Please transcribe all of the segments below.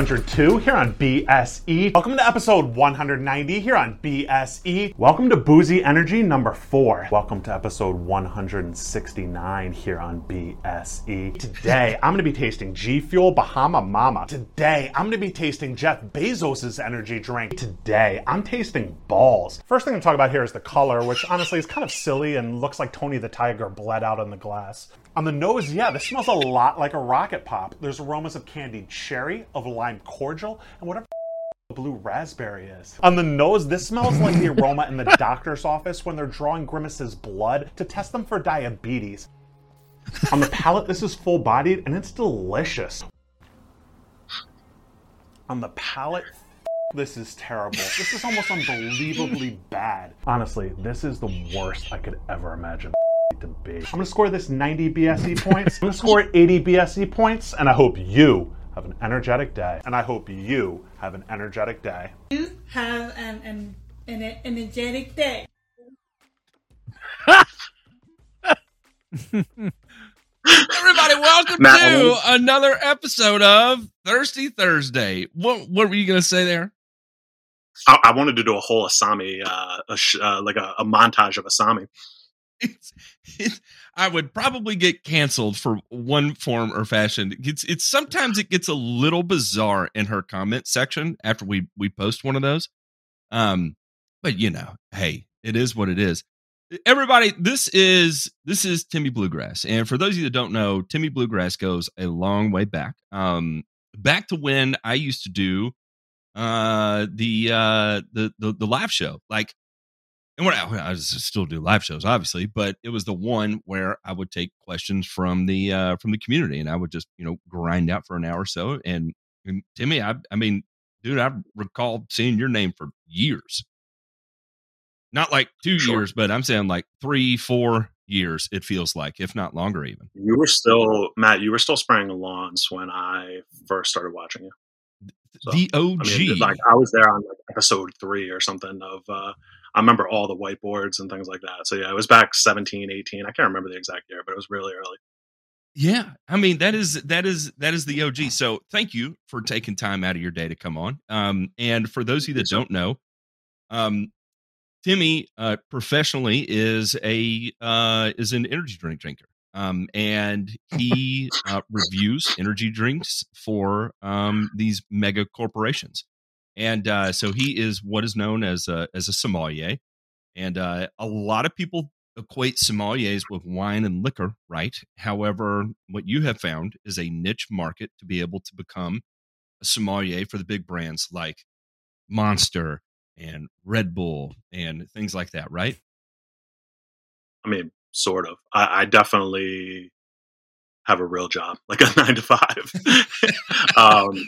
102 here on BSE. Welcome to episode 190 here on BSE. Welcome to Boozy Energy number four. Welcome to episode 169 here on BSE. Today, I'm going to be tasting G Fuel Bahama Mama. Today, I'm going to be tasting Jeff Bezos' energy drink. Today, I'm tasting balls. First thing I'm talking about here is the color, which honestly is kind of silly and looks like Tony the Tiger bled out on the glass. On the nose, yeah, this smells a lot like a rocket pop. There's aromas of candied cherry, of lime cordial, and whatever the blue raspberry is. On the nose, this smells like the aroma in the doctor's office when they're drawing Grimace's blood to test them for diabetes. On the palate, this is full bodied and it's delicious. On the palate, this is terrible. This is almost unbelievably bad. Honestly, this is the worst I could ever imagine to be. I'm gonna score this 90 BSE points. I'm gonna score 80 BSE points, and I hope you have an energetic day. And I hope you have an energetic day. You have an, an, an energetic day. Everybody, welcome Matt, to another episode of Thirsty Thursday. What what were you going to say there? I, I wanted to do a whole Asami, uh, a sh- uh, like a, a montage of Asami. It's, it's, I would probably get canceled for one form or fashion. It's it's sometimes it gets a little bizarre in her comment section after we we post one of those. Um, but you know, hey, it is what it is. Everybody, this is this is Timmy Bluegrass, and for those of you that don't know, Timmy Bluegrass goes a long way back. Um, back to when I used to do uh the uh the the, the live show like and I, I still do live shows obviously but it was the one where i would take questions from the uh from the community and i would just you know grind out for an hour or so and, and timmy i i mean dude i recall seeing your name for years not like two Sure. years but i'm saying like three four years it feels like if not longer even You were still Matt. You were still spraying lawns when I first started watching you. So, the og I mean, like I was there on like episode three or something of. Uh, I remember all the whiteboards and things like that. So yeah, it was back 17, 18. I can't remember the exact year, but it was really early. Yeah, I mean that is that is that is the OG. So thank you for taking time out of your day to come on. Um, and for those of you that don't know, um, Timmy uh, professionally is a uh, is an energy drink drinker. Um, and he uh, reviews energy drinks for um, these mega corporations. And uh, so he is what is known as a, as a sommelier. And uh, a lot of people equate sommeliers with wine and liquor, right? However, what you have found is a niche market to be able to become a sommelier for the big brands like Monster and Red Bull and things like that, right? I mean, sort of. I, I definitely have a real job, like a nine to five. um,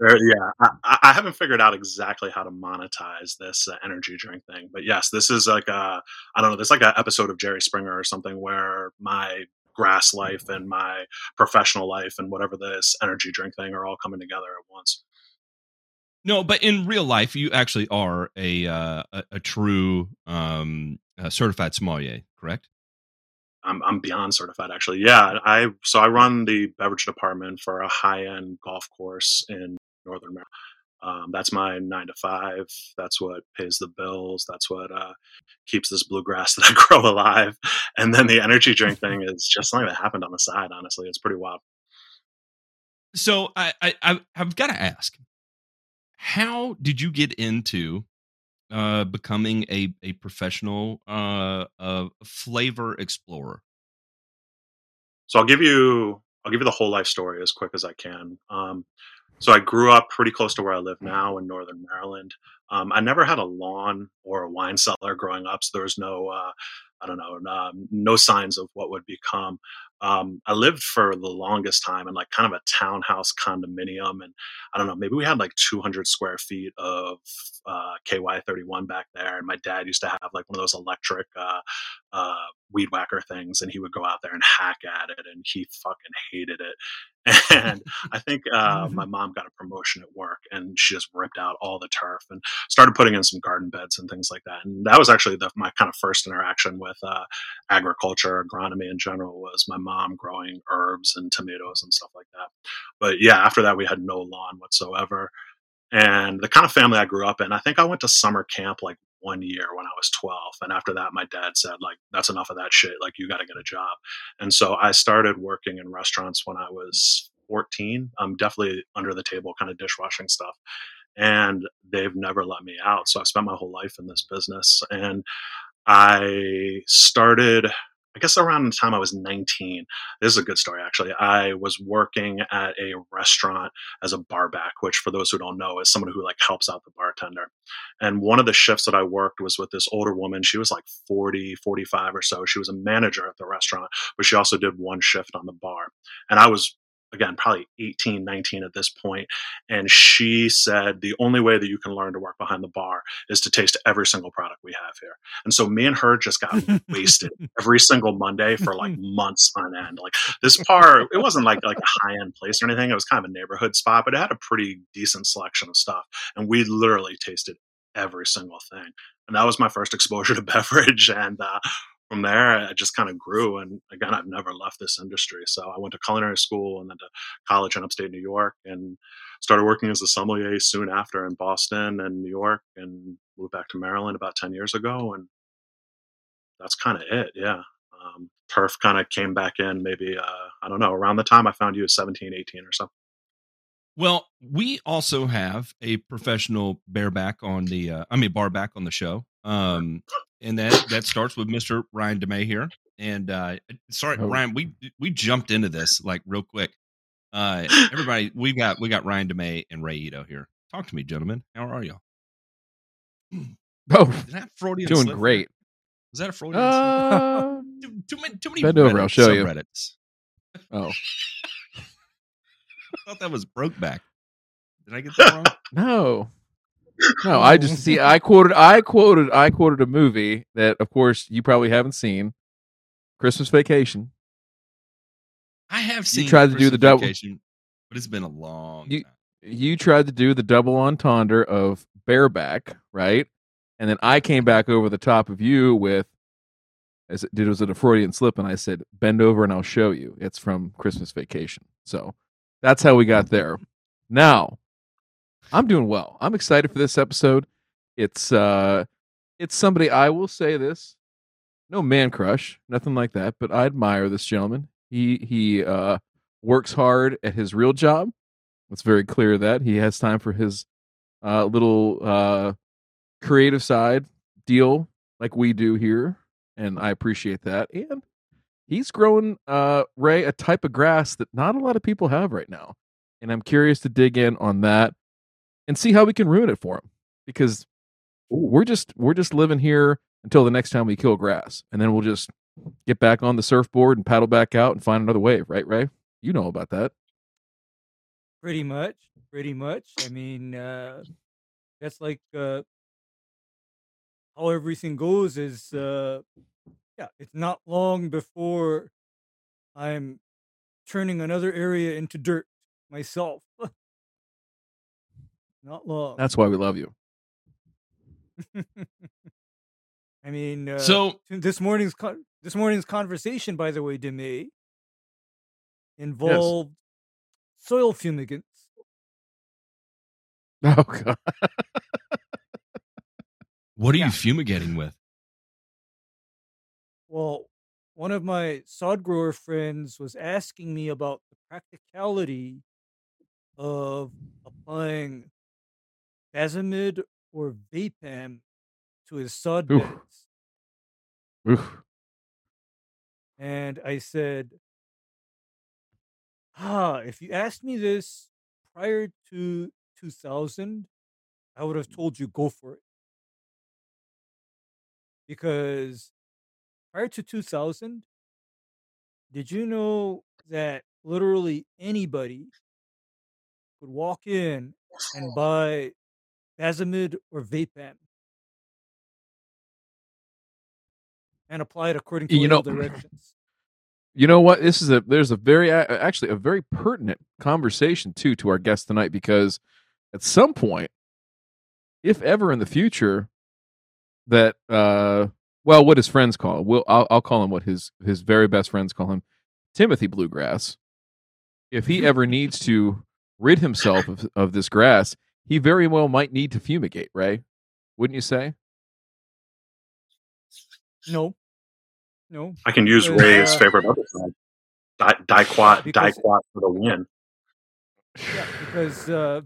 yeah, I, I haven't figured out exactly how to monetize this uh, energy drink thing, but yes, this is like a I don't know. This is like an episode of Jerry Springer or something where my grass life and my professional life and whatever this energy drink thing are all coming together at once. No, but in real life, you actually are a uh, a, a true um, uh, certified sommelier, correct? I'm, I'm beyond certified actually. Yeah, I so I run the beverage department for a high end golf course in Northern Maryland. Um, that's my nine to five. That's what pays the bills. That's what uh, keeps this bluegrass that I grow alive. And then the energy drink thing is just something that happened on the side. Honestly, it's pretty wild. So I, I I- I've got to ask, how did you get into uh, becoming a a professional uh, uh, flavor explorer? So I'll give you I'll give you the whole life story as quick as I can. Um, so I grew up pretty close to where I live now in northern Maryland. Um, I never had a lawn or a wine cellar growing up, so there was no uh, I don't know um, no signs of what would become. Um, I lived for the longest time in like kind of a townhouse condominium, and I don't know maybe we had like 200 square feet of uh, KY31 back there, and my dad used to have like one of those electric uh, uh, weed whacker things, and he would go out there and hack at it, and he fucking hated it. And I think uh, my mom got a promotion at work, and she just ripped out all the turf and started putting in some garden beds and things like that. And that was actually the, my kind of first interaction with uh, agriculture, agronomy in general. Was my mom growing herbs and tomatoes and stuff like that. But yeah, after that, we had no lawn whatsoever. And the kind of family I grew up in, I think I went to summer camp like one year when I was 12. And after that, my dad said, like, that's enough of that shit. Like, you got to get a job. And so I started working in restaurants when I was 14. I'm definitely under the table kind of dishwashing stuff. And they've never let me out. So I spent my whole life in this business. And I started I guess around the time I was 19, this is a good story actually. I was working at a restaurant as a barback, which for those who don't know is someone who like helps out the bartender. And one of the shifts that I worked was with this older woman. She was like 40, 45 or so. She was a manager at the restaurant, but she also did one shift on the bar. And I was again, probably 18, 19 at this. And she said, the only way that you can learn to work behind the bar is to taste every single product we have here. And so me and her just got wasted every single Monday for like months on end. Like this bar, it wasn't like, like a high end place or anything. It was kind of a neighborhood spot, but it had a pretty decent selection of stuff. And we literally tasted every single thing. And that was my first exposure to beverage. And uh, from there, it just kind of grew. And again, I've never left this industry. So I went to culinary school and then to college in upstate New York and started working as a sommelier soon after in Boston and New York and moved back to Maryland about 10 years ago. And that's kind of it. Yeah. Um, turf kind of came back in maybe, uh, I don't know, around the time I found you at 17, 18 or so. Well, we also have a professional bareback on the, uh, I mean, barback on the show. Um, and that that starts with Mr. Ryan DeMay here. And uh, sorry, oh. Ryan, we we jumped into this like real quick. Uh, everybody, we got we got Ryan DeMay and Ray Ito here. Talk to me, gentlemen. How are y'all? Oh, that Freudian doing slip? great. Is that a Freudian? Uh, too, too, many, too many. Bend over. I'll show you. Oh, I thought that was Brokeback. Did I get that wrong? no. No, I just see. I quoted. I quoted. I quoted a movie that, of course, you probably haven't seen. Christmas Vacation. I have seen. You tried to do the double, but it's been a long. You time. you tried to do the double entendre of bareback, right? And then I came back over the top of you with, as it did was it a Freudian slip, and I said, "Bend over and I'll show you." It's from Christmas Vacation. So that's how we got there. Now I'm doing well. I'm excited for this episode. It's uh it's somebody I will say this. No man crush, nothing like that, but I admire this gentleman. He he uh works hard at his real job. It's very clear that he has time for his uh little uh creative side deal like we do here and I appreciate that. And he's growing uh Ray a type of grass that not a lot of people have right now. And I'm curious to dig in on that and see how we can ruin it for them because we're just we're just living here until the next time we kill grass and then we'll just get back on the surfboard and paddle back out and find another wave right ray? You know about that. Pretty much pretty much. I mean uh that's like uh how everything goes is uh yeah it's not long before i'm turning another area into dirt myself Not long. That's why we love you. I mean, uh, so this morning's con- this morning's conversation, by the way, Demi, involved yes. soil fumigants. Oh God! what are yeah. you fumigating with? Well, one of my sod grower friends was asking me about the practicality of applying Basamid or Vapam to his sod Oof. beds. Oof. And I said, ah, if you asked me this prior to 2000, I would have told you go for it. Because prior to 2000, did you know that literally anybody could walk in and buy Basamid or Vapam and apply it according to you know, directions. You know what? This is a there's a very actually a very pertinent conversation too to our guest tonight because at some point, if ever in the future, that uh, well, what his friends call will I'll, I'll call him what his his very best friends call him, Timothy Bluegrass. If he ever needs to rid himself of, of this grass, he very well might need to fumigate. Ray, wouldn't you say? No, no. I can use Uh, Ray's favorite other herbicide, Di- Diquat, Because- Diquat for the win. Yeah, because uh,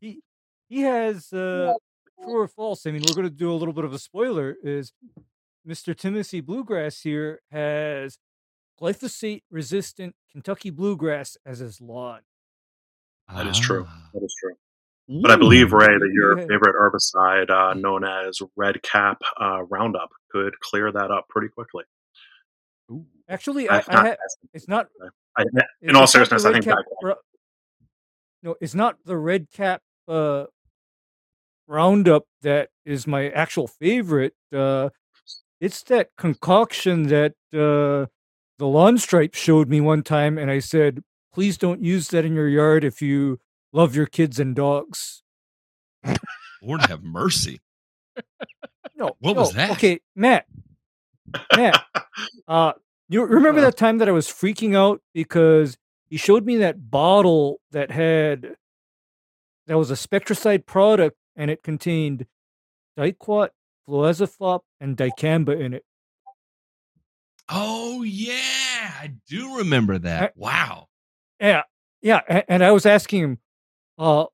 he he has uh, true or false. I mean, we're going to do a little bit of a spoiler. Is Mr. Timothy Bluegrass here has glyphosate resistant Kentucky bluegrass as his lawn. That is true. Ah. That is true. But I believe, Ray, that your favorite herbicide, uh, known as Red Cap uh, Roundup, could clear that up pretty quickly. Ooh. Actually, I, I not ha- it's not. I, in it's all seriousness, I think cap no, it's not the red cap uh, roundup that is my actual favorite. Uh, it's that concoction that uh, the lawn stripe showed me one time, and I said, "Please don't use that in your yard if you love your kids and dogs." Lord have mercy. No, What was that? Okay, Matt, Matt, uh, you remember that time that I was freaking out because he showed me that bottle that had that was a Spectracide product and it contained diquat, fluazifop, and dicamba in it. Oh yeah, I do remember that. I- wow. Yeah, yeah, and I was asking him, uh,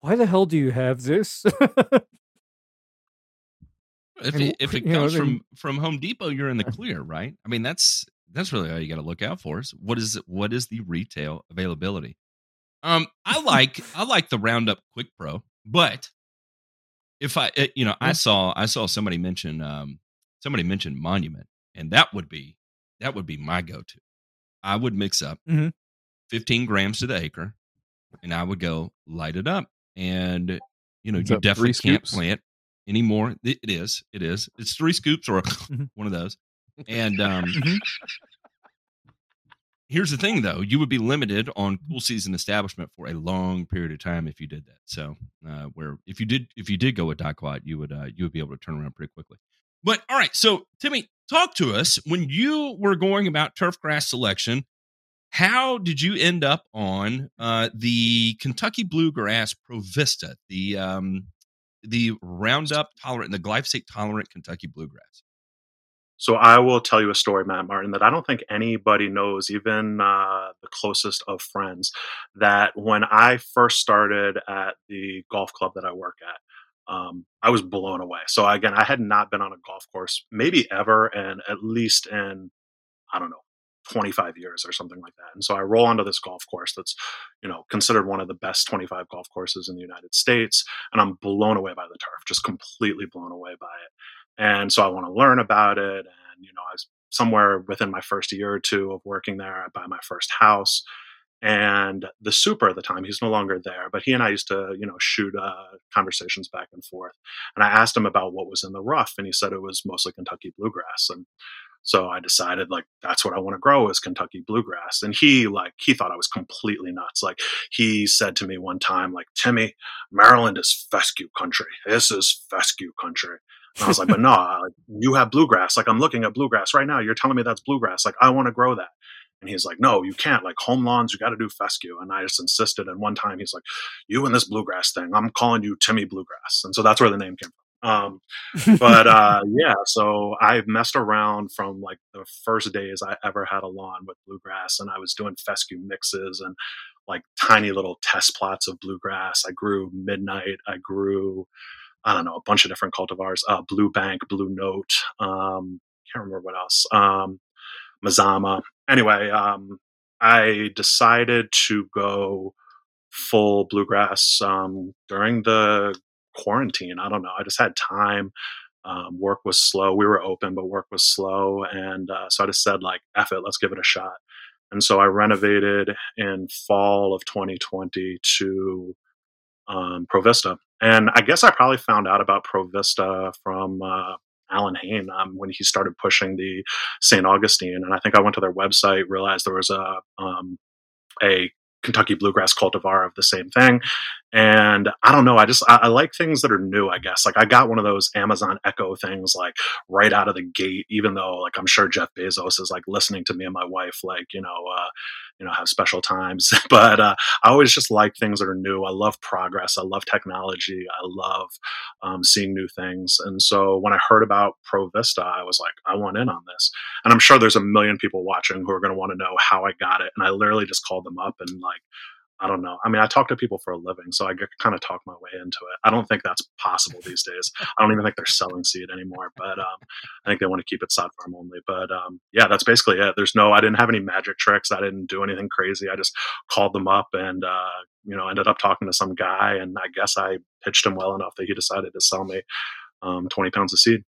why the hell do you have this? If it, if it know, comes from from Home Depot, you're in the clear, right? I mean, that's that's really all you got to look out for. Is what is what is the retail availability? Um, I like I like the Roundup Quick Pro, but if I uh, you know I saw I saw somebody mention um somebody mentioned Monument, and that would be that would be my go to. I would mix up Mhm. 15 grams to the acre, and I would go light it up, and you know Is you definitely can't scoops? plant anymore. It, is. It is. It's three scoops or Mhm. one of those. And um, Mhm. here's the thing, though: you would be limited on cool season establishment for a long period of time if you did that. So, uh, where if you did if you did go with Diquat, you would uh, you would be able to turn around pretty quickly. But all right, so Timmy, talk to us when you were going about turf grass selection. How did you end up on uh, the Kentucky Bluegrass Provista, the um, the Roundup tolerant, the glyphosate tolerant Kentucky Bluegrass? So I will tell you a story, Matt Martin, that I don't think anybody knows, even uh, the closest of friends, that when I first started at the golf club that I work at, um, I was blown away. So again, I had not been on a golf course maybe ever, and at least in I don't know 25 years or something like that. And so I roll onto this golf course that's you know considered one of the best 25 golf courses in the United States, and I'm blown away by the turf, just completely blown away by it and so I want to learn about it. And you know, I was somewhere within my first year or two of working there. I buy my first house, and the super at the time he's no longer there, but he and I used to you know shoot uh, conversations back and forth. And I asked him about what was in the rough, and he said it was mostly Kentucky bluegrass. And so I decided like that's what I want to grow is Kentucky bluegrass. And he like he thought I was completely nuts. Like he said to me one time, like Timmy, Maryland is fescue country. This is fescue country. And I was like, but no, like, you have bluegrass. Like I'm looking at bluegrass right now. You're telling me that's bluegrass. Like I want to grow that. And he's like, no, you can't. Like home lawns, you got to do fescue. And I just insisted. And one time he's like, you and this bluegrass thing, I'm calling you Timmy Bluegrass. And so that's where the name came from. Um, but uh, yeah, so I've messed around from like the first days I ever had a lawn with bluegrass, and I was doing fescue mixes and like tiny little test plots of bluegrass. I grew midnight. I grew, I don't know, a bunch of different cultivars. Uh, blue bank, blue note. Um, can't remember what else. Um, Mazama. Anyway, um, I decided to go full bluegrass um, during the quarantine. I don't know. I just had time. Um, work was slow. We were open, but work was slow, and uh, so I just said like, "F it, let's give it a shot." And so I renovated in fall of 2020 to um, Provista, and I guess I probably found out about Provista from uh, Allyn Hane um, when he started pushing the St. Augustine, and I think I went to their website, realized there was a um, a Kentucky bluegrass cultivar of the same thing. And I don't know, I just I, I, like things that are new, I guess. Like I got one of those Amazon Echo things like right out of the gate, even though like I'm sure Jeff Bezos is like listening to me and my wife, like, you know, uh, you know, have special times. but uh, I always just like things that are new. I love progress. I love technology. I love um, seeing new things. And so when I heard about Pro Vista, I was like, I want in on this. And I'm sure there's a million people watching who are going to want to know how I got it. And I literally just called them up and like I don't know. I mean, I talk to people for a living, so I kind of talk my way into it. I don't think that's possible these days. I don't even think they're selling seed anymore, but um, I think they want to keep it sod farm only. But um, yeah, that's basically it. There's no, I didn't have any magic tricks. I didn't do anything crazy. I just called them up and, uh, you know, ended up talking to some guy, and I guess I pitched him well enough that he decided to sell me um, 20 pounds of seed.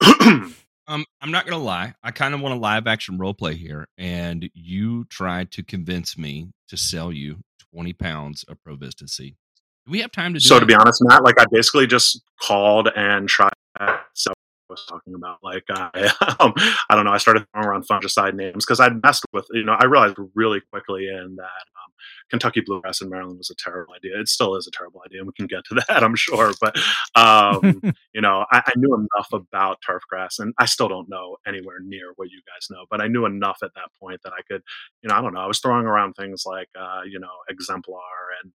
Um, I'm not gonna lie. I kind of want a live action role play here, and you tried to convince me to sell you 20 pounds of Pro Vista seed. Do we have time to do So that? to be honest, Matt, like I basically just called and tried. So I was talking about. Like, I, um, I don't know. I started throwing around fungicide names because I'd messed with, you know, I realized really quickly in that um, Kentucky bluegrass in Maryland was a terrible idea. It still is a terrible idea, and we can get to that, I'm sure. But, um, you know, I, I, knew enough about turf grass, and I still don't know anywhere near what you guys know, but I knew enough at that point that I could, you know, I don't know. I was throwing around things like, uh, you know, Xemplar and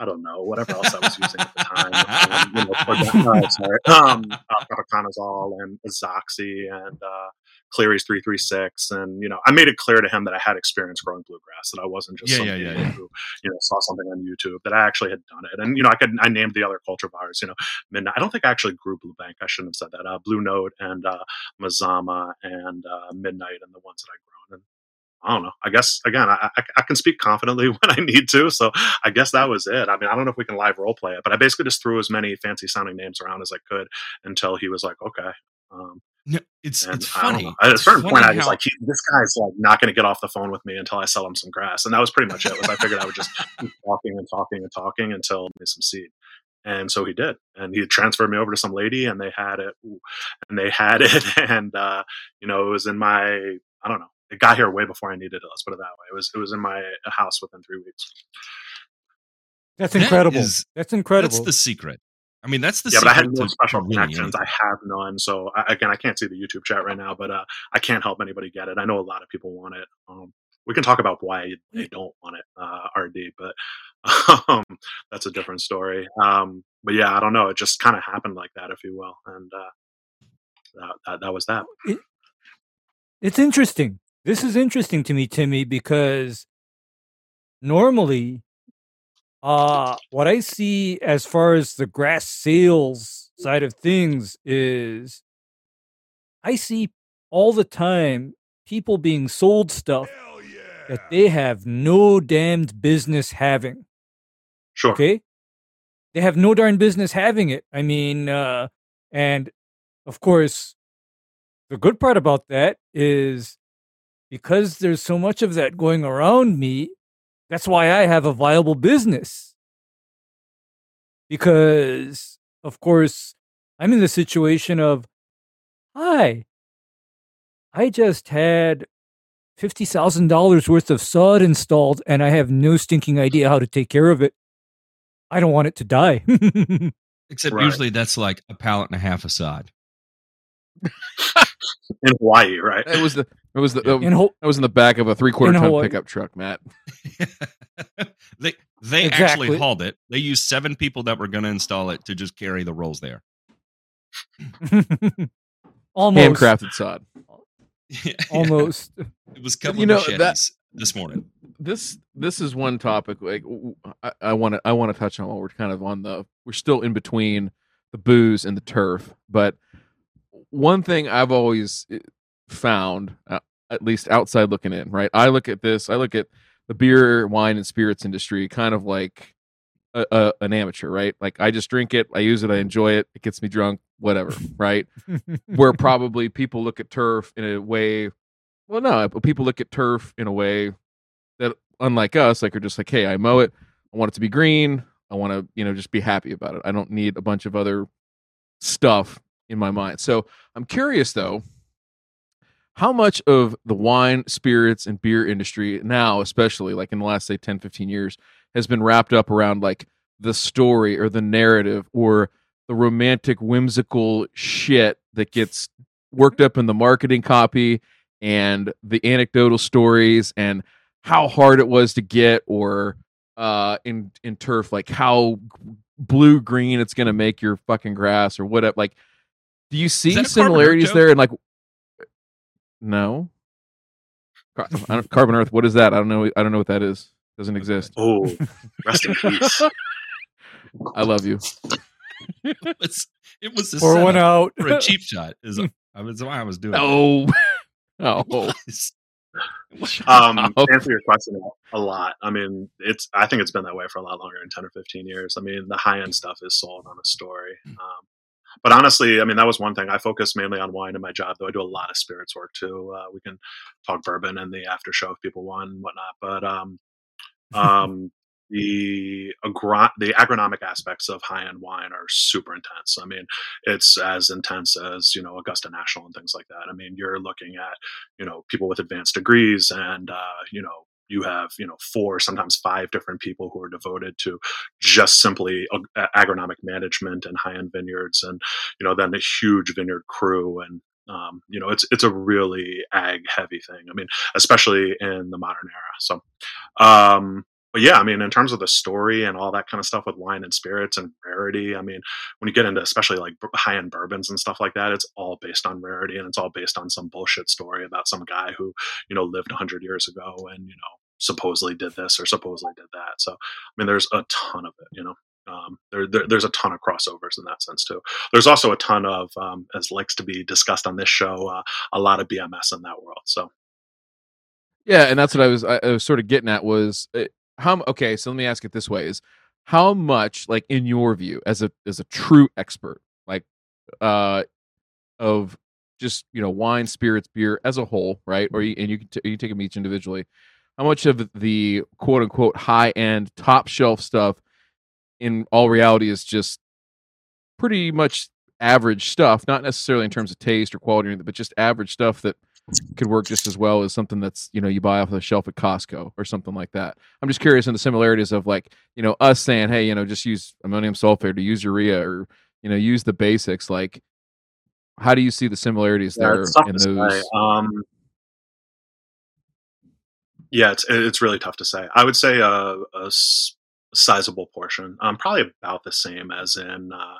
I don't know, whatever else I was using at the time. Um, you know, uh, sorry, um, uh, and Azoxy and uh, Cleary's 336. And, you know, I made it clear to him that I had experience growing bluegrass, that I wasn't just yeah, some yeah, yeah, who, you know, saw something on YouTube, that I actually had done it. And, you know, I could, I named the other cultivars, you know, Midnight. I don't think I actually grew Blue Bank. I shouldn't have said that. Uh, Blue Note and uh, Mazama and uh, Midnight and the ones that I grown. And I don't know. I guess again, I, I, I, can speak confidently when I need to. So I guess that was it. I mean, I don't know if we can live role play it, but I basically just threw as many fancy sounding names around as I could until he was like, okay. Um, no, it's and it's funny. At a certain it's point, I how, was like, this guy's like not going to get off the phone with me until I sell him some grass, and that was pretty much it. Was I figured I would just keep talking and talking and talking until me some seed. And so he did, and he transferred me over to some lady, and they had it, and they had it, and uh, you know, it was in my, I don't know, it got here way before I needed it. Let's put it that way. It was it was in my house within three weeks. That's incredible. That is, that's incredible. That's the secret. I mean, that's the yeah, but I had no special connections. I have none. So I, again, I can't see the YouTube chat right now, but uh, I can't help anybody get it. I know a lot of people want it. Um, we can talk about why they don't want it, uh, RD, but um, that's a different story. Um, but yeah, I don't know. It just kind of happened like that, if you will, and uh, that, that, that was that. It, it's interesting this is interesting to me, Timmy, because normally, uh, what I see as far as the grass sales side of things is I see all the time people being sold stuff yeah. that they have no damned business having. Sure. Okay. They have no darn business having it. I mean, uh, and of course, the good part about that is because there's so much of that going around me, that's why I have a viable business. Because, of course, I'm in the situation of, hi, I just had $50,000 worth of sod installed and I have no stinking idea how to take care of it. I don't want it to die. Except Right. usually that's like a pallet and a half of sod. In Hawaii, right? It was the it was the in Ho- that was in the back of a three quarter ton Hawaii. pickup truck, Matt. they they Exactly. actually hauled it. They used seven people that were going to install it to just carry the rolls there. almost. Handcrafted sod. Almost. It was a couple You of know, that- this morning. This this is one topic like I want to I want to touch on while we're kind of on the we're still in between the booze and the turf, but one thing I've always found, uh, at least outside looking in, right? I look at this, I look at the beer, wine, and spirits industry kind of like a, a, an amateur, right? Like I just drink it, I use it, I enjoy it, it gets me drunk, whatever, right? Where probably people look at turf in a way, well, no, but people look at turf in a way that, unlike us, like are just like, hey, I mow it, I want it to be green, I want to, you know, just be happy about it. I don't need a bunch of other stuff in my mind. So I'm curious though, how much of the wine, spirits, and beer industry now, especially like in the last say 10, 15 years, has been wrapped up around like the story or the narrative or the romantic, whimsical shit that gets worked up in the marketing copy and the anecdotal stories and how hard it was to get or uh in in turf like how blue green it's going to make your fucking grass or whatever like do you see that a Carbon Earth similarities there and like no Car- I don't- carbon earth what is that i don't know i don't know what that is doesn't exist Oh, rest in peace. i love you it was it was a Pour one out. for a cheap shot. Is I was why I was doing. oh oh. Um, to answer your question a lot. I mean, it's. I think it's been that way for a lot longer than ten or fifteen years. I mean, the high end stuff is sold on a story. Um, but honestly, I mean, that was one thing. I focus mainly on wine in my job, though I do a lot of spirits work too. Uh, we can talk bourbon and the after show if people want and whatnot. But um, um, the agro- the agronomic aspects of high end wine are super intense. I mean, it's as intense as you know Augusta National and things like that. I mean, you're looking at you know people with advanced degrees, and uh, you know you have you know four, sometimes five different people who are devoted to just simply ag- agronomic management and high end vineyards, and you know then a huge vineyard crew and. Um, you know, it's it's a really ag heavy thing. I mean, especially in the modern era. So, um, but yeah, I mean, in terms of the story and all that kind of stuff with wine and spirits and rarity, I mean, when you get into especially like high end bourbons and stuff like that, it's all based on rarity and it's all based on some bullshit story about some guy who, you know, lived 100 years ago and, you know, supposedly did this or supposedly did that. So, I mean, there's a ton of it, you know. Um, there, there, there's a ton of crossovers in that sense too. There's also a ton of, um, as likes to be discussed on this show, uh, a lot of BMS in that world. So, Yeah, and that's what I was I, I was sort of getting at was uh, how okay, so let me ask it this way is how much like in your view as a as a true expert like uh of just, you know, wine, spirits, beer as a whole, right? Or you, and you can t- you take them each individually. How much of the quote unquote high end top shelf stuff in all reality is just pretty much average stuff, not necessarily in terms of taste or quality or anything, but just average stuff that could work just as well as something that's you know you buy off the shelf at Costco or something like that. I'm just curious in the similarities of like you know us saying hey you know just use ammonium sulfate or use urea or you know use the basics like how do you see the similarities Yeah, there in those. Um, yeah, it's it's really tough to say. I would say a, a sizable portion, um, probably about the same as in uh,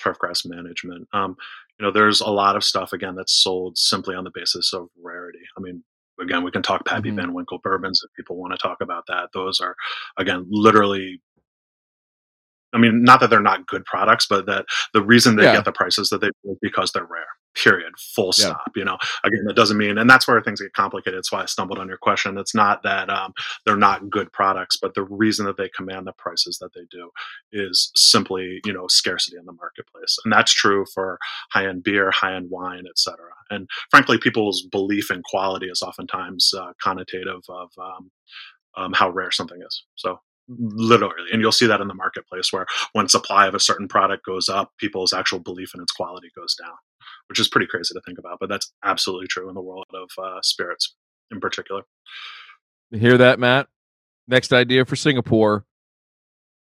turfgrass management. Um, you know, there's a lot of stuff again that's sold simply on the basis of rarity. I mean, again, we can talk Pappy Mhm. Van Winkle bourbons if people want to talk about that. Those are again literally. I mean, not that they're not good products, but that the reason they Yeah. get the prices that they do is because they're rare. Period. Full Yeah. stop. You know, again, that doesn't mean, and that's where things get complicated. It's why I stumbled on your question. It's not that um, they're not good products, but the reason that they command the prices that they do is simply, you know, scarcity in the marketplace, and that's true for high-end beer, high-end wine, etc. And frankly, people's belief in quality is oftentimes uh, connotative of um, um, how rare something is. So literally and you'll see that in the marketplace where when supply of a certain product goes up people's actual belief in its quality goes down which is pretty crazy to think about but that's absolutely true in the world of uh, spirits in particular You hear that matt next idea for singapore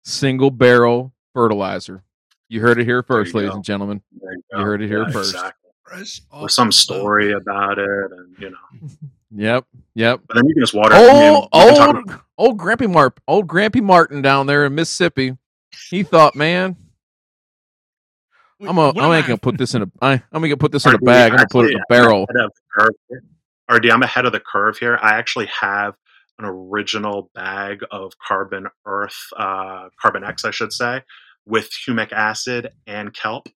single barrel fertilizer you heard it here first ladies go. and gentlemen you, You heard it here Yeah, first. exactly. Fresh with some story about it and you know yep yep but then you can just water I mean, old you old old Grampy Mart old Grampy Martin down there in Mississippi. He thought, man, I'm gonna, I'm am ain't I- gonna put this in a I, I'm gonna put this in a bag. I'm gonna put it in a barrel. ahead of the curve here. RD, I'm ahead of the curve here. I actually have an original bag of carbon earth, uh, carbon X, I should say, with humic acid and kelp.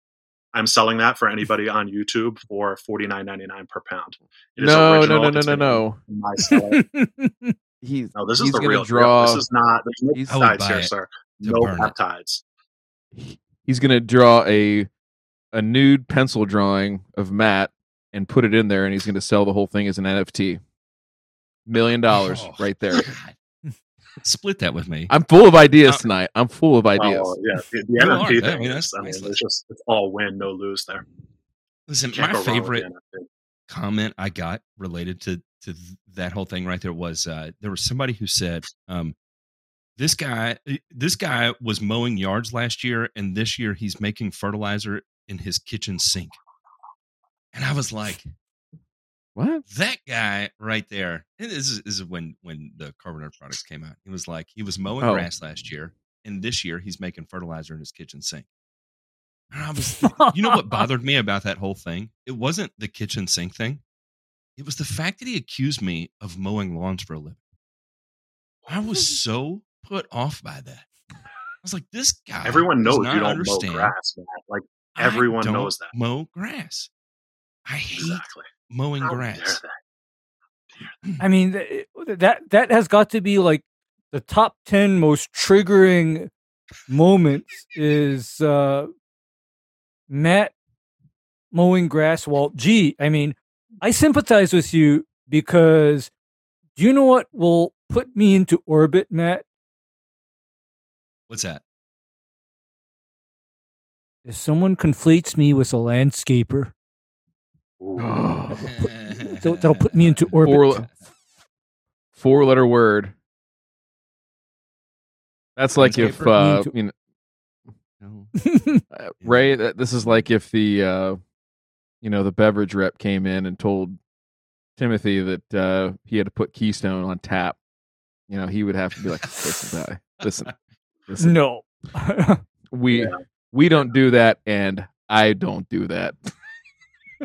I'm selling that for anybody on YouTube for $49.99 per pound. It is No, no, original. no, no, It's no, been no. in He's No, this is he's the real draw. Deal. This is not. There's no I would peptides buy here, it sir. No burn it. peptides. he's gonna draw a a nude pencil drawing of Matt and put it in there, and he's gonna sell the whole thing as an NFT. Million dollars Oh, right there. God. Split that with me. I'm full of ideas Uh, tonight. I'm full of ideas. Oh, yeah. The, the You are. NFT I thing mean, is, that's I mean, it's just it's all win, no lose there. Listen, my go wrong with favorite comment I got related to to that whole thing right there was uh, there was somebody who said, um, "This guy, eh, this guy was mowing yards last year, and this year he's making fertilizer in his kitchen sink." And I was like, What? "That guy right there." and This is, this is when when the Carbon products came out. He was like, he was mowing Oh. grass last year, and this year he's making fertilizer in his kitchen sink. And I was, you know what bothered me about that whole thing? It wasn't the kitchen sink thing. It was the fact that he accused me of mowing lawns for a living. I was so put off by that. I was like, this guy. Everyone knows you don't understand mow grass, man. Like everyone don't knows that. Mow grass. I hate exactly. mowing How grass. they? I mean, that that has got to be like the top ten most triggering moments. Is uh, Matt mowing grass? Well, gee, I mean, I sympathize with you because do you know what will put me into orbit, Matt? What's that? If someone conflates me with a landscaper, Ooh. that'll, that'll put me into orbit. Four, four letter word. That's like if Landscaper. uh, you know, uh, Ray. that- This is like if the uh, you know the beverage rep came in and told Timothy that uh, he had to put Keystone on tap. You know, he would have to be like, "Listen, guy, listen, listen. no. we Yeah. We don't do that, and I don't do that."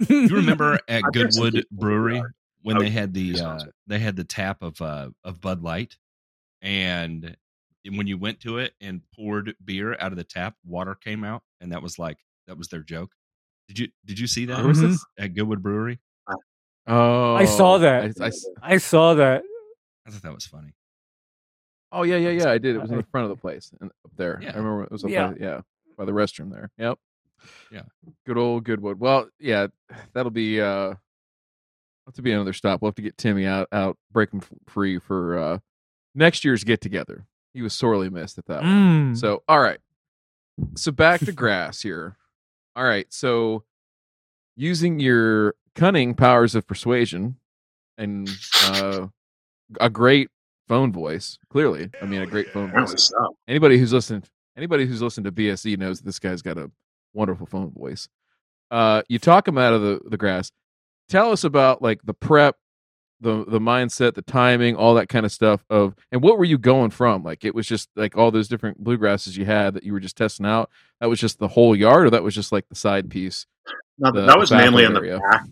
You remember at I've got some Goodwood people in the Brewery when they had the uh, they had the tap of uh, of Bud Light, and when you went to it and poured beer out of the tap, water came out, and that was like that was their joke. Did you did you see that Where was Mhm. this? at Goodwood Brewery? Oh, I saw that. I I saw that. I thought that was funny. oh yeah, yeah, yeah. I did. It was in the front of the place and up there. Yeah. I remember it was up Yeah. by, yeah, by the restroom there. Yep. Yeah. Good old Goodwood. Well, yeah, that'll be uh, have to be another stop. We'll have to get Timmy out, out, break him free for uh next year's get together. He was sorely missed at that one. Mm. So, all right. So back to grass here. All right. So using your cunning powers of persuasion and uh, a great phone voice, clearly. I mean, a great phone voice. Anybody who's listened, anybody who's listened to BSE knows this guy's got a wonderful phone voice. Uh, you talk him out of the, the grass. Tell us about like the prep, the the mindset, the timing, all that kind of stuff. Of and what were you going from? Like it was just like all those different bluegrasses you had that you were just testing out. That was just the whole yard, or that was just like the side piece. No, the- that was mainly in the back.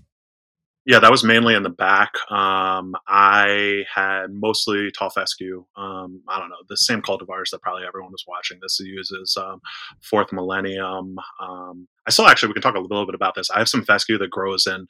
Yeah, that was mainly in the back. Um, I had mostly tall fescue. Um, I don't know the same cultivars that probably everyone was watching. This uses um, fourth millennium. Um, I still actually we can talk a little bit about this. I have some fescue that grows in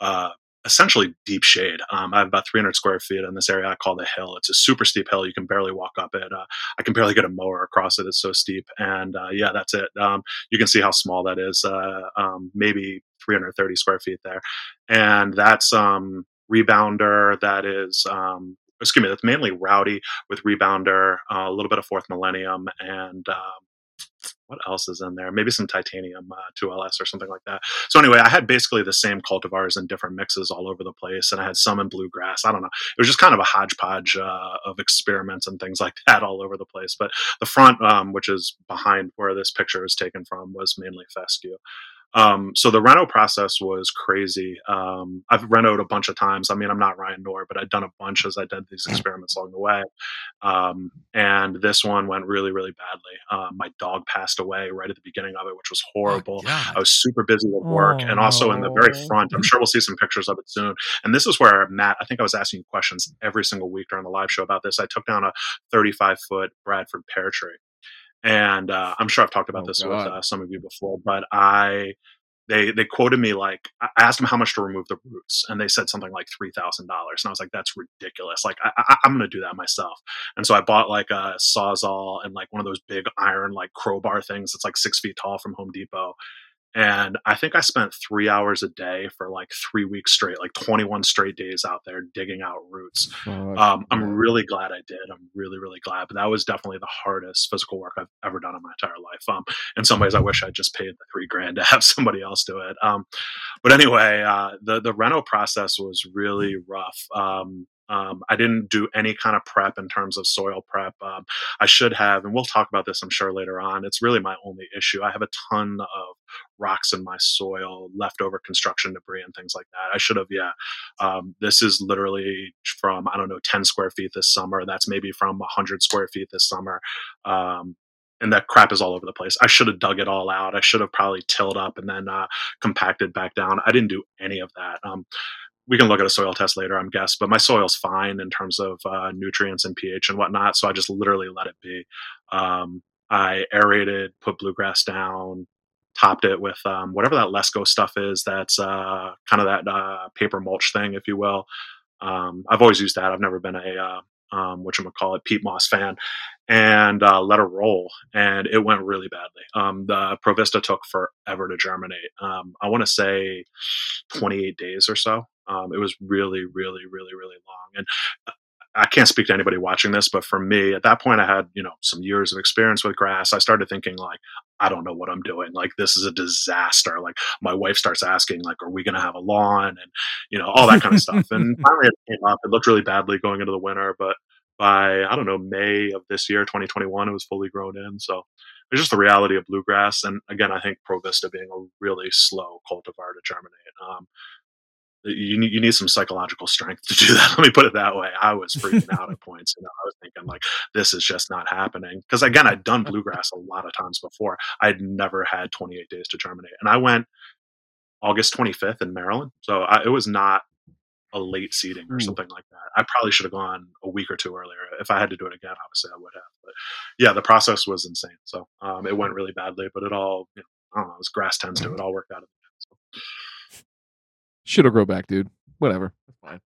uh, essentially deep shade. Um, I have about 300 square feet in this area I call the hill. It's a super steep hill. You can barely walk up it. Uh, I can barely get a mower across it. It's so steep. And uh, yeah, that's it. Um, you can see how small that is. Uh, um, maybe 330 square feet there, and that's um, rebounder. That is. Um, Excuse me. That's mainly rowdy with rebounder, uh, a little bit of fourth millennium, and um, what else is in there? Maybe some titanium uh, 2LS or something like that. So anyway, I had basically the same cultivars in different mixes all over the place, and I had some in bluegrass. I don't know. It was just kind of a hodgepodge uh, of experiments and things like that all over the place. But the front, um, which is behind where this picture is taken from, was mainly fescue. Um, so the reno process was crazy. Um, I've renoed a bunch of times. I mean, I'm not Ryan Knorr, but I'd done a bunch as I did these experiments along the way. Um, and this one went really, really badly. Um, my dog passed away right at the beginning of it, which was horrible. Oh, I was super busy with work, Oh, and also in the very front. I'm sure we'll see some pictures of it soon. And this is where Matt. I think I was asking you questions every single week during the live show about this. I took down a 35 foot Bradford pear tree, and uh, I'm sure I've talked about Oh, this God. with uh, some of you before. But I, they they quoted me like I asked them how much to remove the roots, and they said something like three thousand dollars, and I was like, that's ridiculous. Like I, I, I'm going to do that myself. And so I bought like a sawzall and like one of those big iron like crowbar things that's like six feet tall from Home Depot and I think I spent three hours a day for like three weeks straight, like 21 straight days out there digging out roots. Um, I'm really glad I did. I'm really, really glad. But that was definitely the hardest physical work I've ever done in my entire life. Um, in some ways, I wish I'd just paid the three grand to have somebody else do it. Um, but anyway, uh, the the reno process was really rough. Um, um, I didn't do any kind of prep in terms of soil prep. Um, I should have, and we'll talk about this, I'm sure, later on. It's really my only issue. I have a ton of rocks in my soil, leftover construction debris, and things like that. I should have, yeah. Um, this is literally from, I don't know, 10 square feet this summer. That's maybe from 100 square feet this summer. Um, and that crap is all over the place. I should have dug it all out. I should have probably tilled up and then uh, compacted back down. I didn't do any of that. Um, we can look at a soil test later, I'm guess, but my soil's fine in terms of uh, nutrients and pH and whatnot. So I just literally let it be. Um, I aerated, put bluegrass down, topped it with um, whatever that Lesco stuff is. That's uh, kind of that uh, paper mulch thing, if you will. Um, I've always used that. I've never been a uh, um, gonna call it, peat moss fan, and uh, let it roll. And it went really badly. Um, the Provista took forever to germinate. Um, I want to say 28 days or so. Um, it was really, really, really, really long. And uh, I can't speak to anybody watching this, but for me, at that point, I had you know some years of experience with grass. I started thinking like, I don't know what I'm doing. Like this is a disaster. Like my wife starts asking like, Are we going to have a lawn? And you know all that kind of stuff. And finally, it came up. It looked really badly going into the winter, but by I don't know May of this year, 2021, it was fully grown in. So it's just the reality of bluegrass. And again, I think Provista being a really slow cultivar to germinate. Um, you need you need some psychological strength to do that. Let me put it that way. I was freaking out at points. You know, I was thinking like, this is just not happening. Because again, I'd done bluegrass a lot of times before. I'd never had 28 days to germinate, and I went August 25th in Maryland, so I, it was not a late seeding or something like that. I probably should have gone a week or two earlier. If I had to do it again, obviously I would have. But yeah, the process was insane. So um, it went really badly, but it all, you know, I don't know, as grass tends to, it all worked out. So, Shit'll grow back, dude. Whatever. That's fine.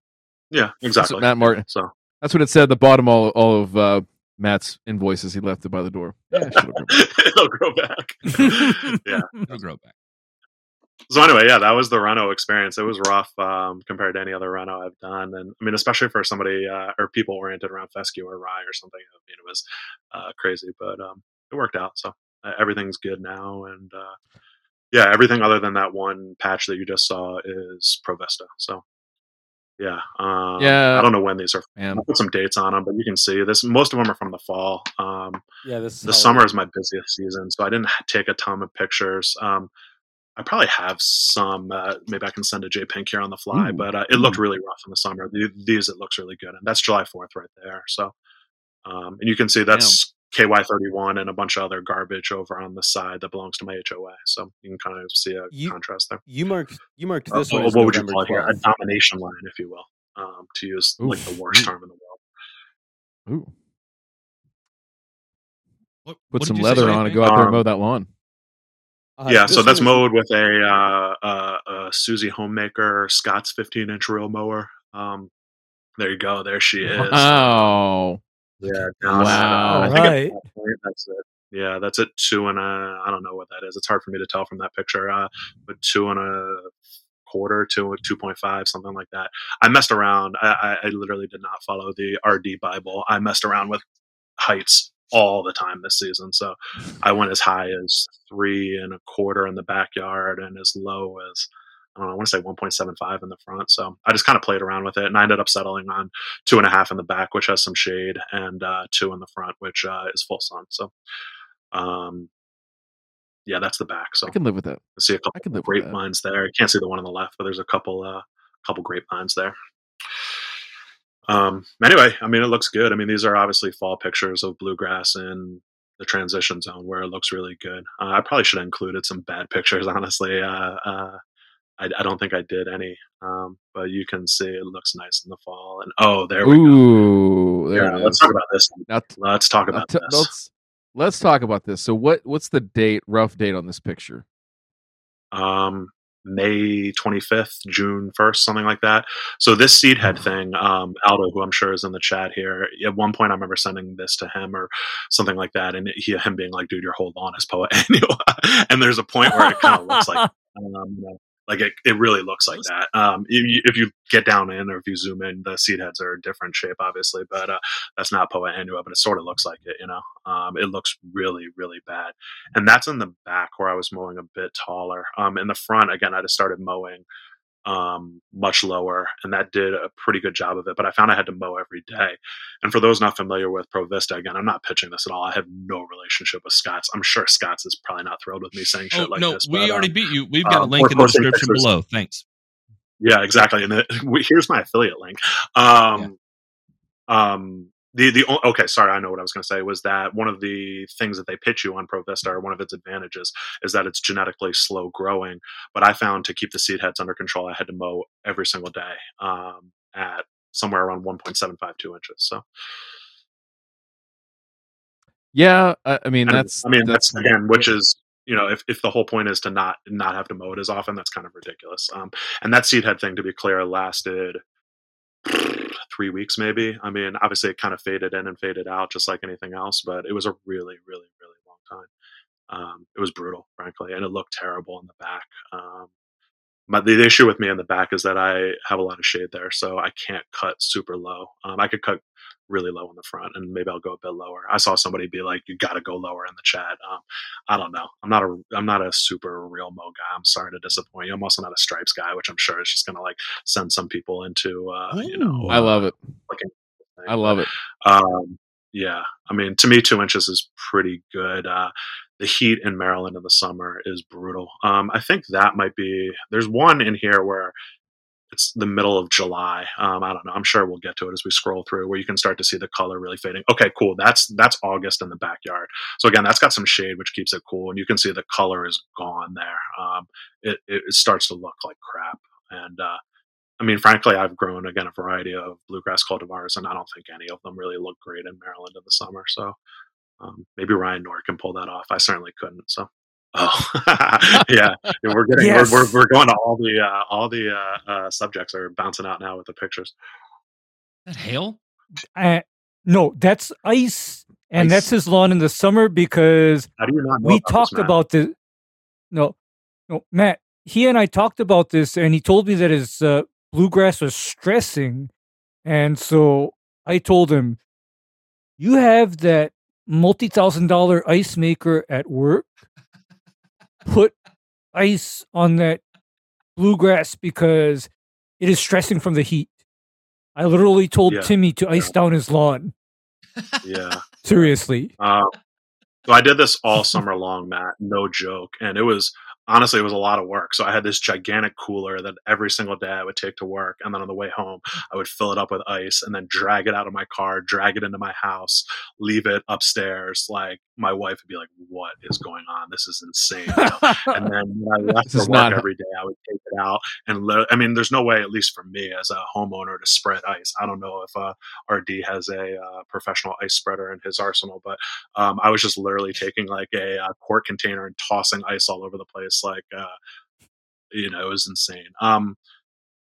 yeah, That's exactly. Matt Martin. So That's what it said at the bottom all all of uh, Matt's invoices. He left it by the door. Yeah, shit'll grow back. it'll grow back. yeah. It'll grow back. So anyway, yeah, that was the Reno experience. It was rough um, compared to any other Reno I've done, and I mean, especially for somebody uh, or people oriented around fescue or rye or something. I mean, it was uh, crazy, but um, it worked out. So uh, everything's good now, and uh, yeah, everything other than that one patch that you just saw is Provista. So yeah, um, Yeah. I don't know when these are. Man, I'll put some dates on them, but you can see this. Most of them are from the fall. Um, Yeah, this is the summer is my busiest season, so I didn't take a ton of pictures. Um, I probably have some. Uh, maybe I can send a J Pink here on the fly, Ooh. but uh, it looked really rough in the summer. These it looks really good, and that's July Fourth right there. So, um, and you can see that's KY thirty one and a bunch of other garbage over on the side that belongs to my HOA. So you can kind of see a You- contrast there. You marked you marked Uh, this one. what as would you November call it here? A domination line, if you will, um, to use like the worst Ooh. term in the world. Ooh. What, Put what some did say, leather on and go out there and Um, mow that lawn. Uh, yeah, so that's mowed with a, uh, uh, a Susie Homemaker Scott's 15 inch reel mower. Um, there you go. There she is. Wow. Yeah, down Wow. I think at Alright. that point, that's it. Yeah, that's it. Two and a. I don't know what that is. It's hard for me to tell from that picture. Uh, but two and a quarter, two two point five, something like that. I messed around. I, I, I literally did not follow the RD Bible. I messed around with heights all the time this season. So I went as high as three and a quarter in the backyard and as low as I don't know, I want to say 1.75 in the front. So I just kind of played around with it and I ended up settling on two and a half in the back, which has some shade, and uh, two in the front, which uh, is full sun. So, um, yeah, that's the back. So I can live with it. I see a couple I can live with that. grapevines there. You can't see the one on the left, but there's a couple, uh, couple grapevines there. Um, anyway, I mean, it looks good. I mean, these are obviously fall pictures of bluegrass in the transition zone where it looks really good. Uh, I probably should have included some bad pictures, honestly. Uh, uh, I, I don't think I did any, um, but you can see it looks nice in the fall. And oh, there we go. Ooh, there Yeah, let's talk about this. Now, Let's talk about t- this. let's let's talk about this. So, what what's the date? Rough date on this picture? Um, May 25th, June 1st, something like that. So this seed head thing, um, Aldo, who I'm sure is in the chat here, at one point I remember sending this to him or something like that, and he, him being like, "Dude, your whole lawn is Poa annua," and there's a point where it kind of looks like, um, you know, like it, it really looks like that. Um, if, you, if you get down in or if you zoom in, the seed heads are a different shape, obviously, but uh, that's not Poa annua, but it sort of looks like it. You know, um, it looks really, really bad, and that's in the back where I was mowing a bit taller. Um, in the front, again, I just started mowing um, much lower, and that did a pretty good job of it. But I found I had to mow every day. And for those not familiar with Provista, again, I'm not pitching this at all. I have no relationship with Scott's. I'm sure Scott's is probably not thrilled with me saying shit Oh, like no, this. No, we but, already um, beat you. We've got a um, link in the description pictures. below. Thanks. yeah, exactly. And it, we, here's my affiliate link. Um, um, the the okay, sorry, I know what I was going to say was that one of the things that they pitch you on Provista, or one of its advantages, is that it's genetically slow growing. But I found to keep the seed heads under control, I had to mow every single day um, at somewhere around 1.752 inches. So Yeah, I, I mean And, that's I mean that's, again, which is you know if, if the whole point is to not not have to mow it as often, that's kind of ridiculous. Um, and that seed head thing, to be clear, lasted three weeks maybe. I mean, obviously it kind of faded in and faded out, just like anything else. But it was a really, really, really long time. Um, it was brutal, frankly, and it looked terrible in the back. Um, my, the issue with me in the back is that I have a lot of shade there, so I can't cut super low. Um, I could cut really low in the front, and maybe I'll go a bit lower. I saw somebody be like, "You got to go lower" in the chat. Um, I don't know. I'm not a I'm not a super real mo guy. I'm sorry to disappoint you. I'm also not a stripes guy, which I'm sure is just gonna like send some people into uh, you know. I love it. I love it. um, yeah, I mean, to me, two inches is pretty good. Uh, the heat in Maryland in the summer is brutal. Um, I think that might be. There's one in here where it's the middle of July. Um, I don't know. I'm sure we'll get to it as we scroll through, where you can start to see the color really fading. Okay, cool. That's that's August in the backyard. So again, that's got some shade, which keeps it cool, and you can see the color is gone there. Um, it, it starts to look like crap, and uh, I mean, frankly, I've grown again a variety of bluegrass cultivars, and I don't think any of them really look great in Maryland in the summer. So um, maybe Ryan Knorr can pull that off. I certainly couldn't. So. Oh yeah, we're getting Yes. we're, we're we're going to all the uh, all the uh, uh, subjects are bouncing out now with the pictures. That hail? Uh, no, that's ice, and Ice. that's his lawn in the summer because How do you not we about talked Matt? about this. No, no, Matt. He and I talked about this, and he told me that his uh, bluegrass was stressing, and so I told him, "You have that multi-thousand dollar ice maker at work. Put ice on that bluegrass because it is stressing from the heat." I literally told Yeah. Timmy to ice down his lawn. Yeah. Seriously. Uh, so I did this all summer long, Matt. No joke, and it was honestly it was a lot of work. So I had this gigantic cooler that every single day I would take to work, and then on the way home I would fill it up with ice and then drag it out of my car, drag it into my house, leave it upstairs. Like my wife would be like, "What is going on? This is insane." and then when I left This for work every day, I would take it out and li- I mean, there's no way, at least for me as a homeowner, to spread ice. I don't know if uh, RD has a uh, professional ice spreader in his arsenal, but um, I was just literally taking like a, uh quart container and tossing ice all over the place. Like, uh, you know, it was insane. Um,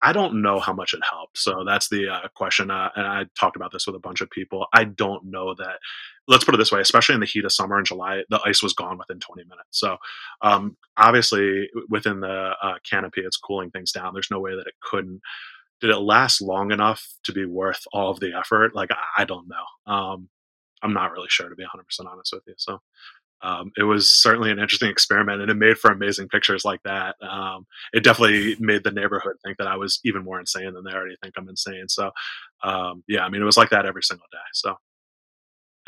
I don't know how much it helped. So that's the uh, question. Uh, and I talked about this with a bunch of people. I don't know that. Let's put it this way: especially in the heat of summer in July, the ice was gone within 20 minutes. So um, obviously, within the uh, canopy, it's cooling things down. There's no way that it couldn't. Did it last long enough to be worth all of the effort? Like I, don't know. Um, I'm not really sure to be 100 percent honest with you. So um, it was certainly an interesting experiment, and it made for amazing pictures like that. Um, it definitely made the neighborhood think that I was even more insane than they already think I'm insane. So um, yeah, I mean, it was like that every single day. So.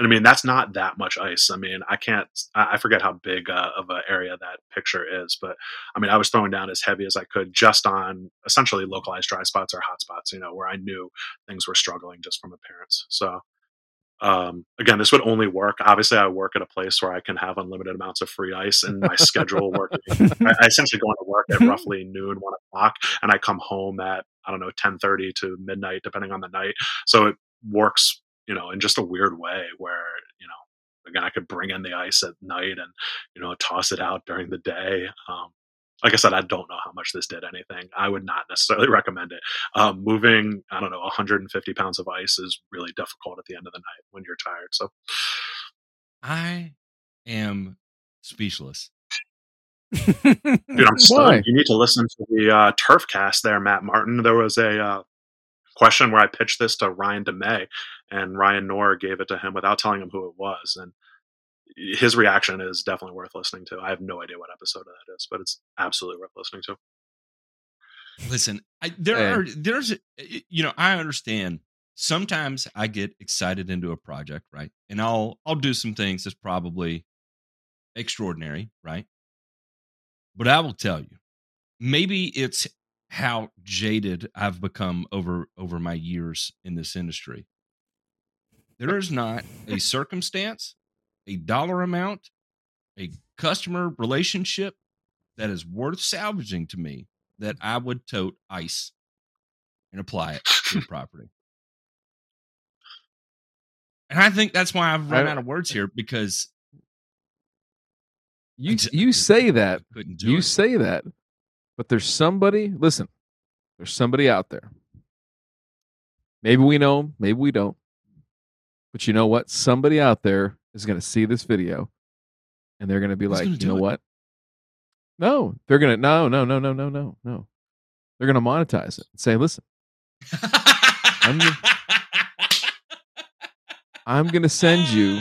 And I mean, that's not that much ice. I mean, I can't, I forget how big uh, of an area that picture is, but I mean, I was throwing down as heavy as I could just on essentially localized dry spots or hot spots, you know, where I knew things were struggling just from appearance. So, um, again, this would only work. Obviously, I work at a place where I can have unlimited amounts of free ice, and my schedule working. I, I essentially go into work at roughly noon, one o'clock, and I come home at I don't know ten thirty to midnight, depending on the night. So it works, you know, in just a weird way where you know, again, I could bring in the ice at night and you know toss it out during the day. Um, like I said, I don't know how much this did anything. I would not necessarily recommend it. Um, moving, I don't know, 150 pounds of ice is really difficult at the end of the night when you're tired. So, I am speechless. dude, I'm stunned. You need to listen to the uh, turf cast there, Matt Martin. There was a uh, question where I pitched this to Ryan DeMay, and Ryan Knorr gave it to him without telling him who it was. And his reaction is definitely worth listening to. I have no idea what episode that is, but it's absolutely worth listening to. Listen, I, there Hey. are there's eh, you know I understand. Sometimes I get excited into a project, right? And I'll I'll do some things that's probably extraordinary, right? But I will tell you, maybe it's how jaded I've become over over my years in this industry. There is not a circumstance, a dollar amount, a customer relationship that is worth salvaging to me that I would tote ice and apply it to a property. And I think that's why I've run out of words here because You I you say that. You it. say that. But there's somebody, listen, there's somebody out there. Maybe we know maybe we don't. But you know what? Somebody out there is going to see this video and they're going to be Who's like, you know it? what? No, they're going to, no, no, no, no, no, no, no. They're going to monetize it and say, listen, gonna- I'm going to send you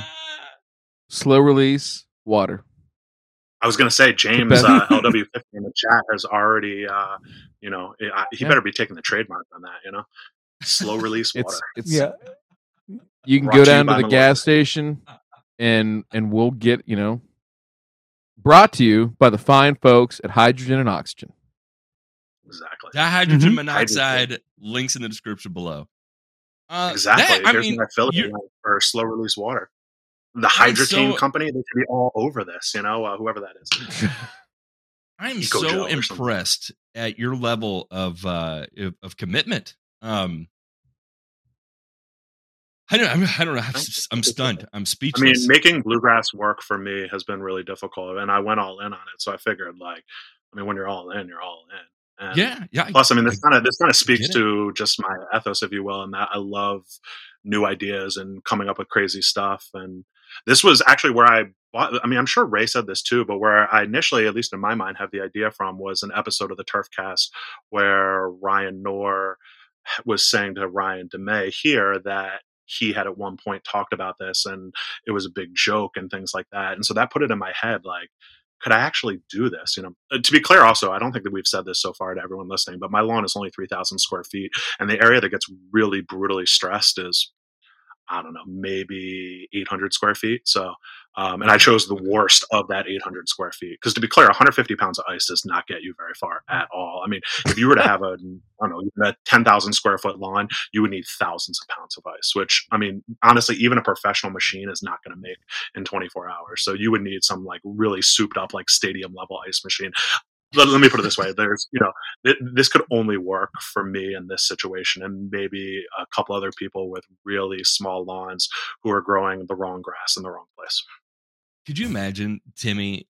slow release water. I was going to say James uh, LW50 in the chat has already, uh, you know, I, he Yeah. better be taking the trademark on that. You know, slow release water. It's, it's, yeah. you can Brought go down to by the gas station and and we'll get you know brought to you by the fine folks at hydrogen and oxygen exactly. Dihydrogen Mhm. monoxide links in the description below. Uh, Exactly. that- I Here's mean, my affiliate you- for slow release water. The Hydretain so- company, they should be all over this, you know, uh, whoever that is. I'm Eco so gel or impressed at your level of uh of, of commitment. Um I don't I don't know. I'm, I'm stunned. I'm speechless. I mean, making bluegrass work for me has been really difficult, and I went all in on it. So I figured, like, I mean, when you're all in, you're all in. And yeah, yeah. Plus, I mean, this kind of this kind of speaks to just my ethos, if you will, and that I love new ideas and coming up with crazy stuff. And this was actually where I bought. I mean, I'm sure Ray said this too, but where I initially, at least in my mind, have the idea from was an episode of the Turfcast where Ryan Knorr was saying to Ryan DeMay here that he had at one point talked about this and it was a big joke and things like that. And so that put it in my head like, could I actually do this? You know, Uh, to be clear, also, I don't think that we've said this so far to everyone listening, but my lawn is only 3,000 square feet. And the area that gets really brutally stressed is, I don't know, maybe 800 square feet. So, um, and I chose the worst of that 800 square feet. Because to be clear, 150 pounds of ice does not get you very far at all. I mean, if you were to have a, I don't know, a 10,000 square foot lawn, you would need thousands of pounds of ice, which, I mean, honestly, even a professional machine is not going to make in 24 hours. So you would need some like really souped up, like stadium level ice machine. Let, let me put it this way: there's, you know, th- this could only work for me in this situation, and maybe a couple other people with really small lawns who are growing the wrong grass in the wrong place. Could you imagine Timmy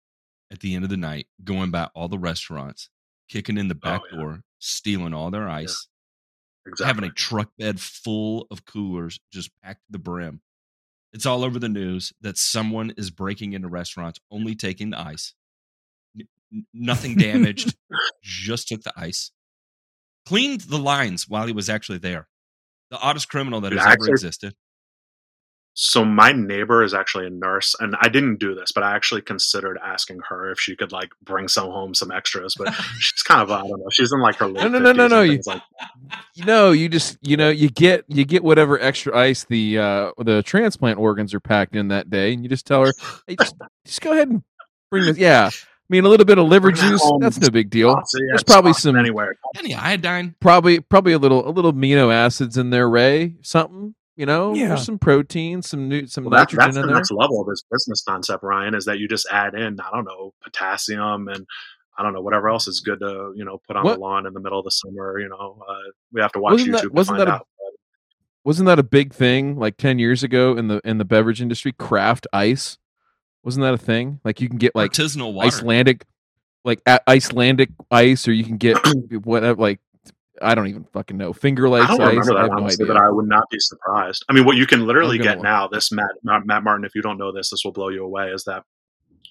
at the end of the night going by all the restaurants, kicking in the oh, back Oh, yeah. door, stealing all their ice, Exactly. having a truck bed full of coolers just packed to the brim. It's all over the news that someone is breaking into restaurants, only taking the ice. Nothing damaged, just took the ice. Cleaned the lines while he was actually there. The oddest criminal that Yeah, has ever existed. So my neighbor is actually a nurse, and I didn't do this, but I actually considered asking her if she could like bring some home, some extras. But she's kind of I don't know. She's in like her No, no, no, no, no, you- like you know you just you know you get you get whatever extra ice the uh the transplant organs are packed in that day and you just tell her hey just, just go ahead and bring this yeah mean a little bit of liver juice, that's no big deal so yeah, there's probably fine some anywhere. Any iodine? probably probably a little a little amino acids in there ray something you know Yeah. there's some protein some new some Well, that, nitrogen that's in the there next level of this business concept, Ryan, is that you just add in, I don't know, potassium and I don't know whatever else is good to you know put on What- the lawn in the middle of the summer. You know, uh, we have to watch Wasn't YouTube that- wasn't find that a- out. wasn't that a big thing like 10 years ago in the in the beverage industry craft ice wasn't that a thing like you can get like Artisanal water. Icelandic like Icelandic ice, or you can get whatever. Like I don't even fucking know. Finger I don't remember I that no honestly, idea. but I would not be surprised. I mean, what you can literally get look. now, this Matt, Matt Matt Martin, if you don't know this, this will blow you away. Is that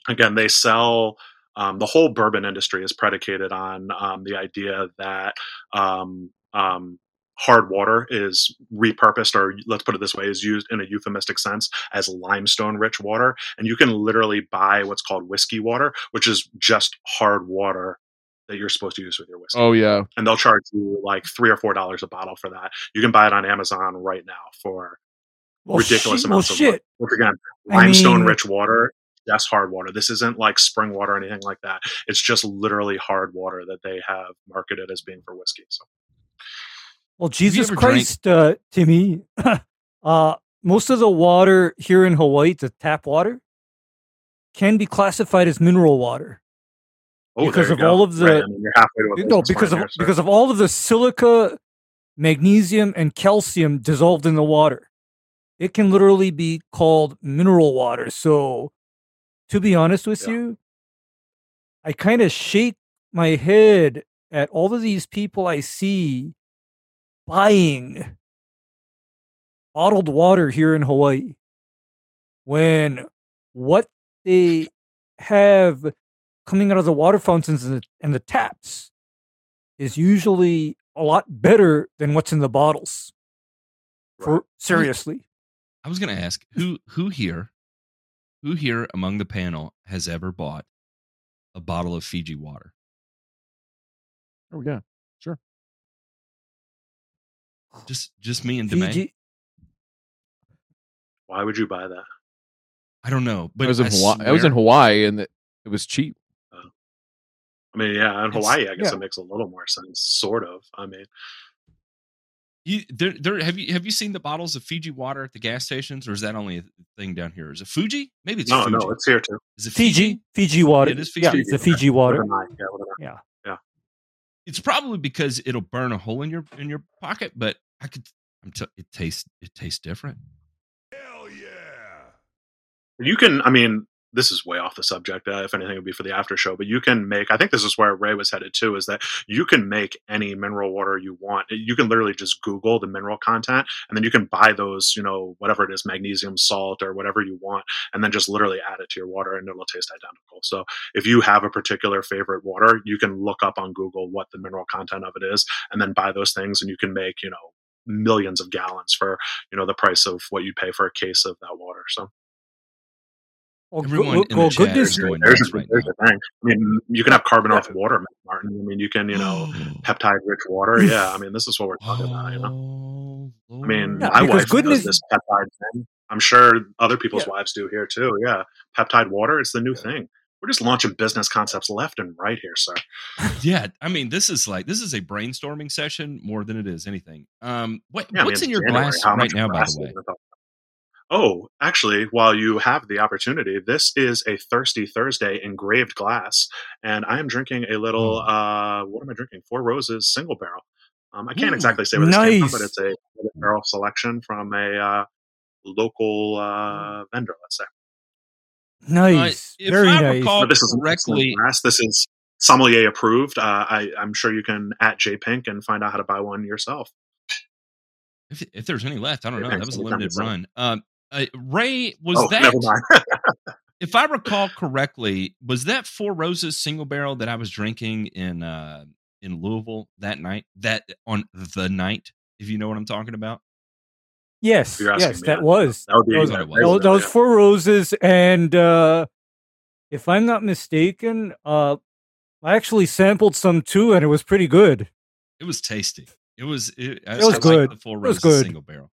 again? They sell um, the whole bourbon industry is predicated on um, the idea that um, um, hard water is repurposed, or let's put it this way, is used in a euphemistic sense as limestone rich water, and you can literally buy what's called whiskey water, which is just hard water that you're supposed to use with your whiskey Oh yeah, and they'll charge you like three or four dollars a bottle for that. You can buy it on Amazon right now for Well, ridiculous shit, amounts well, of shit. money. Once again, I limestone mean- rich water. That's hard water. This isn't like spring water or anything like that. It's just literally hard water that they have marketed as being for whiskey. So Well, Jesus Christ, uh, Timmy. uh, most of the water here in Hawaii, the tap water, can be classified as mineral water. oh, Because of go. all of the- Right, I mean, you're halfway to a No, because of because of all of the silica, magnesium, and calcium dissolved in the water. It can literally be called mineral water. So, to be honest with Yeah. you, I kind of shake my head at all of these people I see buying bottled water here in Hawaii when what they have coming out of the water fountains and the, and the taps is usually a lot better than what's in the bottles. For Right. seriously, I was going to ask who who here, who here among the panel has ever bought a bottle of Fiji water? oh yeah. Just just me and DeMay. Fiji. Why would you buy that? I don't know, but I was in I Hawaii. I was in Hawaii, and it, it was cheap. Oh. I mean, yeah, in It's- Hawaii, I guess yeah. it makes a little more sense, sort of. I mean, You, there, there. Have you have you seen the bottles of Fiji water at the gas stations, or is that only a thing down here? Is it Fuji? Maybe it's no, Fuji. no, it's here too. is it Fiji, Fiji water. It is Yeah, Fiji. it's the Fiji water. With an I, yeah, with an I. It's probably because it'll burn a hole in your in your pocket, but I could. I'm t- it tastes it tastes different. Hell yeah. You can, I mean, this is way off the subject. Uh, if anything, it would be for the after show. But you can make. I think this is where Ray was headed too. Is that you can make any mineral water you want. You can literally just Google the mineral content, and then you can buy those. You know, whatever it is, magnesium salt or whatever you want, and then just literally add it to your water, and it'll taste identical. So if you have a particular favorite water, you can look up on Google what the mineral content of it is, and then buy those things, and you can make you know millions of gallons for you know the price of what you pay for a case of that water. So. Well, Everyone go- in well, the chat goodness, is going there's, nuts right there's a thing. I mean, you can have carbon off water, Martin. I mean, you can, you know, peptide rich water. Yeah, I mean, this is what we're talking about. You know, Oh, I mean, Yeah, my wife goodness- does this peptide thing. I'm sure other people's Yeah. wives do here too. Yeah, peptide water. It's the new thing. We're just launching business concepts left and right here, sir. yeah. I mean, this is like this is a brainstorming session more than it is anything. Um, what, Yeah, I what's mean, in your January, glass right now, by the way? In the- Oh, actually, while you have the opportunity, this is a Thirsty Thursday engraved glass, and I am drinking a little. Oh. uh What am I drinking? Four Roses single barrel. Um, I can't Ooh, exactly say where this came from, but it's a single barrel selection from a uh, local uh, vendor. Let's say. nice, if very I nice. recall- But this is an correctly- glass. This is sommelier approved. Uh, I, I'm sure you can at JPink and find out how to buy one yourself. If, if there's any left, I don't know. That was a limited run. Um, uh, Ray, was oh, that never mind. if I recall correctly, was that Four Roses single barrel that I was drinking in uh in Louisville that night? That on the night, if you know what I'm talking about. yes, yes, me, that was that would be that was, what that was. was, that was Yeah. four roses, and uh, if I'm not mistaken, uh, I actually sampled some too, and it was pretty good. It was tasty. It was. It, It was I liked good. The Four It was good. single barrel.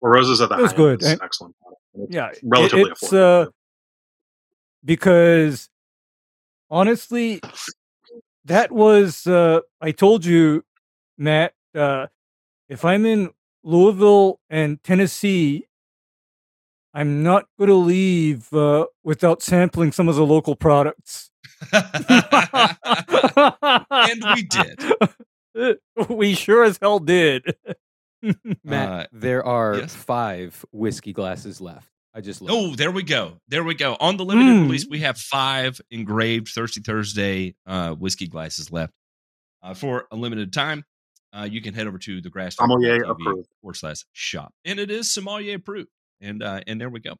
Well, Roses at the It was good, and- excellent. It's Yeah, relatively it's affordable. uh, because honestly, that was uh, I told you, Matt. Uh, if I'm in Louisville and Tennessee, I'm not going to leave uh, without sampling some of the local products. and we did. we sure as hell did. Matt, Uh, there are yes? five whiskey glasses left. I just looked. Oh, there we go. There we go. On the limited Mm. release, we have five engraved Thirsty Thursday uh, whiskey glasses left uh, for a limited time. Uh, you can head over to the grass Sommelier approved. forward slash shop, and it is sommelier approved. And uh, and there we go.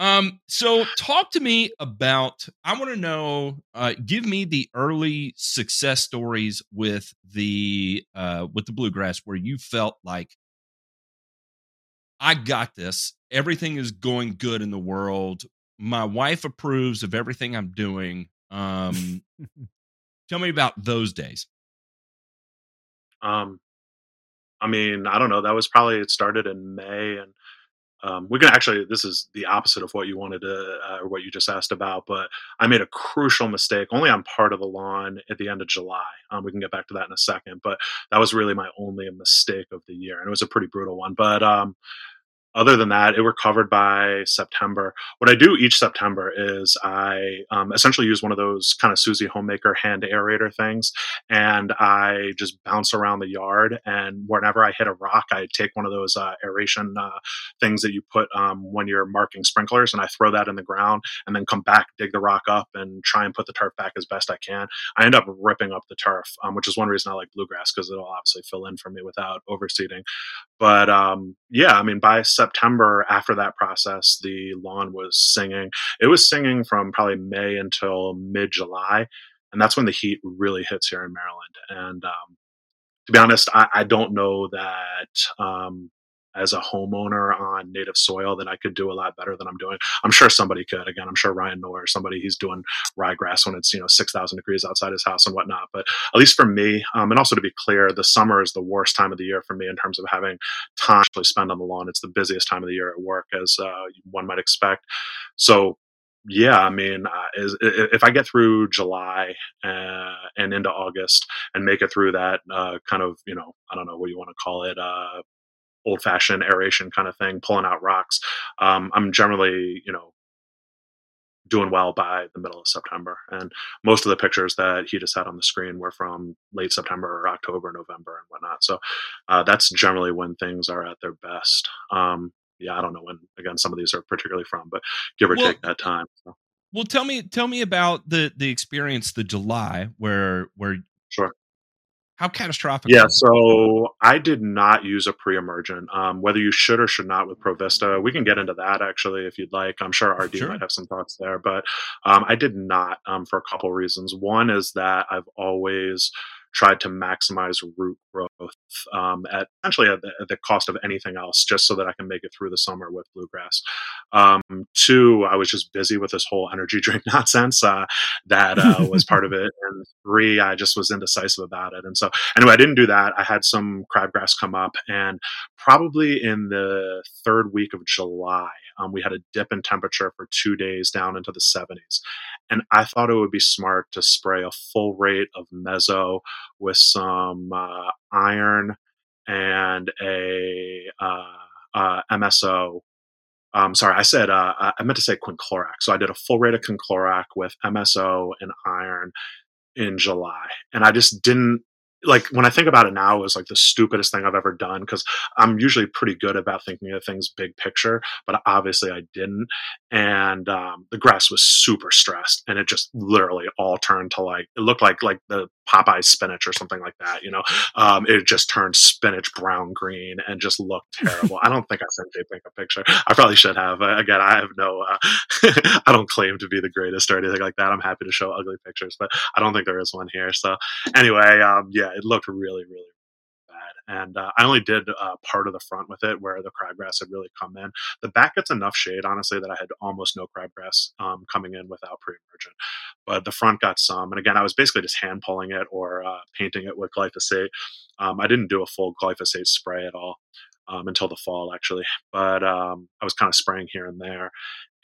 Um, so talk to me about. I want to know. Uh, give me the early success stories with the uh, with the bluegrass where you felt like I got this. Everything is going good in the world. My wife approves of everything I'm doing. Um, tell me about those days. Um, I mean, I don't know. That was probably it started in May, and um, we can actually. This is the opposite of what you wanted to, uh, or what you just asked about. But I made a crucial mistake only on part of the lawn at the end of July. Um, we can get back to that in a second, but that was really my only mistake of the year, and it was a pretty brutal one. But um, other than that, it recovered by September. What I do each September is I um, essentially use one of those kind of Susie homemaker hand aerator things, and I just bounce around the yard. And whenever I hit a rock, I take one of those uh, aeration uh, things that you put um, when you're marking sprinklers, and I throw that in the ground, and then come back, dig the rock up, and try and put the turf back as best I can. I end up ripping up the turf, um, which is one reason I like bluegrass because it'll obviously fill in for me without overseeding but um, yeah, I mean, by September, after that process, the lawn was singing. It was singing from probably May until mid July, and that's when the heat really hits here in Maryland. And um, to be honest, I, I don't know that um, as a homeowner on native soil that I could do a lot better than I'm doing. I'm sure somebody could. Again, I'm sure Ryan Knorr, somebody he's doing ryegrass when it's you know six thousand degrees outside his house and whatnot. But at least for me, um, and also to be clear, the summer is the worst time of the year for me in terms of having time to spend on the lawn. It's the busiest time of the year at work, as uh, one might expect. So yeah, I mean, uh, is, if I get through July uh, and into August and make it through that uh, kind of, you know, I don't know what you want to call it, uh, old fashioned aeration kind of thing, pulling out rocks, um, I'm generally, you know, doing well by the middle of September. And most of the pictures that he just had on the screen were from late September or October, November, and whatnot. So uh, that's generally when things are at their best. Um, yeah, I don't know when, again, some of these are particularly from, but give or Well, take that time. So, Well, tell me, tell me about the the experience, the July, where where sure. How catastrophic. Yeah, so I did not use a pre-emergent. Um, whether you should or should not with Provista, we can get into that actually if you'd like. I'm sure RD Sure. might have some thoughts there, but um, I did not um, for a couple reasons. One is that I've always tried to maximize root growth um, at essentially at the, at the cost of anything else, just so that I can make it through the summer with bluegrass. Um, two, I was just busy with this whole energy drink nonsense uh, that uh, was part of it, and three, I just was indecisive about it, and so anyway, I didn't do that. I had some crabgrass come up, and probably in the third week of July, um, we had a dip in temperature for two days down into the 70s. And I thought it would be smart to spray a full rate of mezzo with some uh, iron and a uh, uh, MSO. Um, sorry, I said uh, I I meant to say quinclorac. So I did a full rate of quinclorac with MSO and iron in July, and I just didn't like when I think about it now. It was like the stupidest thing I've ever done because I'm usually pretty good about thinking of things big picture, but obviously I didn't. And um, the grass was super stressed, and it just literally all turned to like it looked like like the Popeye spinach or something like that. You know, um, it just turned spinach brown green and just looked terrible. I don't think I sent JPEG a picture. I probably should have. Again, I have no. Uh, I don't claim to be the greatest or anything like that. I'm happy to show ugly pictures, but I don't think there is one here. So anyway, um, yeah, it looked really, really. And uh, I only did uh, part of the front with it where the crabgrass had really come in. The back gets enough shade, honestly, that I had almost no crabgrass um, coming in without pre-emergent. But the front got some. And again, I was basically just hand pulling it or uh, painting it with glyphosate. Um, I didn't do a full glyphosate spray at all. Um, until the fall, actually, but um, I was kind of spraying here and there,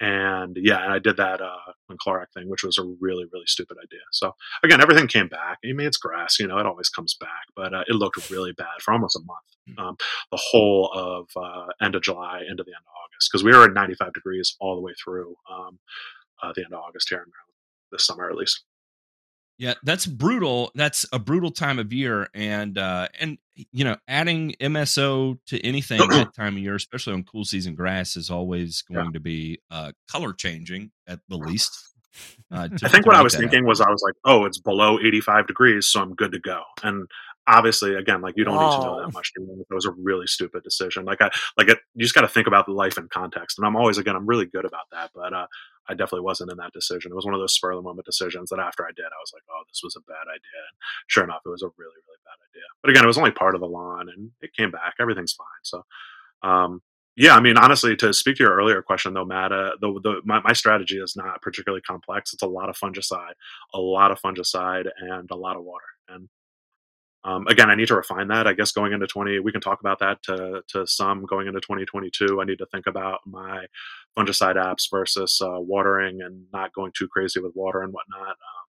and yeah, and I did that uh, Clorox thing, which was a really, really stupid idea. So again, everything came back. I mean, it's grass, you know, it always comes back, but uh, it looked really bad for almost a month. Um, the whole of uh, end of July into the end of August, because we were at 95 degrees all the way through um, uh, the end of August here in Maryland this summer, at least. Yeah, that's brutal. That's a brutal time of year, and uh, and you know, adding MSO to anything that time of year, especially on cool season grass, is always going to be uh, color changing at the least. Uh, I think what I was that thinking was I was like, oh, it's below 85 degrees, so I'm good to go. And obviously, again, like you don't need to know that much. It was a really stupid decision. Like I, like it, you just got to think about the life in context. And I'm always, again, I'm really good about that, but uh, I definitely wasn't in that decision. It was one of those spur of the moment decisions that after I did, I was like, oh, this was a bad idea. And sure enough, it was a really, really bad idea. But again, it was only part of the lawn, and it came back. Everything's fine. So. Um, yeah, I mean, honestly, to speak to your earlier question, though, Matt, uh, the, the my, my strategy is not particularly complex. It's a lot of fungicide, a lot of fungicide, and a lot of water. And um, again, I need to refine that. I guess going into twenty, we can talk about that to to some going into twenty twenty two. I need to think about my fungicide apps versus uh, watering and not going too crazy with water and whatnot. Um,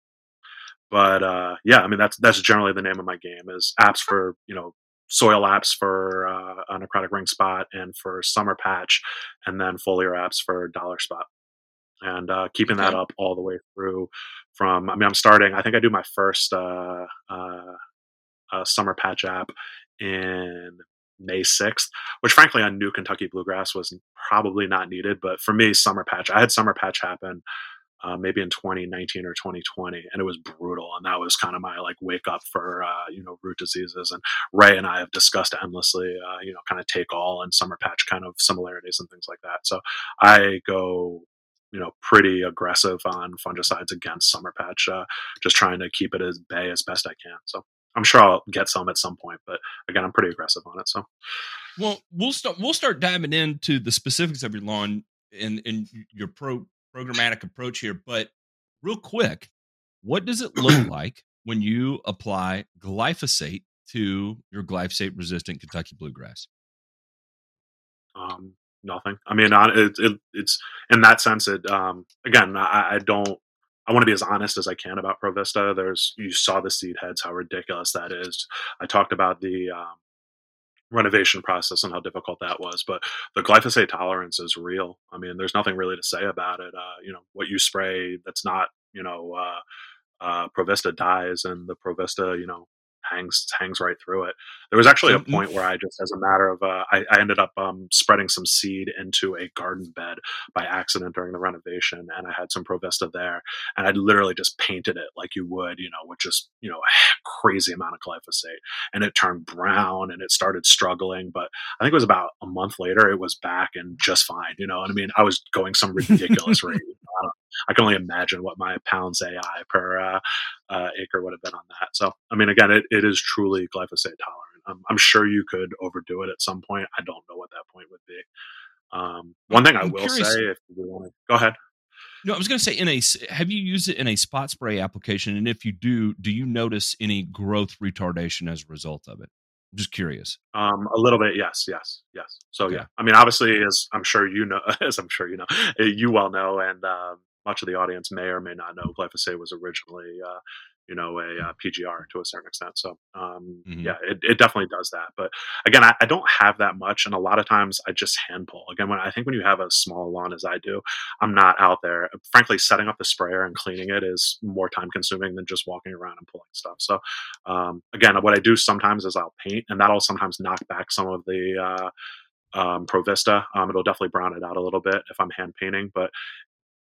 but uh, yeah, I mean that's that's generally the name of my game is apps for you know soil apps for uh, a necrotic ring spot and for summer patch, and then foliar apps for dollar spot, and uh, keeping that up all the way through. From I mean, I'm starting. I think I do my first uh, uh, uh, summer patch app in May 6th, which frankly on new Kentucky bluegrass was probably not needed. But for me, summer patch, I had summer patch happen uh, maybe in 2019 or 2020, and it was brutal. And that was kind of my like wake up for uh, you know root diseases. And Ray and I have discussed endlessly, uh, you know, kind of take all and summer patch kind of similarities and things like that. So I go. You know, pretty aggressive on fungicides against summer patch, uh, just trying to keep it as bay as best I can. So I'm sure I'll get some at some point, but again, I'm pretty aggressive on it. So Well, we'll start. We'll start diving into the specifics of your lawn and and your pro programmatic approach here. But real quick, what does it look like when you apply glyphosate to your glyphosate resistant Kentucky bluegrass? um, nothing. I mean, on- it, it, it's in that sense. It um, again, I, I don't. I want to be as honest as I can about Provista. There's you saw the seed heads, how ridiculous that is. I talked about the um, renovation process and how difficult that was, but the glyphosate tolerance is real. I mean, there's nothing really to say about it. Uh, you know, what you spray that's not you know uh, uh, Provista dies, and the Provista you know hangs hangs right through it. There was actually a point where I just, as a matter of, uh, I, I ended up um, spreading some seed into a garden bed by accident during the renovation, and I had some Provista there, and I literally just painted it like you would, you know, with just you know a crazy amount of glyphosate, and it turned brown and it started struggling, but I think it was about a month later, it was back and just fine, you know. And I mean, I was going some ridiculous rate. I, can only imagine what my pounds AI per uh, uh, acre would have been on that. So, I mean, again, it, it is truly glyphosate tolerant. Um, I'm sure you could overdo it at some point. I don't know what that point would be. Um, one thing I I'm will curious- say, if you want to go ahead, No, I was going to say in a Have you used it in a spot spray application? And if you do, do you notice any growth retardation as a result of it? I'm just curious. um, a little bit, yes, yes, yes. So Okay. yeah, I mean, obviously, as I'm sure you know, as I'm sure you know, eh, you well know, and um much of the audience may or may not know, glyphosate was originally, uh, you know, a uh, PGR to a certain extent. So um, Mhm. yeah, it, it definitely does that. But again, I, I don't have that much, and a lot of times I just hand pull. Again, when I think when you have a small lawn as I do, I'm not out there. Frankly, setting up the sprayer and cleaning it is more time consuming than just walking around and pulling stuff. So um, again, what I do sometimes is I'll paint, and that'll sometimes knock back some of the uh, um, Provista. Um, it'll definitely brown it out a little bit if I'm hand painting, but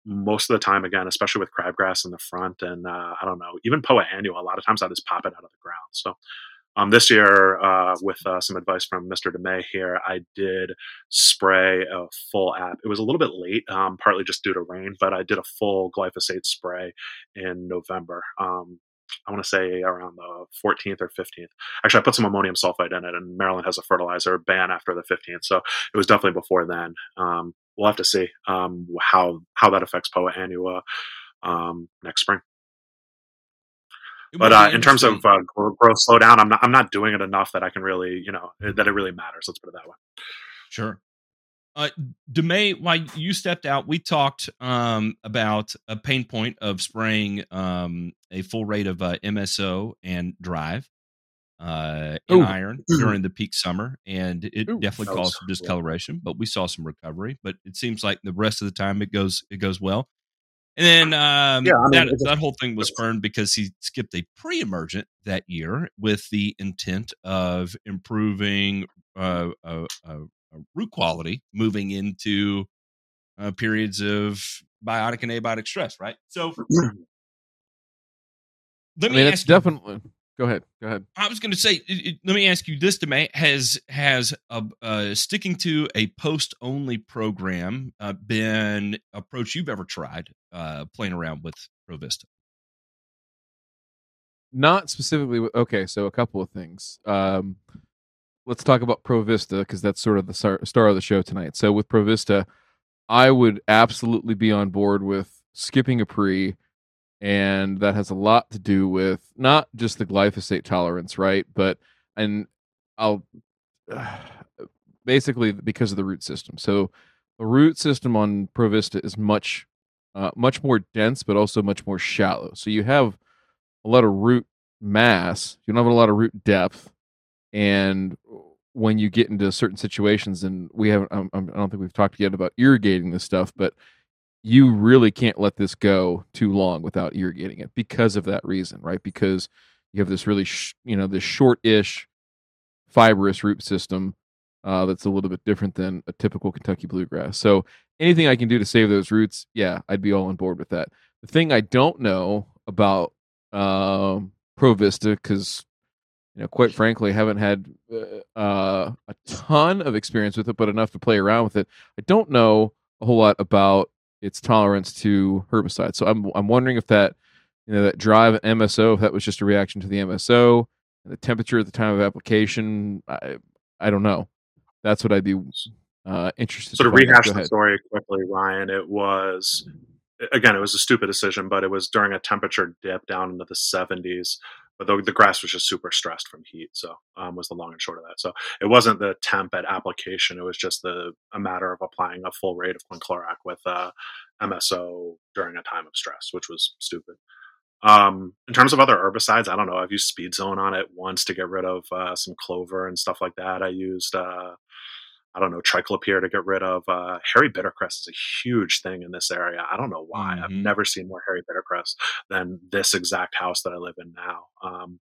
most of the time, again, especially with crabgrass in the front, and uh, I don't know, even Poa annua, a lot of times I just pop it out of the ground. So um, this year, uh, with uh, some advice from Mr. DeMay here, I did spray a full app. It was a little bit late, um, partly just due to rain, but I did a full glyphosate spray in November. Um, I want to say around the 14th or 15th. Actually, I put some ammonium sulfate in it, and Maryland has a fertilizer ban after the 15th, so it was definitely before then. Um, we'll have to see um, how how that affects Poa annua um, next spring. It But uh, in terms of uh, growth slowdown, I'm not I'm not doing it enough that I can really you know that it really matters. Let's put it that way. Sure. Uh, DeMay, while you stepped out, we talked um, about a pain point of spraying um, a full rate of uh, MSO and drive uh, in Ooh. iron during the peak summer, and it Ooh. definitely caused some discoloration. But we saw some recovery. But it seems like the rest of the time it goes it goes well. And then um, Yeah, I mean, that, it's- that whole thing was spurned because he skipped a pre emergent that year with the intent of improving uh, uh, uh, uh, root quality moving into uh, periods of biotic and abiotic stress, right? So let I me mean, ask it's you, definitely. Go ahead. Go ahead. I was going to say, it- it- let me ask you this, demand Has has uh, uh, sticking to a post only program uh, been approach you've ever tried uh, playing around with Provista? Not specifically. with- Okay, so a couple of things. Um, let's talk about Provista because that's sort of the star, star of the show tonight. So with Provista, I would absolutely be on board with skipping a pre, and that has a lot to do with not just the glyphosate tolerance, right? But and I'll basically because of the root system. So the root system on Provista is much uh, much more dense, but also much more shallow. So you have a lot of root mass. You don't have a lot of root depth, and when you get into certain situations, and we haven't, um, um, I don't think we've talked yet about irrigating this stuff, but you really can't let this go too long without irrigating it because of that reason, right? Because you have this really, sh- you know, this short-ish fibrous root system uh, that's a little bit different than a typical Kentucky bluegrass. So anything I can do to save those roots, yeah, I'd be all on board with that. The thing I don't know about um, Provista, because you know, quite frankly, haven't had uh, uh, a ton of experience with it, but enough to play around with it. I don't know a whole lot about its tolerance to herbicides. So I'm I'm wondering if that you know that drive MSO, if that was just a reaction to the MSO and the temperature at the time of application. I I don't know. That's what I'd be uh, interested. So to rehash the story quickly, Ryan, it was again, it was a stupid decision, but it was during a temperature dip down into the 70s. But the, the grass was just super stressed from heat, so um, was the long and short of that. So it wasn't the temp at application; it was just the a matter of applying a full rate of quinclorac with uh, MSO during a time of stress, which was stupid. Um, in terms of other herbicides, I don't know. I've used Speed Zone on it once to get rid of uh, some clover and stuff like that. I used uh, I don't know, triclopyr to get rid of. Uh, hairy bittercress is a huge thing in this area. I don't know why. I've Mhm. never seen more hairy bittercress than this exact house that I live in now. Um,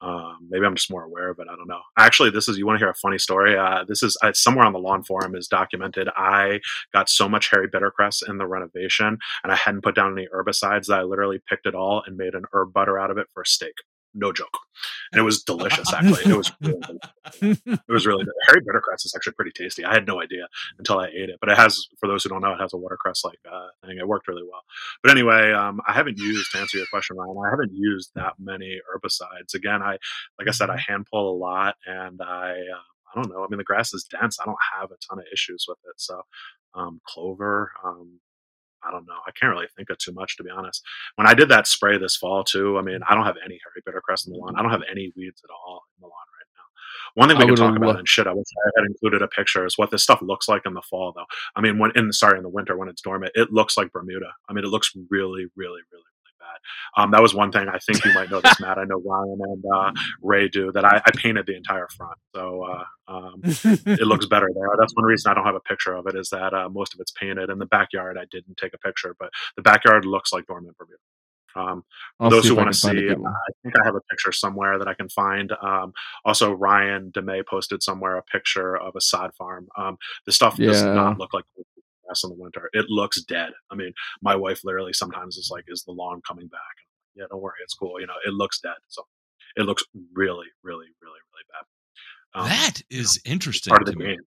um, maybe I'm just more aware of it. I don't know. Actually, this is you want to hear a funny story. Uh, this is uh, somewhere on the lawn forum is documented. I got so much hairy bittercress in the renovation, and I hadn't put down any herbicides that I literally picked it all and made an herb butter out of it for a steak. No joke, and it was delicious. Actually, it was really it was really good. Hairy bittercress is actually pretty tasty. I had no idea until I ate it, but it has, for those who don't know, it has a watercress like uh, thing. It worked really well. But anyway, um, I haven't used to answer your question, Ryan. I haven't used that many herbicides. Again, I like I said, I hand pull a lot, and I uh, I don't know. I mean, the grass is dense. I don't have a ton of issues with it. So um, clover. Um, I don't know. I can't really think of too much to be honest. When I did that spray this fall too, I mean, I don't have any hairy bittercress in the lawn. I don't have any weeds at all in the lawn right now. One thing we I can talk about, and shit, I wish I had included a picture, is what this stuff looks like in the fall, though. I mean, when in sorry, in the winter when it's dormant, it looks like Bermuda. I mean, it looks really, really, really. Um, that was one thing I think you might notice, Matt. I know Ryan and uh, Ray do that. I, I painted the entire front, so uh, um, it looks better there. That's one reason I don't have a picture of it is that uh, most of it's painted. In the backyard, I didn't take a picture, but the backyard looks like dormant Bermuda. Um, for those who want to see, good. I think I have a picture somewhere that I can find. Um, also, Ryan DeMay posted somewhere a picture of a sod farm. Um, the stuff does not look like grass in the winter. It looks dead. I mean, my wife literally sometimes is like, "Is the lawn coming back?" Yeah, don't worry, it's cool. You know, it looks dead. So it looks really, really, really, really bad. Um, that is interesting part of to the me. game.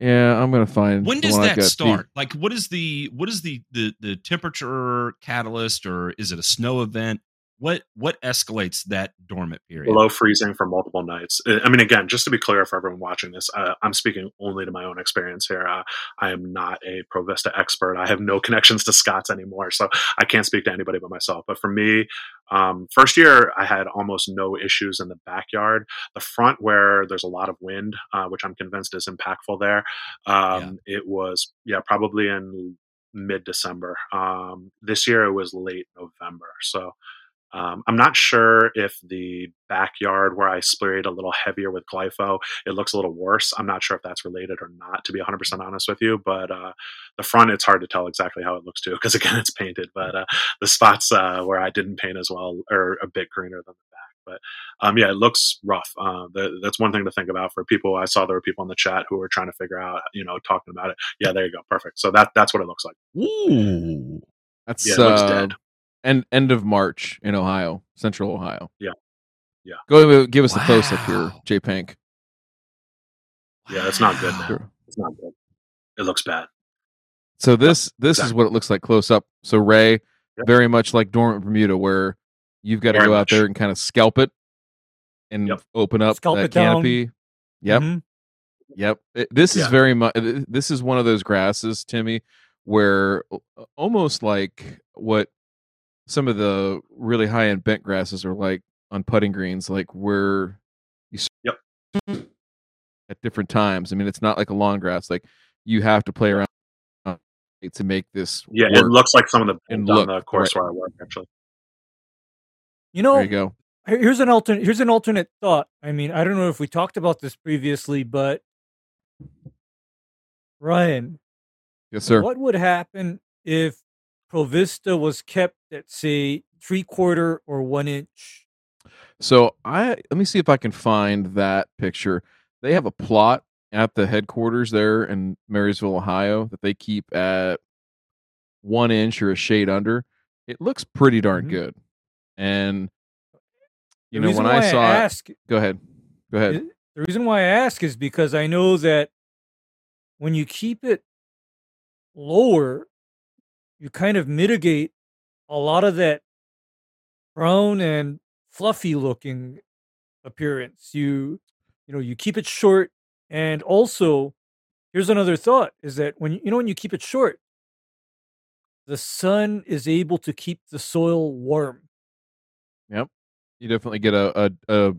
Yeah, I'm gonna find. When does that got. The- start? Like, what is the what is the the the temperature catalyst, or is it a snow event? What what escalates that dormant period? below freezing for multiple nights. I mean, again, just to be clear for everyone watching this, uh, I'm speaking only to my own experience here. Uh, I am not a Provista expert. I have no connections to Scotts anymore, so I can't speak to anybody but myself. But for me, um, first year I had almost no issues in the backyard. The front, where there's a lot of wind, uh, which I'm convinced is impactful there, um, it was yeah probably in mid December. Um, this year it was late November, so. Um, I'm not sure if the backyard where I sprayed a little heavier with glypho, it looks a little worse. I'm not sure if that's related or not, to be 100% honest with you. But uh, the front, it's hard to tell exactly how it looks too, because again, it's painted. But uh, the spots uh, where I didn't paint as well are a bit greener than the back. But um, yeah, it looks rough. Uh, the, that's one thing to think about for people. I saw there were people in the chat who were trying to figure out, you know, talking about it. Yeah, there you go, perfect. So that that's what it looks like. Ooh. That's Yeah, uh, dead. End end of March in Ohio, Central Ohio. Yeah. Yeah. Go ahead, give us a close up here, Wow. J Pank. Yeah, it's not good, man. Sure. It's not good. It looks bad. So this this is what it looks like close up. So Ray, Yep. very much like Dormant Bermuda, where you've got to Very go out there and kind of scalp it and Yep. open up Scalp that it down. canopy. Yep. Mhm. Yep. It- this is very much. This is one of those grasses, Timmy, where almost like what some of the really high end bent grasses are like on putting greens, like where you s- Yep. at different times. I mean, it's not like a long grass. Like you have to play around to make this. Yeah, it looks like some of the And bends on look, the course right. where I work actually. You know, There you go. Here's an alternate here's an alternate thought i mean i don't know if we talked about this previously but ryan Yes, sir. what would happen if provista was kept at say three quarter or one inch So I let me see if I can find that picture. They have a plot at the headquarters there in Marysville, Ohio, that they keep at one inch or a shade under. It looks pretty darn Mhm. good. And you The know, when I saw it, ask go ahead, go ahead. i- the reason why i ask is because i know that when you keep it lower you kind of mitigate a lot of that brown and fluffy looking appearance you you know you keep it short and also here's another thought is that when you know when you keep it short the sun is able to keep the soil warm Yep. you definitely get a, a, a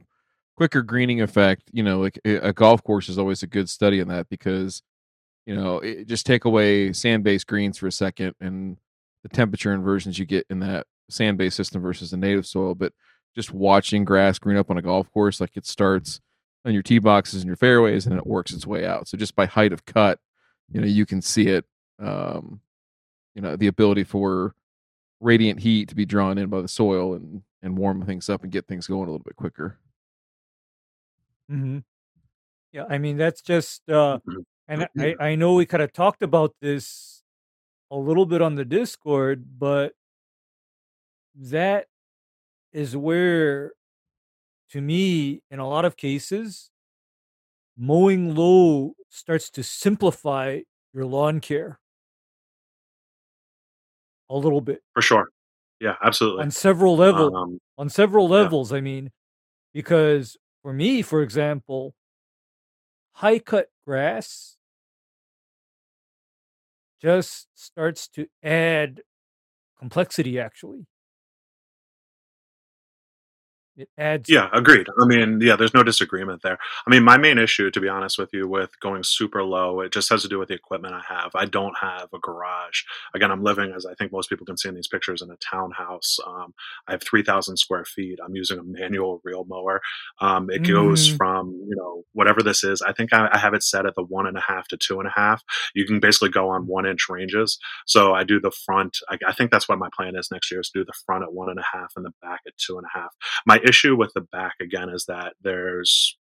quicker greening effect. You know, like a, a golf course is always a good study in that because, you know, it, just take away sand based greens for a second and the temperature inversions you get in that sand based system versus the native soil. But just watching grass green up on a golf course, like it starts on your tee boxes and your fairways and it works its way out. So just by height of cut, you know, you can see it. Um, you know, the ability for radiant heat to be drawn in by the soil and and warm things up and get things going a little bit quicker. Mm-hmm. Yeah, I mean that's just, uh, Mhm. And I I know we kind of talked about this a little bit on the Discord, but that is where, to me, in a lot of cases, mowing low starts to simplify your lawn care a little bit For sure. Yeah, absolutely. on several levels. Um, on several Yeah. levels i mean because for me for example high cut grass just starts to add complexity actually it adds Yeah, agreed. I mean, yeah, there's no disagreement there. I mean, my main issue, to be honest with you, with going super low, it just has to do with the equipment I have. I don't have a garage. Again, I'm living, as I think most people can see in these pictures, in a townhouse. Um, I have 3,000 square feet. I'm using a manual reel mower. Um, it goes Mm. from, you know, whatever this is. I think I, I have it set at the one and a half to two and a half. You can basically go on one inch ranges. So I do the front. I, I think that's what my plan is next year is to do the front at one and a half and the back at two and a half my issue with the back again is that there's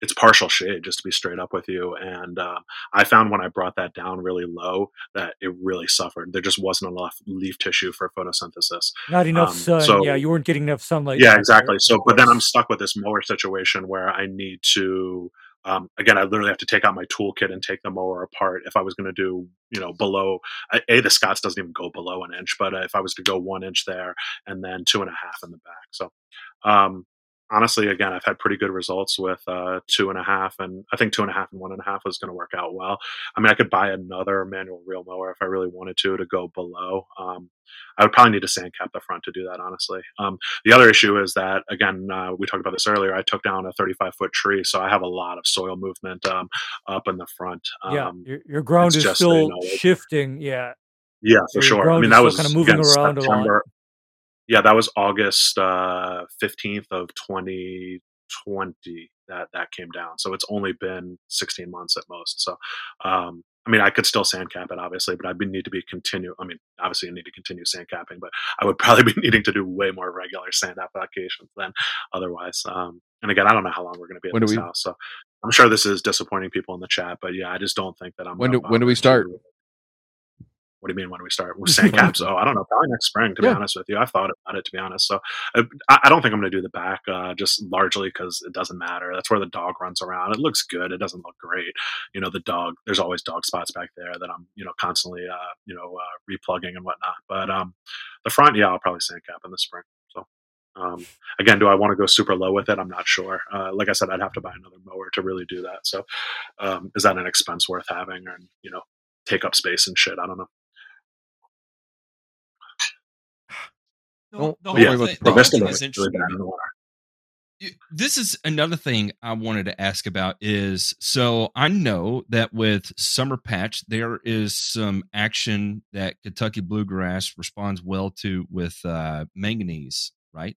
it's partial shade just to be straight up with you and um, i found when i brought that down really low that it really suffered. There just wasn't enough leaf tissue for photosynthesis. Not enough um, sun. so- yeah you weren't getting enough sunlight yeah exactly. so but then i'm stuck with this mower situation where i need to um, again i literally have to take out my toolkit and take the mower apart. If i was going to do you know below a the Scotts doesn't even go below an inch but if i was to go one inch there and then two and a half in the back so um, honestly again i've had pretty good results with uh, two and a half and i think two and a half and one and a half was going to work out well i mean i could buy another manual reel mower if i really wanted to to go below um, i would probably need to sand cap the front to do that honestly um, the other issue is that, again, uh, we talked about this earlier. I took down a 35 foot tree, so I have a lot of soil movement um, up in the front. Um, yeah your, your ground is just, you still know, shifting yeah yeah, for your sure. I mean, that was kinda moving again, around a lot. September. Yeah, that was August uh, fifteenth of twenty twenty. That that came down. So it's only been sixteen months at most. So. Um, I mean, I could still sand cap it, obviously, but I'd be, need to be continue. I mean, obviously, I need to continue sand capping, but I would probably be needing to do way more regular sand applications than otherwise. Um, and again, I don't know how long we're going to be at When this we- house, so I'm sure this is disappointing people in the chat. But yeah, I just don't think that I'm. When do- when do we start? What do you mean when do we start? With sand caps? Oh, I don't know. Probably next spring. To Yeah. be honest with you, I've thought about it. To be honest, so uh, I, I don't think I'm going to do the back, uh, just largely because it doesn't matter. That's where the dog runs around. It looks good. It doesn't look great. You know, the dog. There's always dog spots back there that I'm, you know, constantly, uh, you know, uh, replugging and whatnot. But um, the front, yeah, I'll probably sand cap in the spring. So. Um, again, do I want to go super low with it? I'm not sure. Uh, like I said, I'd have to buy another mower to really do that. So, um, is that an expense worth having, And, you know, take up space and shit? I don't know. The, Don't- the whole worry thing, the the whole Vista thing mower is is interesting. bad to in me. the water. You- This is another thing I wanted to ask about is so I know that with Summer Patch there is some action that Kentucky Bluegrass responds well to with uh, manganese, right?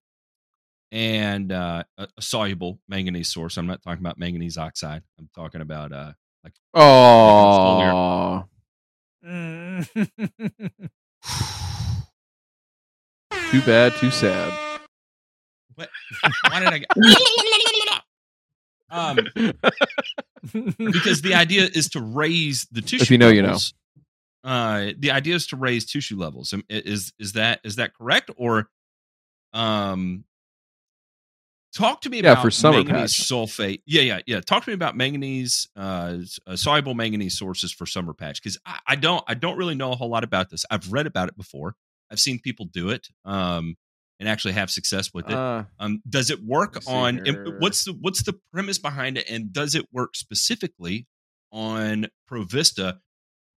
And uh, a, a soluble manganese source. I'm not talking about manganese oxide. I'm talking about uh, like Oh. too bad, too sad. what? Why did I get? um, because the idea is to raise the tissue. you know, you know. levels. Uh, the idea is to raise tissue levels. Is is that is that correct or um? Talk to me Yeah, about for summer manganese patch. sulfate. Yeah, yeah, yeah. Talk to me about manganese, uh, uh, soluble manganese sources for summer patch because I, I don't, I don't really know a whole lot about this. I've read about it before. I've seen people do it, um, and actually have success with it. Uh, Um, does it work Let me see on and here. what's the what's the premise behind it, and does it work specifically on Provista?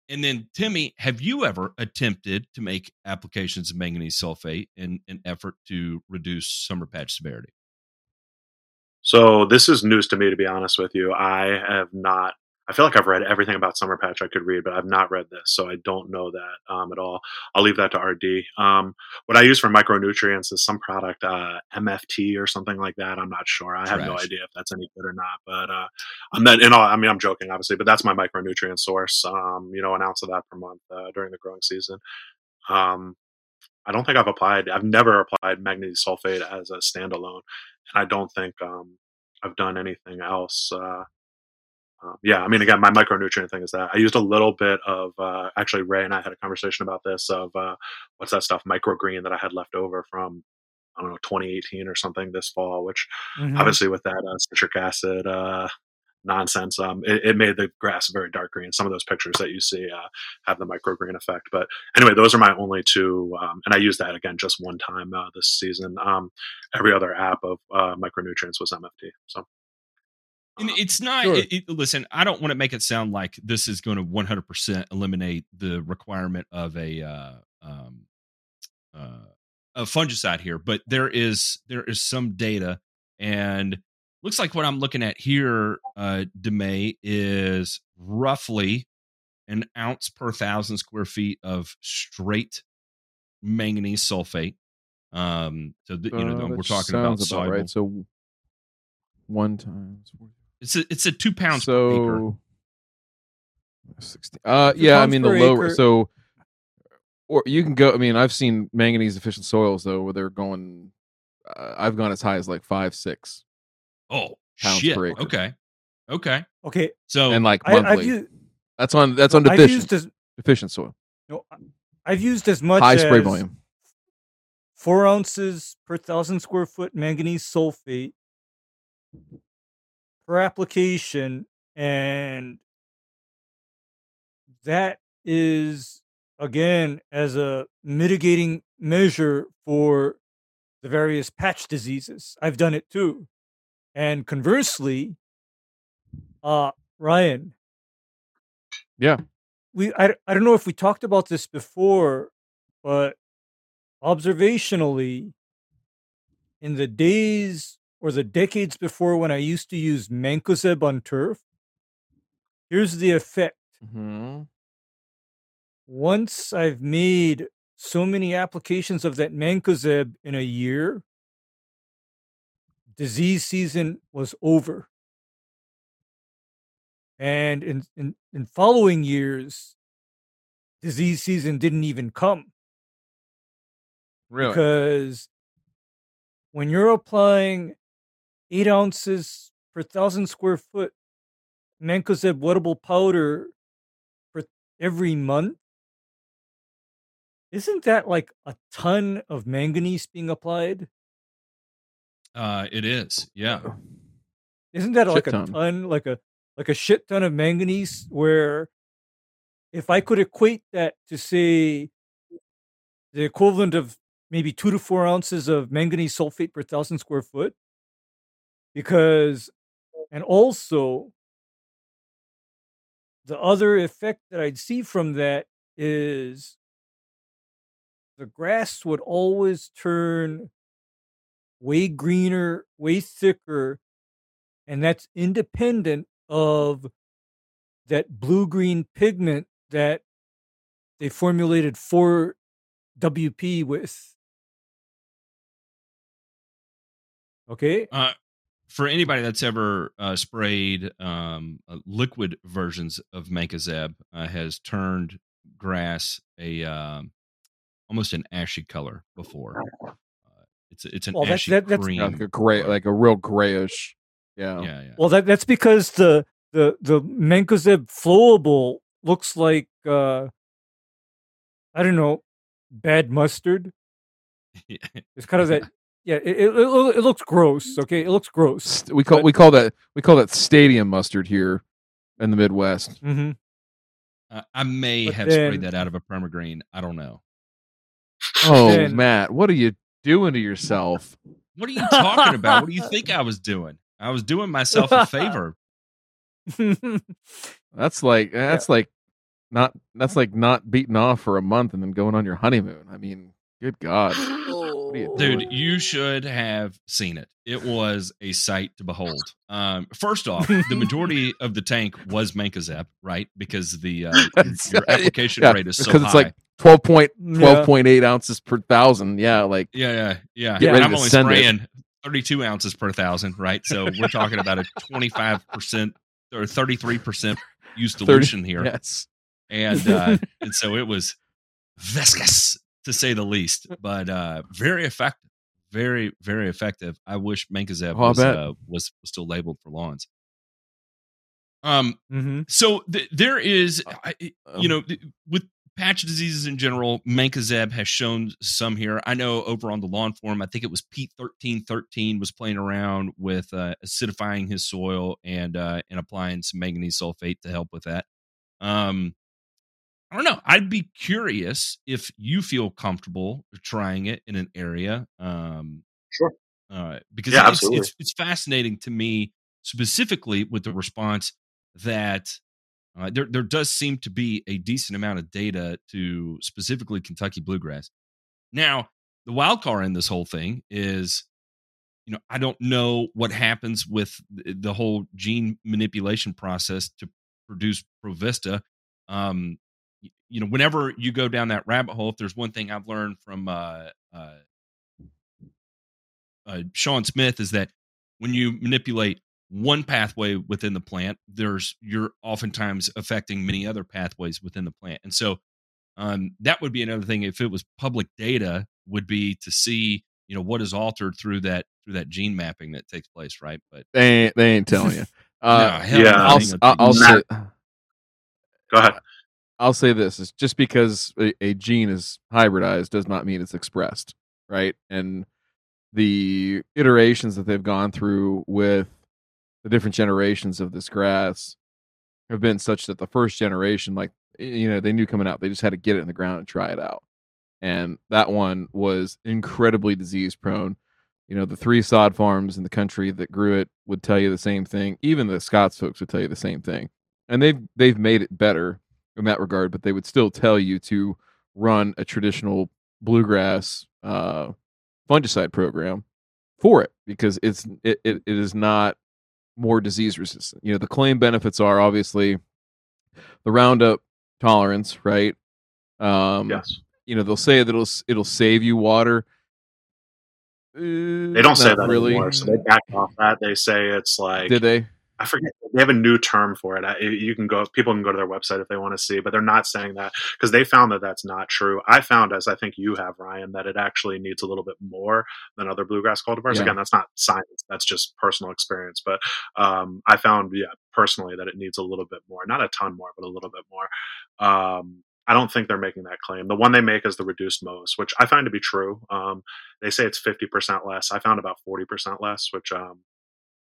And then, Timmy, have you ever attempted to make applications of manganese sulfate in an effort to reduce summer patch severity? So this is news to me, to be honest with you. I have not. I feel like I've read everything about Summer Patch I could read, but I've not read this, so I don't know that um, at all. I'll leave that to RD. Um, what I use for micronutrients is some product, uh, MFT or something like that. I'm not sure. I have no idea if that's any good or not. But uh, I'm in all, I mean, I'm joking, obviously, but that's my micronutrient source. Um, you know, an ounce of that per month uh, during the growing season. Um, I don't think I've applied. I've never applied magnesium sulfate as a standalone, and I don't think um, I've done anything else. Uh, um, yeah, I mean, again, my micronutrient thing is that I used a little bit of. Uh, actually, Ray and I had a conversation about this of uh, what's that stuff, microgreen that I had left over from I don't know 2018 or something this fall, which Mhm. obviously with that uh, citric acid uh, nonsense, um, it, it made the grass very dark green. Some of those pictures that you see uh, have the microgreen effect. But anyway, those are my only two, um, and I used that again just one time uh, this season. Um, every other app of uh, micronutrients was MFT. So And it's not. Sure. It, it- listen, I don't want to make it sound like this is going to 100% eliminate the requirement of a uh, um, uh, a fungicide here, but there is there is some data, and looks like what I'm looking at here, uh, DeMay, is roughly an ounce per thousand square feet of straight manganese sulfate. Um, so th- you know uh, we're talking about, soluble. right. So one times It's a it's a two pounds per acre. so 16 uh yeah i mean the per lower acre. so or you can go i mean i've seen manganese deficient soils though where they're going uh, i've gone as high as like five five six Oh pounds shit! per acre. Okay, okay. Okay, So and like monthly I've used. that's on that's on I've deficient used as deficient soil no, I've used as much high spray as volume four ounces per thousand square foot manganese sulfate per application, and that is again as a mitigating measure for the various patch diseases. I've done it too, and conversely, uh, Ryan, Yeah. we I, I don't know if we talked about this before, but observationally, in the days or the decades before when I used to use Mancozeb on turf, here's the effect. mm-hmm. Once I've made so many applications of that mancozeb in a year, disease season was over. And in, in, in following years, disease season didn't even come Really? because when you're applying eight ounces per thousand square foot mancozeb wettable powder for every month, isn't that like a ton of manganese being applied? Uh, it is. Yeah. Isn't that Shit like a ton. ton, like a like a shit ton of manganese? Where if I could equate that to say the equivalent of maybe two to four ounces of manganese sulfate per thousand square foot, because and also the other effect that I'd see from that is the grass would always turn way greener, way thicker, and that's independent of that blue green pigment that they formulated for WP with. Okay? Uh, for anybody that's ever uh, sprayed um, uh, liquid versions of Mancozeb, uh, has turned grass a um, almost an ashy color before. Uh, it's it's an Well, that's- ashy that- that's- cream. like a gray, color. like a real grayish. Yeah. yeah, yeah. Well, that that's because the the the Mancozeb flowable looks like uh I don't know, bad mustard. It's kind of that. Yeah, it, it, it, it looks gross. Okay, it looks gross. We call But- we call that we call that stadium mustard here in the Midwest. hmm Uh, I may But have then- sprayed that out of a permagreen. I don't know. Oh, Then- Matt, what are you doing to yourself? What are you talking about? What do you think I was doing? I was doing myself a favor. That's like that's like not that's like not beating off for a month and then going on your honeymoon. I mean, good God. What are you? Dude, you should have seen it. It was a sight to behold. Um, first off, the majority of the tank was Mancozeb, right? Because the uh, your, your application Yeah, rate is so because high. it's like 12 point, Yeah. 12.8 ounces per thousand. Yeah, like yeah, yeah, yeah. Get And I'm only send it. spraying 32 ounces per thousand, right? So we're talking about a 25 percent or 33 percent use 30 dilution here. yes. and uh, and so it was viscous to say the least, but uh, very effective, very very effective. I wish Mancozeb Oh, was, uh, was was still labeled for lawns. Um, hmm so th- there is, I, you Um, know, th- with patch diseases in general, Mancozeb has shown some here. I know over on the lawn forum, I think it was Pete thirteen thirteen was playing around with uh, acidifying his soil and uh, and applying some manganese sulfate to help with that. Um, I don't know. I'd be curious if you feel comfortable trying it in an area. Um, Sure. Uh, because Yeah, it's, it's it's fascinating to me specifically with the response that uh, there there does seem to be a decent amount of data to specifically Kentucky bluegrass. Now, the wild card in this whole thing is, you know, I don't know what happens with the whole gene manipulation process to produce Provista. Um, you know, whenever you go down that rabbit hole, if there's one thing I've learned from uh, uh, uh, Sean Smith is that when you manipulate one pathway within the plant, there's you're oftentimes affecting many other pathways within the plant, and so um, that would be another thing. If it was public data, would be to see you know what is altered through that through that gene mapping that takes place, right? But They ain't, they ain't telling you. Uh, no, yeah. I'll, they s- I'll, I'll say Go ahead. I'll say this: is just because a, a gene is hybridized does not mean it's expressed, right? And the iterations that they've gone through with the different generations of this grass have been such that the first generation, like you know, they knew coming out, they just had to get it in the ground and try it out. And that one was incredibly disease prone. You know, the three sod farms in the country that grew it would tell you the same thing. Even the Scotts folks would tell you the same thing. And they've they've made it better in that regard, but they would still tell you to run a traditional bluegrass uh, fungicide program for it because it's it, it, it is not more disease resistant. You know, the claim benefits are obviously the Roundup tolerance, right? Um, Yes. you know they'll say that it'll it'll save you water. They don't say that really. anymore, so they backed off that. They say it's like Did they? I forget. They have a new term for it. I, you can go. People can go to their website if they want to see, but they're not saying that because they found that that's not true. I found, as I think you have, Ryan, that it actually needs a little bit more than other bluegrass cultivars. Yeah. Again, that's not science. That's just personal experience. But um, I found, yeah, personally, that it needs a little bit more. Not a ton more, but a little bit more. Um, I don't think they're making that claim. The one they make is the reduced mows, which I find to be true. Um, they say it's fifty percent less. I found about forty percent less, which um,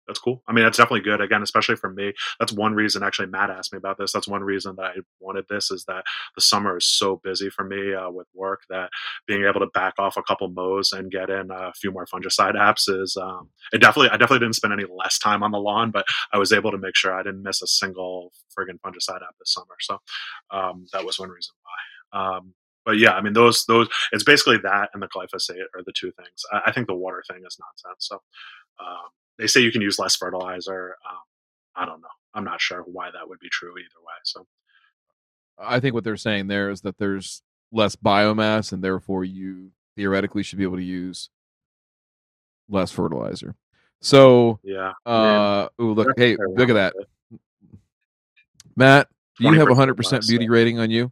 that's cool. I mean, that's definitely good. Again, especially for me, that's one reason. Actually, Matt asked me about this. That's one reason that I wanted this is that the summer is so busy for me uh, with work that being able to back off a couple mows and get in a few more fungicide apps is um, it definitely. I definitely didn't spend any less time on the lawn, but I was able to make sure I didn't miss a single friggin' fungicide app this summer. So um, that was one reason why. Um, but yeah, I mean those those it's basically that and the glyphosate are the two things. I, I think the water thing is nonsense. So um, they say you can use less fertilizer. Um, I don't know. I'm not sure why that would be true either way. So I think what they're saying there is that there's less biomass, and therefore you theoretically should be able to use less fertilizer. So, yeah, uh, ooh, look, hey, look at that. Matt. Do you have a hundred percent less, beauty so- rating on you?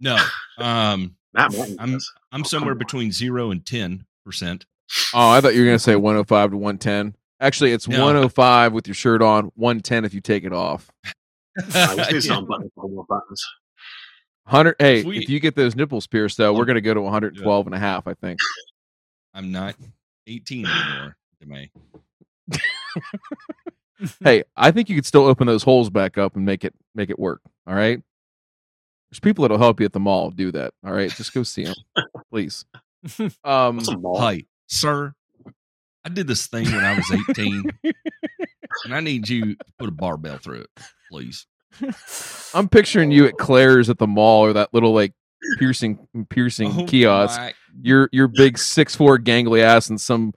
No. Um, Matt I'm. I'm Oh, somewhere between zero and ten percent. Oh, I thought you were gonna say 105 to 110. Actually, it's No. 105 with your shirt on, 110 if you take it off. I wish these Yeah. unbuttons had buttons. 100. Hey, If if you get those nipples pierced, though, we're gonna go to 112 and a half. I think. I'm not 18 anymore. Am I? hey, I think you could still open those holes back up and make it make it work. All right. There's people that'll help you at the mall do that. All right, just go see them, please. Um, What's a mall? Hi, sir. I did this thing when I was 18, and I need you to put a barbell through it, please. I'm picturing you at oh. Claire's at the mall or that little like piercing piercing Oh kiosk. my- Your your big six four gangly ass and some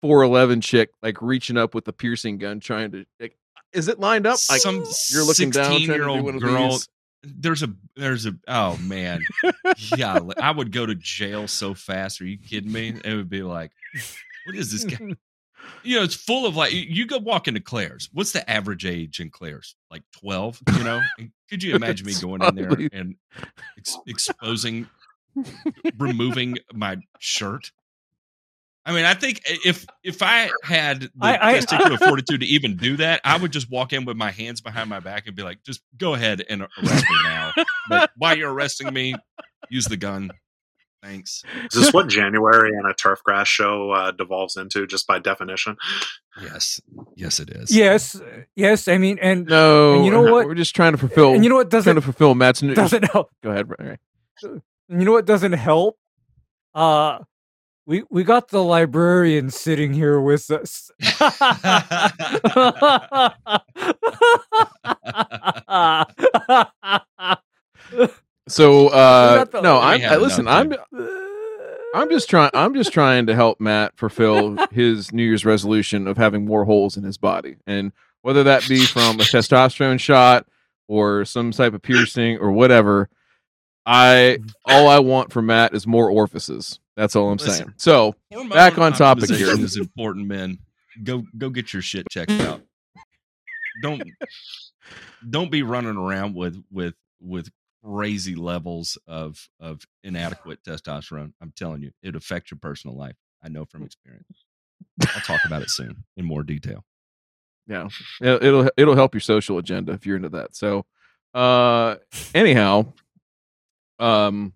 four eleven chick like reaching up with the piercing gun trying to. Like, is it lined up? Like Some you're looking down, trying to do 16-year-old one of girl. There's a there's a oh man, yeah. I would go to jail so fast. Are you kidding me? It would be like, what is this guy? You know, it's full of like you- go walk into Claire's. What's the average age in Claire's? Like twelve. You know, And could you imagine me going in there and ex- exposing, removing my shirt? I mean, I think if if I had the I- I- testicular fortitude to even do that, I would just walk in with my hands behind my back and be like, "Just go ahead and arrest me now." But while you're arresting me, use the gun. Thanks. Is this what January and a turf grass show uh, devolves into, just by definition? Yes, yes, it is. yes, yes. I mean, and No, And you know what? We're just trying to fulfill. and you know what doesn't to fulfill Matt's. New, doesn't help. go ahead. Right, right. You know what doesn't help? Uh we we got the librarian sitting here with us. So uh, no, I'm I, listen. I'm enough I'm just trying. I'm just trying to help Matt fulfill his New Year's resolution of having more holes in his body, and whether that be from a testosterone shot or some type of piercing or whatever. I all I want from Matt is more orifices. That's all I'm Listen. saying. So Back on topic here. optimization is important, men. Go go get your shit checked out. Don't don't be running around with with with crazy levels of of inadequate testosterone. I'm telling you, it affects your personal life. I know from experience. I'll talk about it soon in more detail. yeah, it- it'll it'll help your social agenda if you're into that. So, uh, anyhow, um,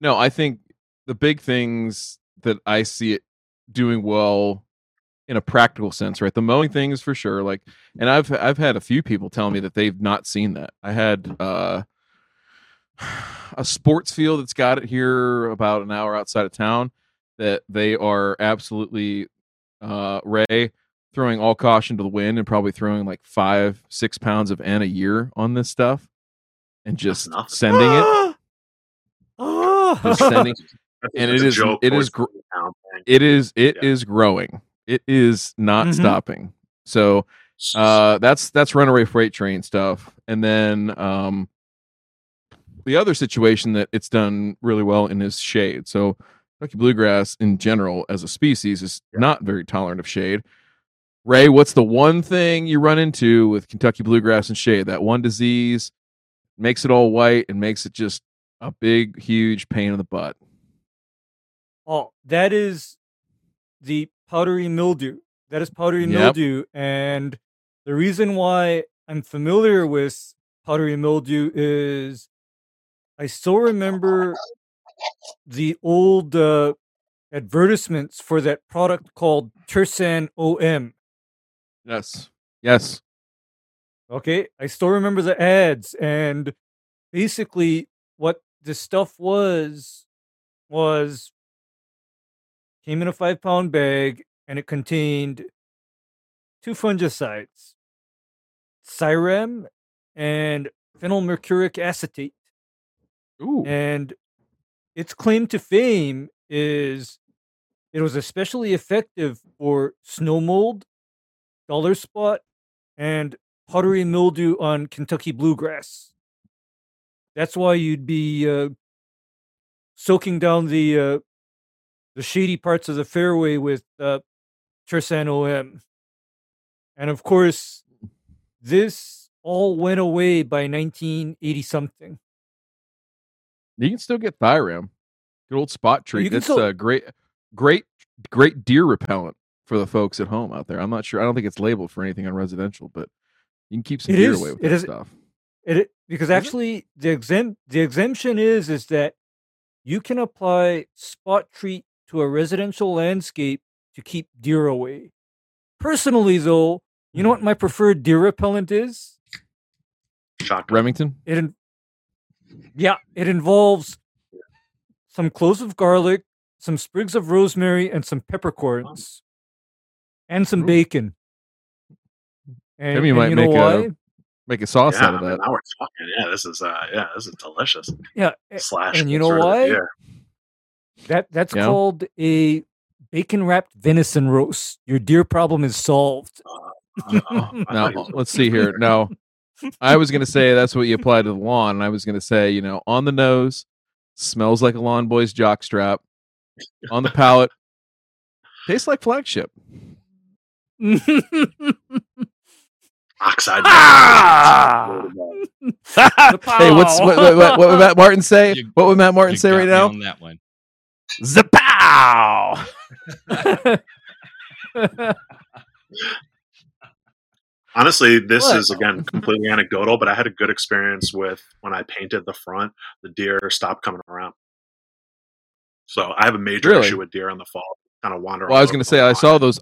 no, I think the big things that I see it doing well in a practical sense, right? The mowing thing is for sure. Like, and I've I've had a few people tell me that they've not seen that. I had uh, a sports field that's got it here about an hour outside of town that they are absolutely uh, Ray throwing all caution to the wind and probably throwing like five six pounds of N a year on this stuff and just sending it. Just sending And It's it a is- joke it towards is gr- the town thing. it is it is growing. It is not Mhm. stopping. So uh that's that's runaway freight train stuff and then um the other situation that it's done really well in is shade. So Kentucky bluegrass in general as a species is not very tolerant of shade. Ray, what's the one thing you run into with Kentucky bluegrass and shade? That one disease makes it all white and makes it just a big, huge pain in the butt. Oh, that is the powdery mildew. That is powdery Yep. mildew, and the reason why I'm familiar with powdery mildew is I still remember the old uh, advertisements for that product called Tersan OM. Yes. Yes. Okay, I still remember the ads, and basically, what the stuff was was came in a five pound bag, and it contained two fungicides, thiram and phenylmercuric acetate. Ooh. And its claim to fame is it was especially effective for snow mold, dollar spot, and powdery mildew on Kentucky bluegrass. That's why you'd be uh, soaking down the uh, the shady parts of the fairway with uh, Tersan OM. And of course, this all went away by 1980 something. You can still get thiram. Good old Spotrete. That's still- a great, great, great deer repellent for the folks at home out there. I'm not sure. I don't think it's labeled for anything on residential, but you can keep some It deer is. away with It that is- stuff. It, it- because it? actually the exempt the exemption is is that you can apply Spotrete to a residential landscape to keep deer away. Personally, though, you know what hmm. my preferred deer repellent is? Shotgun. Remington. It, yeah, it involves some cloves of garlic, some sprigs of rosemary, and some peppercorns, and some bacon. And, Maybe you and might you know make a- Make a sauce yeah, out of I mean, that. now we're talking. Yeah, this is uh, yeah, this is delicious. Yeah, Slash. and you know sort of why? That that's Yeah. called a bacon wrapped venison roast. Your deer problem is solved. Uh, I Now thought he was- let's see here. Now, I was going to say that's what you apply to the lawn, and I was going to say, you know, on the nose, smells like a lawn boy's jockstrap. On the palate, tastes like flagship. oxide. Ah! Hey, what's what, what, what, what would Matt Martin say? You- what would Matt Martin You say got right me now? on that one. Zapow! Honestly, this What? is again completely anecdotal, but I had a good experience with when I painted the front. The deer stopped coming around. So I have a major Really? issue with deer in the fall. Kind of wander. Well, I was going to say I saw those.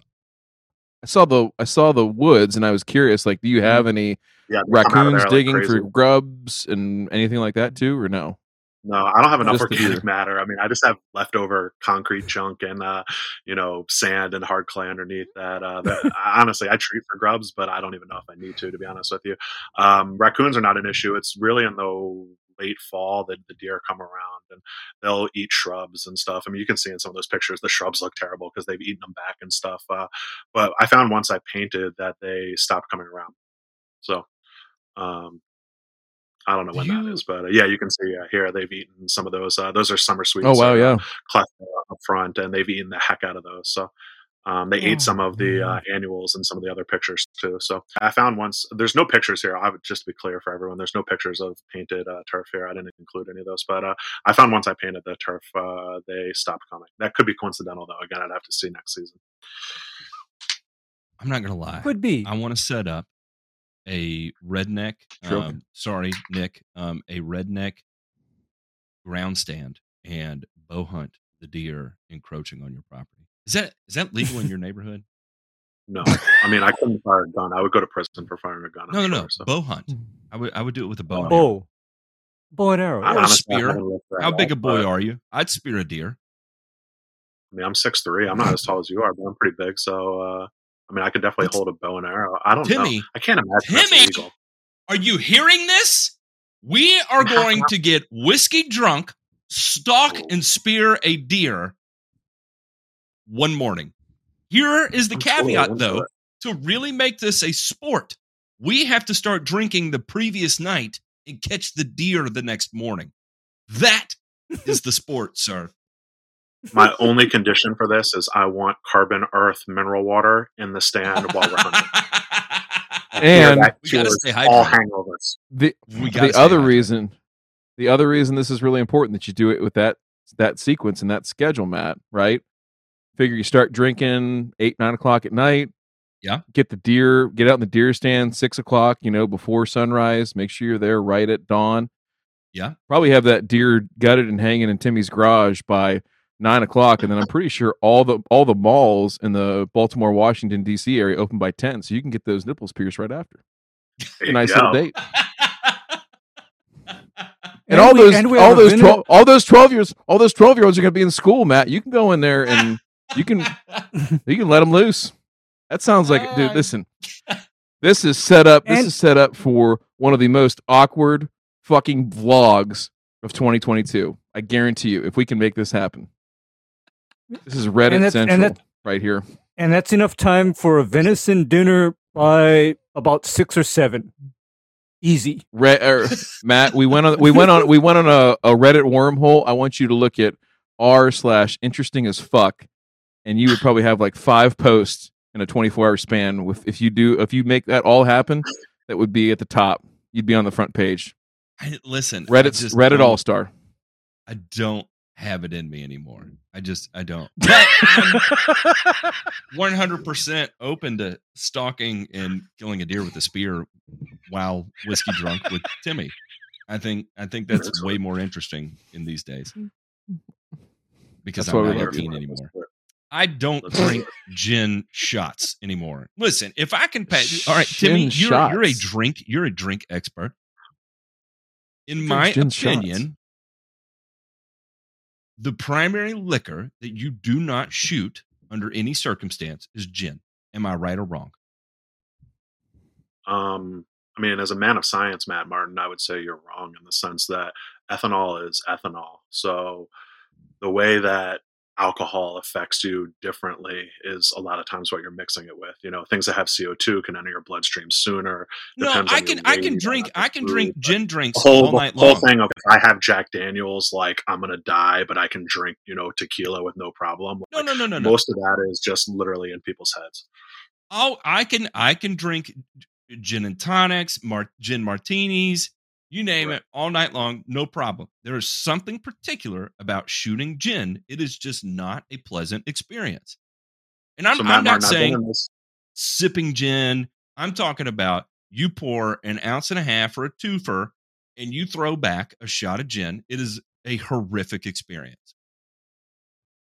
I saw the I saw the woods, and I was curious. Like, do you mm-hmm. have any Yeah, they come out of raccoons there digging for grubs and anything like that too, or no? No, I don't have enough Just organic matter. I mean, I just have leftover concrete junk and uh, you know sand and hard clay underneath that. Uh, that honestly, I treat for grubs, but I don't even know if I need to. To be honest with you, um, raccoons are not an issue. It's really in the late fall that the deer come around and they'll eat shrubs and stuff. I mean, you can see in some of those pictures the shrubs look terrible because they've eaten them back and stuff. Uh, but I found once I painted that they stopped coming around. So. Um, I don't know Do when you- that is, but uh, yeah, you can see uh, here they've eaten some of those. Uh, those are summer sweets. Oh wow, uh, yeah. cleft up front, and they've eaten the heck out of those. So um, they Oh, ate some of the uh, annuals and some of the other pictures too. So I found once. There's no pictures here. I would just to be clear for everyone. There's no pictures of painted uh, turf here. I didn't include any of those, but uh, I found once I painted the turf, uh, they stopped coming. That could be coincidental though. Again, I'd have to see next season. I'm not gonna lie. Could be. I want to set up a redneck. Um, sorry, Nick. Um, a redneck ground stand and bow hunt the deer encroaching on your property. Is that is that legal in your neighborhood? No, I mean I couldn't fire a gun. I would go to prison for firing a gun. I'm No, no, no. so. Bow hunt. I would I would do it with a bow. and arrow. bow, bow and arrow. I Or a spear. haven't looked that How big a boy but- are you? I'd spear a deer. I mean, I'm six three. I'm not as tall as you are, but I'm pretty big. So, uh, I mean, I could definitely That's- hold a bow and arrow. I don't know. Timmy, I can't imagine Timmy! are you hearing this? We are going to get whiskey drunk, stalk and spear a deer one morning. Here is the caveat, though. to really make this a sport, we have to start drinking the previous night and catch the deer the next morning. That is the sport, sir. My only condition for this is I want carbon earth mineral water in the stand while we're hunting. And We gotta cures stay all hangovers. the We gotta the stay other hydrated. reason the other reason this is really important that you do it with that that sequence and that schedule matt right figure you start drinking eight nine o'clock at night Yeah. get the deer get out in the deer stand six o'clock you know before sunrise make sure you're there right at dawn Yeah. probably have that deer gutted and hanging in timmy's garage by nine o'clock and then i'm pretty sure all the all the malls in the baltimore washington dc area open by 10 so you can get those nipples pierced right after. There nice go. little date. And, And all we- those and we all those vendor- 12 all those 12 years all those 12 year olds are going to be in school matt. You can go in there and you can you can let them loose. That sounds like dude Uh, listen. This is set up this And- is set up for one of the most awkward fucking vlogs of 2022 i guarantee you if we can make this happen this is reddit And that's- and that- right here and that's enough time for a venison dinner by about six or seven. Easy. Re- er, Matt, we went on we went on we went on a, a Reddit wormhole. I want you to look at r slash interesting as fuck, and you would probably have like five posts in a twenty four hour span. With if you do if you make that all happen, that would be at the top. You'd be on the front page. I, listen, I Reddit just Reddit don't- All Star. I don't have it in me anymore. I just I don't. But one hundred percent open to stalking and killing a deer with a spear while whiskey drunk with Timmy. I think I think that's way more interesting in these days because That's I'm not eighteen anymore. I don't drink gin shots anymore. Listen, if I can pay, all right, Timmy, you're, you're a drink, you're a drink expert. In my opinion, shots? The primary liquor that you do not shoot under any circumstance is gin. Am I right or wrong? Um, I mean, as a man of science, Matt Martin, I would say you're wrong in the sense that ethanol is ethanol. So the way that alcohol affects you differently is a lot of times what you're mixing it with. You know, things that have CO2 can enter your bloodstream sooner. No, I can I can drink I can the drink gin drinks whole, all night the whole thing of if I have Jack Daniels, like I'm gonna die, but I can drink, you know, tequila with no problem. No, Like, no, no, no, no. Most of that is just literally in people's heads. Oh, I can I can drink gin and tonics, mar- gin martinis, you name Right. it, all night long, no problem. There is something particular about shooting gin. It is just not a pleasant experience. And I'm, so I'm not Martin, saying sipping gin. I'm talking about you pour an ounce and a half or a twofer and you throw back a shot of gin. It is a horrific experience.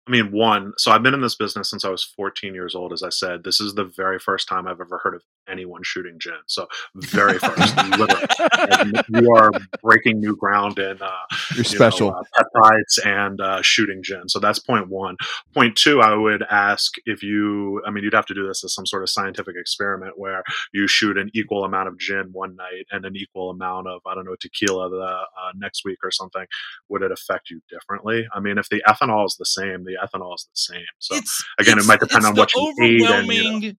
I mean, one, so I've been in this business since I was 14 years old. As I said, this is the very first time I've ever heard of anyone shooting gin. So, very first. You are breaking new ground in uh, You're you special. know, uh, peptides and uh, shooting gin. So that's point one. Point two, I would ask if you, I mean, you'd have to do this as some sort of scientific experiment where you shoot an equal amount of gin one night and an equal amount of, I don't know, tequila the uh, next week or something. Would it affect you differently? I mean, if the ethanol is the same, the ethanol is the same. So it's again, it might depend on what you ate and, you know.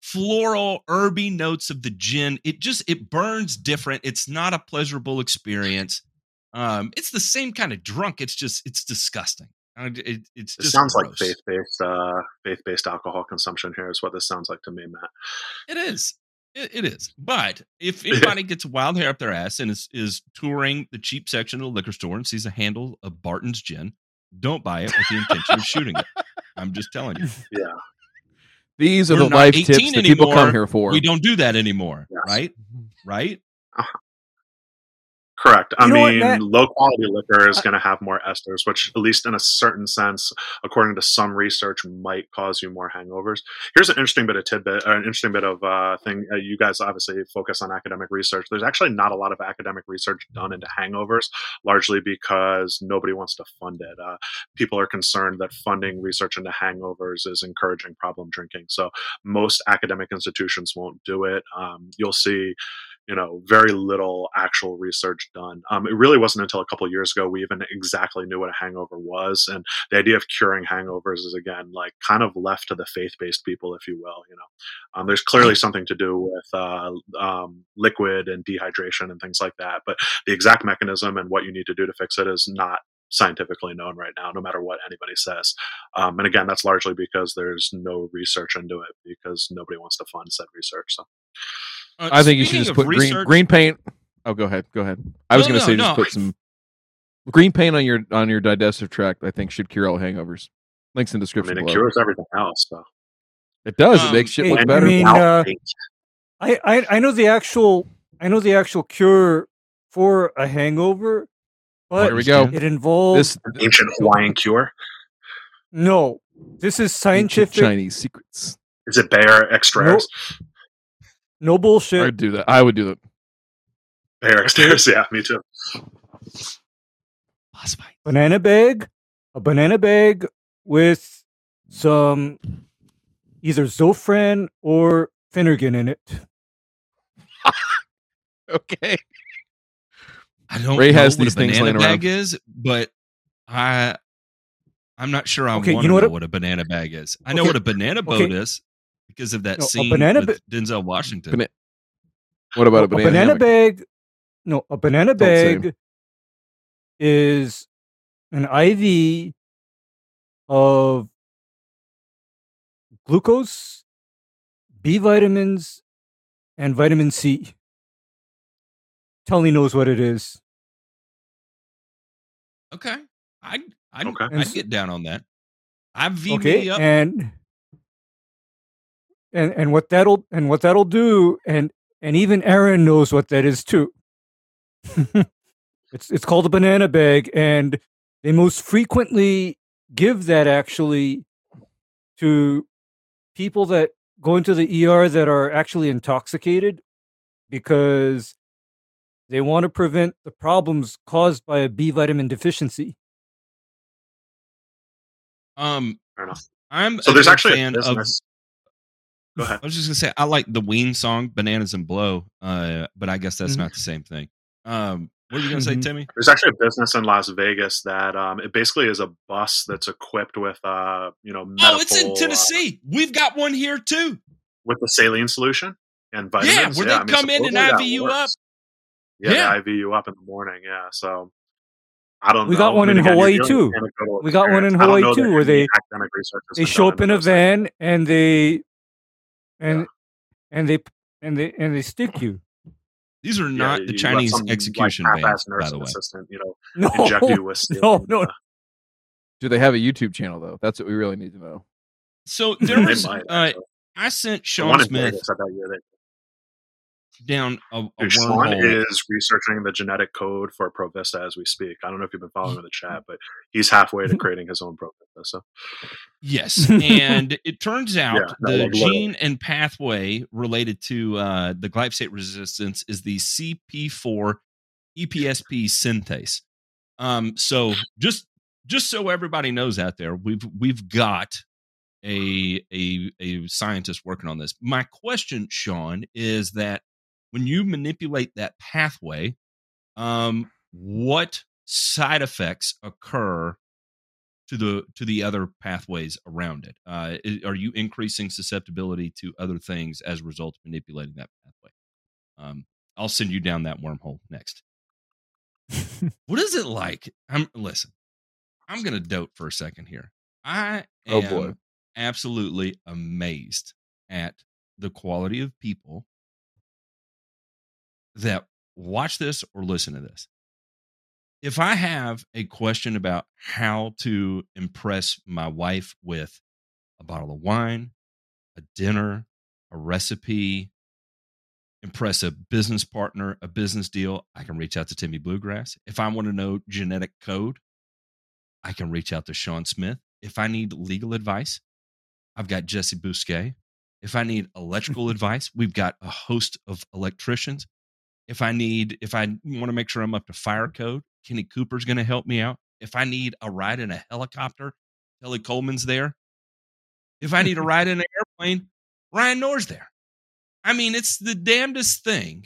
Floral herby notes of the gin. It just it burns different. It's not a pleasurable experience. Um, it's the same kind of drunk. It's just it's disgusting. It, it's it sounds like gross. faith-based, uh, faith-based alcohol consumption here is what this sounds like to me, Matt. It is. It, it is. But if anybody gets wild hair up their ass and is, is touring the cheap section of the liquor store and sees a handle of Barton's gin, don't buy it with the intention of shooting it. I'm just telling you. Yeah. These are We're the life 18 tips that people come here for. We don't do that anymore, Yes. right? Mm-hmm. Right? Uh-huh. Correct. I You know mean, Matt? low quality liquor is Uh, going to have more esters, which, at least in a certain sense, according to some research, might cause you more hangovers. Here's an interesting bit of tidbit, or an interesting bit of uh, thing. Uh, you guys obviously focus on academic research. There's actually not a lot of academic research done into hangovers, largely because nobody wants to fund it. Uh, people are concerned that funding research into hangovers is encouraging problem drinking. So most academic institutions won't do it. Um, you'll see you know, very little actual research done. Um, it really wasn't until a couple of years ago we even exactly knew what a hangover was, and the idea of curing hangovers is again like kind of left to the faith-based people, if you will. You know, um, there's clearly something to do with uh, um, liquid and dehydration and things like that, but the exact mechanism and what you need to do to fix it is not scientifically known right now, no matter what anybody says. Um, and again, that's largely because there's no research into it because nobody wants to fund said research. So Uh, I think you should just put green research- green paint. Oh, go ahead. Go ahead. I was No, going to no, say just no, put some green paint on your on your digestive tract. I think should cure all hangovers. Links in I description mean, it below. cures everything else. So It does. Um, it makes shit hey, look I better. mean, uh. I, I I know the actual I know the actual cure for a hangover, but Here we go. it involves This ancient Hawaiian cure. no. This is ancient scientific, Chinese secrets. Is it bear extract? No bullshit. I bullshit. would do that. I would do that. Eric extract. Yeah, me too. Boss fight. Banana bag, a banana bag with some either Zofran or Phenergan in it. Okay. I don't Ray know has what these a things banana laying around. bag is, but I I'm not sure I Okay, want you to know know what what a- a, banana bag is. I know Okay, what a banana boat okay. is because of that No, a scene banana with Denzel Washington. Bana- What about a a banana? banana hammock? bag. No, a banana Don't say. bag is an IV of glucose, B vitamins, and vitamin C. Tully knows what it is. okay, I I Okay. I'd get down on that. I VV okay, up. and and and what that'll and what that'll do, and and even Aaron knows what that is too. it's it's called a banana bag, and they most frequently give that actually to people that go into the ER that are actually intoxicated because they want to prevent the problems caused by a B vitamin deficiency. um, Fair enough. I'm So a there's big actually a fan of. business. Go ahead. I was just gonna say I like the Ween song "Bananas and Blow," uh, but I guess that's Mhm. not the same thing. Um, what were you gonna say, Mhm. Timmy? There's actually a business in Las Vegas that um, it basically is a bus that's equipped with uh, you know, Oh, it's in Metapol, uh, Tennessee. We've got one here too. with the saline solution and vitamins. Yeah, where they I mean, come in and IV you works. up. Yeah, Yeah. IV you up in the morning. Yeah, so I don't. We know. got one I mean, in again, Hawaii, too. We got one in experience. I don't Hawaii, too, where they- academic research has they show up in a van and they and Yeah. and they and they and they stick you. These are not you the Chinese some, like, execution half-ass bands, by the way. assistant, you know, No, inject you with no, saline, no. uh, Do they have a YouTube channel though? That's what we really need to know. So there was, uh. I sent The Sean one in Smith Vegas, I bet you they- down a, a Sean is researching the genetic code for Provista as we speak. I don't know if you've been following in the chat, but he's halfway to creating his own Provista. So Yes, and it turns out Yeah, no, the gene and pathway related to uh, the glyphosate resistance is the CP4 EPSP synthase. Um, so just just so everybody knows out there, we've we've got a a a scientist working on this. My question, Sean, is that when you manipulate that pathway, um, what side effects occur to the to the other pathways around it? Uh, are you increasing susceptibility to other things as a result of manipulating that pathway? Um, I'll send you down that wormhole next. what is it like? I'm listen. I'm gonna dote for a second here. I Oh, boy. absolutely amazed at the quality of people that watch this or listen to this. If I have a question about how to impress my wife with a bottle of wine, a dinner, a recipe, impress a business partner, a business deal, I can reach out to Timmy Bluegrass. If I want to know genetic code, I can reach out to Sean Smith. If I need legal advice, I've got Jesse Bousquet. If I need electrical advice, we've got a host of electricians. If I need, if I want to make sure I'm up to fire code, Kenny Cooper's going to help me out. If I need a ride in a helicopter, Kelly Coleman's there. If I need a ride in an airplane, Ryan Knorr's there. I mean, it's the damnedest thing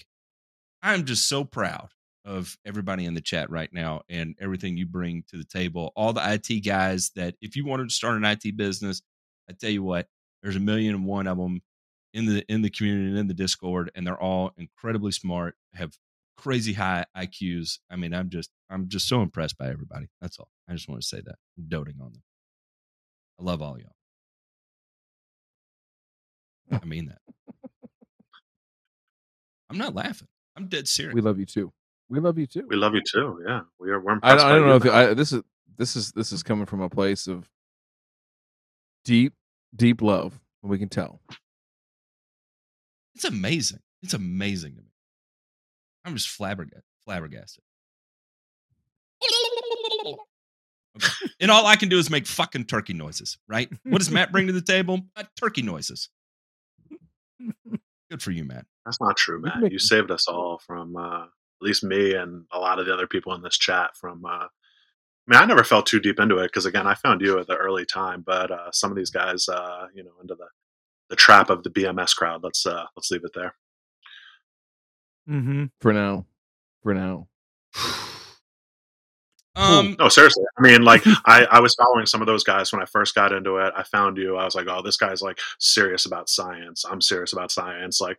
I'm just so proud of everybody in the chat right now and everything you bring to the table. All the IT guys that if you wanted to start an IT business, I tell you what, there's a million and one of them in the in the community and in the Discord, and they're all incredibly smart, have crazy high IQs. I mean, I'm just I'm just so impressed by everybody. That's all. I just want to say that. I'm doting on them. I love all y'all. I mean that. I'm not laughing. I'm dead serious. We love you too. We love you too. We love you too. Yeah, we are. We're I, impressed. I don't know if. I, this is this is this is coming from a place of deep deep love. And we can tell. It's amazing. It's amazing to me. I'm just flabbergasted. Flabbergasted. Okay. And all I can do is make fucking turkey noises, right? What does Matt bring to the table? Uh, turkey noises. Good for you, Matt. That's not true, You Matt. You saved us all from uh, at least me and a lot of the other people in this chat from. Uh, I mean, I never fell too deep into it because again, I found you at the early time, but uh, some of these guys, uh, you know, into the the trap of the BMS crowd. Let's uh, let's leave it there. Mm-hmm. For now. For now. Um, No, seriously. I mean, like I, I was following some of those guys when I first got into it. I found you. I was like, oh, this guy's like serious about science. I'm serious about science. Like,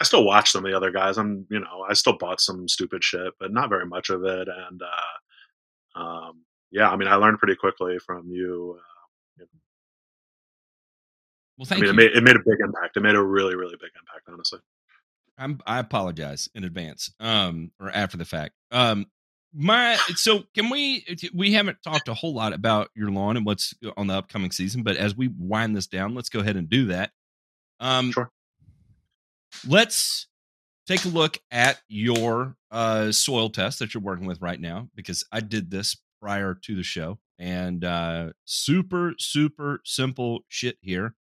I still watch some of the other guys. I'm, you know, I still bought some stupid shit, but not very much of it. And uh, um, yeah, I mean, I learned pretty quickly from you. Uh, well, I thank mean, you. it made, it made a big impact. It made a really, really big impact, honestly. I'm, I apologize in advance, um, or after the fact. Um, my so can we? We haven't talked a whole lot about your lawn and what's on the upcoming season, but as we wind this down, let's go ahead and do that. Um, Sure. Let's take a look at your uh, soil test that you're working with right now, because I did this prior to the show, and uh, super, super simple shit here.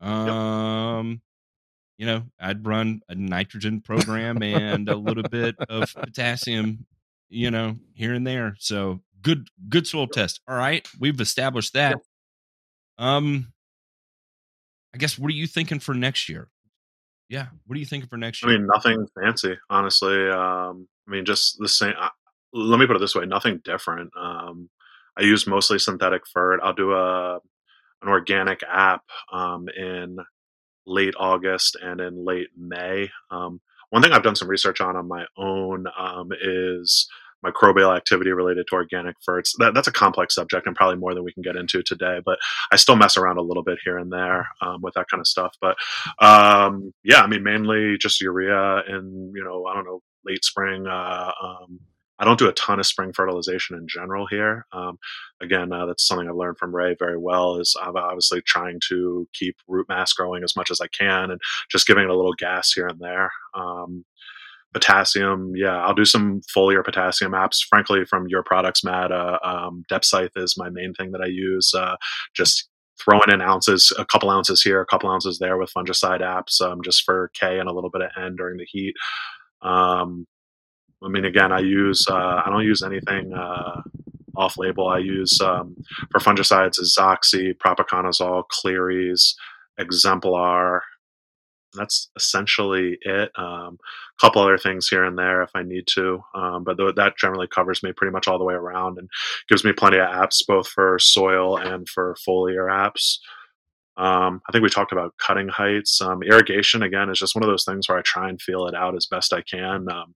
Um, you know, I'd run a nitrogen program and a little bit of potassium, you know, here and there. So good, good soil test. All right, we've established that. Um, I guess what are you thinking for next year? Yeah, what are you thinking for next year? I mean, nothing fancy, honestly. Um, I mean, just the same. I, let me put it this way: nothing different. Um, I use mostly synthetic fert. I'll do a an organic app um, in late August and in late May. Um, one thing I've done some research on on my own um, is microbial activity related to organic ferts. That, that's a complex subject and probably more than we can get into today, but I still mess around a little bit here and there um, with that kind of stuff. But um, yeah, I mean, mainly just urea and, you know, I don't know, late spring. Uh, um, I don't do a ton of spring fertilization in general here. Um, again, uh, that's something I've learned from Ray very well. Is I'm obviously trying to keep root mass growing as much as I can, and just giving it a little gas here and there. Um, potassium, yeah, I'll do some foliar potassium apps. Frankly, from your products, Matt, uh, um, is my main thing that I use. Uh, just throwing in ounces, a couple ounces here, a couple ounces there with fungicide apps, um, just for K and a little bit of N during the heat. Um, I mean, again, I use uh, I don't use anything uh, off label. I use um, for fungicides is Azoxy, Propiconazole, Cleary's, Xemplar. That's essentially it. Um, a couple other things here and there if I need to, um, but th- that generally covers me pretty much all the way around and gives me plenty of apps both for soil and for foliar apps. Um, I think we talked about cutting heights. Um, irrigation again is just one of those things where I try and feel it out as best I can. Um,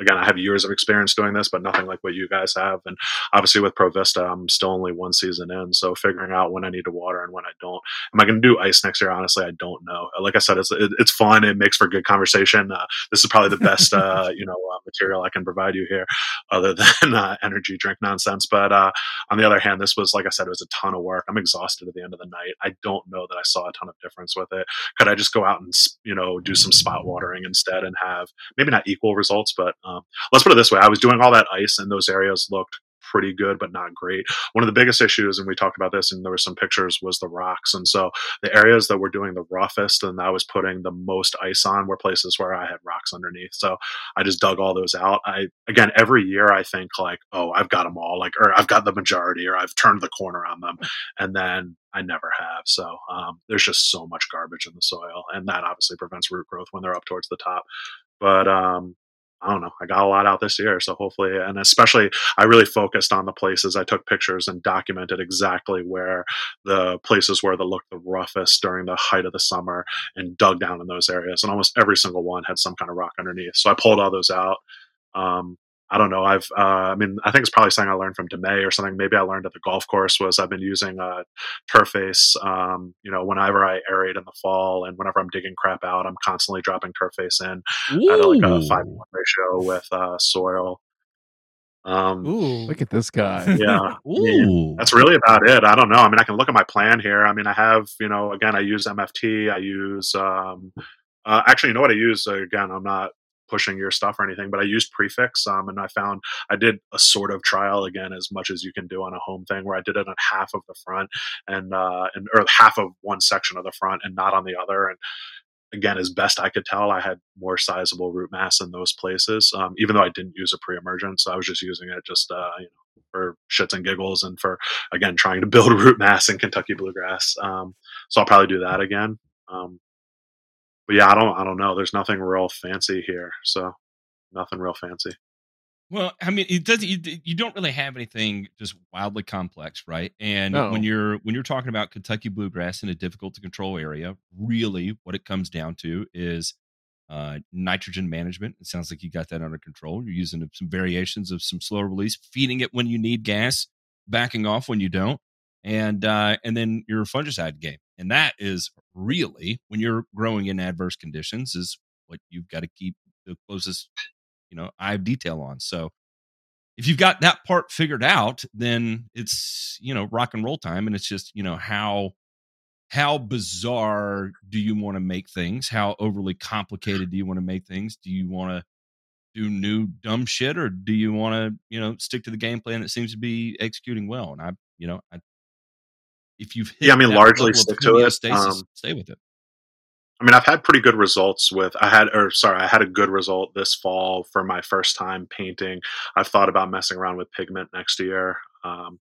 again, I have years of experience doing this, but nothing like what you guys have. And obviously with Provista, I'm still only one season in, so figuring out when I need to water and when I don't. Am I going to do ice next year? Honestly, I don't know. Like I said, it's it, it's fun. It makes for good conversation. Uh, this is probably the best uh, you know uh, material I can provide you here, other than uh, energy drink nonsense. But uh, on the other hand, this was like I said, it was a ton of work. I'm exhausted at the end of the night. I don't know that I saw a ton of difference with it. Could I just go out and you know do some spot watering instead and have maybe not equal results, but um, let's put it this way: I was doing all that ice, and those areas looked pretty good, but not great. One of the biggest issues, and we talked about this, and there were some pictures, was the rocks. And so the areas that were doing the roughest and I was putting the most ice on were places where I had rocks underneath. So I just dug all those out. I again every year I think like, oh, I've got them all, like, or I've got the majority, or I've turned the corner on them, and then I never have. So um, there's just so much garbage in the soil, and that obviously prevents root growth when they're up towards the top. But um, I don't know. I got a lot out this year, so hopefully, and especially, I really focused on the places. I took pictures and documented exactly where the places were that looked the roughest during the height of the summer, and dug down in those areas. And almost every single one had some kind of rock underneath. So I pulled all those out. Um, I don't know. I've, uh, I mean, I think it's probably something I learned from DeMay or something. Maybe I learned at the golf course was I've been using uh, Turface. Um, you know, whenever I aerate in the fall and whenever I'm digging crap out, I'm constantly dropping Turface in at like a five one ratio with uh, soil. Um, Ooh. Look at this guy. yeah, Ooh. that's really about it. I don't know. I mean, I can look at my plan here. I mean, I have, you know, again, I use MFT. I use, um, uh, actually, you know what I use? Uh, again, I'm not pushing your stuff or anything, but I used Prefix. Um, and I found I did a sort of trial again, as much as you can do on a home thing, where I did it on half of the front and, uh, and, or half of one section of the front and not on the other. And, again, as best I could tell, I had more sizable root mass in those places. Um, even though I didn't use a pre-emergence, I was just using it just uh, you know for shits and giggles and for again trying to build root mass in Kentucky bluegrass. Um, so I'll probably do that again. Um, but yeah, I don't I don't know. There's nothing real fancy here, so nothing real fancy. Well, I mean, it doesn't. You, you don't really have anything just wildly complex, right? And No. when you're when you're talking about Kentucky bluegrass in a difficult to control area, really, what it comes down to is uh, nitrogen management. It sounds like you got that under control. You're using some variations of some slow release, feeding it when you need gas, backing off when you don't, and uh, and then your fungicide game. And that is really when you're growing in adverse conditions is what you've got to keep the closest you know eye of detail on. So if you've got that part figured out, then it's you know rock and roll time, and it's just you know how how bizarre do you want to make things? How overly complicated do you want to make things? Do you want to do new dumb shit, or do you want to you know stick to the game plan that seems to be executing well? And I you know I. If you've hit Yeah, I mean, largely stick to it. homeostasis, Um, stay with it. I mean, I've had pretty good results with. I had, or sorry, I had a good result this fall for my first time painting. I've thought about messing around with pigment next year. Um,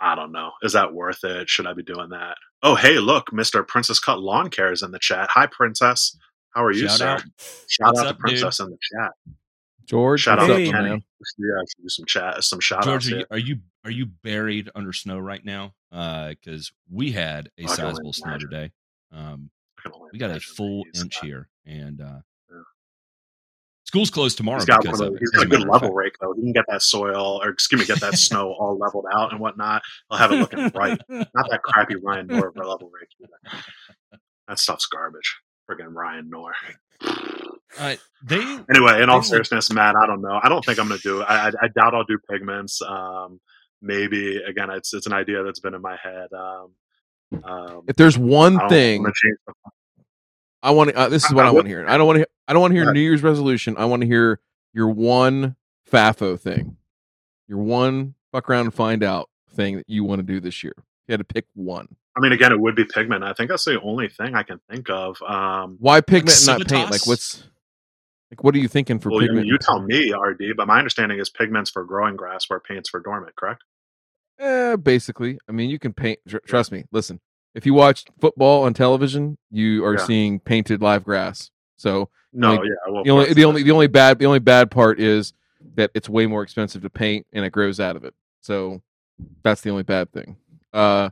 I don't know. Is that worth it? Should I be doing that? Oh, hey, look, Mister Princess Cut Lawn Care is in the chat. Hi, Princess. How are you, Shout sir? out. Shout What's out up, to Princess in the chat. George, Shout out Hey. to my Kenny. man? Yeah, I should do some chat, some shout George, outs. are you, are you are you buried under snow right now? Because we had a only sizable snow imagine. today. Um, I can only we got a full inch uh, here, and uh, Yeah. school's closed tomorrow He's got, because of he's got a good level rake though. He can get that soil, or excuse me, get that snow all leveled out and whatnot. He'll have it looking bright. Not that crappy Ryan Knorr level rake. Either. That stuff's garbage. Friggin' Ryan Knorr. Uh, they Anyway, in all seriousness, Matt, I don't know. I don't think I'm going to do it. I, I, I doubt I'll do pigments. Um, maybe again, it's it's an idea that's been in my head. Um, um, If there's one I thing gonna change the I want to, uh, this is what I I, would- want to hear. I don't want to. I don't want to hear. New Year's resolution. I want to hear your one FAFO thing, your one fuck around and find out thing that you want to do this year. You had to pick one. I mean, again, it would be pigment. I think that's the only thing I can think of. Um, Why pigment and not paint? Like what's like what are you thinking for well, you, pigment? you tell me, RD, but my understanding is pigments for growing grass, where paint's for dormant. Correct? Eh, basically, I mean, you can paint. tr- Trust me. Listen, if you watch football on television, you are Yeah. seeing painted live grass. So No, yeah. Well, the only the only the only bad the only bad part is that it's way more expensive to paint and it grows out of it. So that's the only bad thing. Uh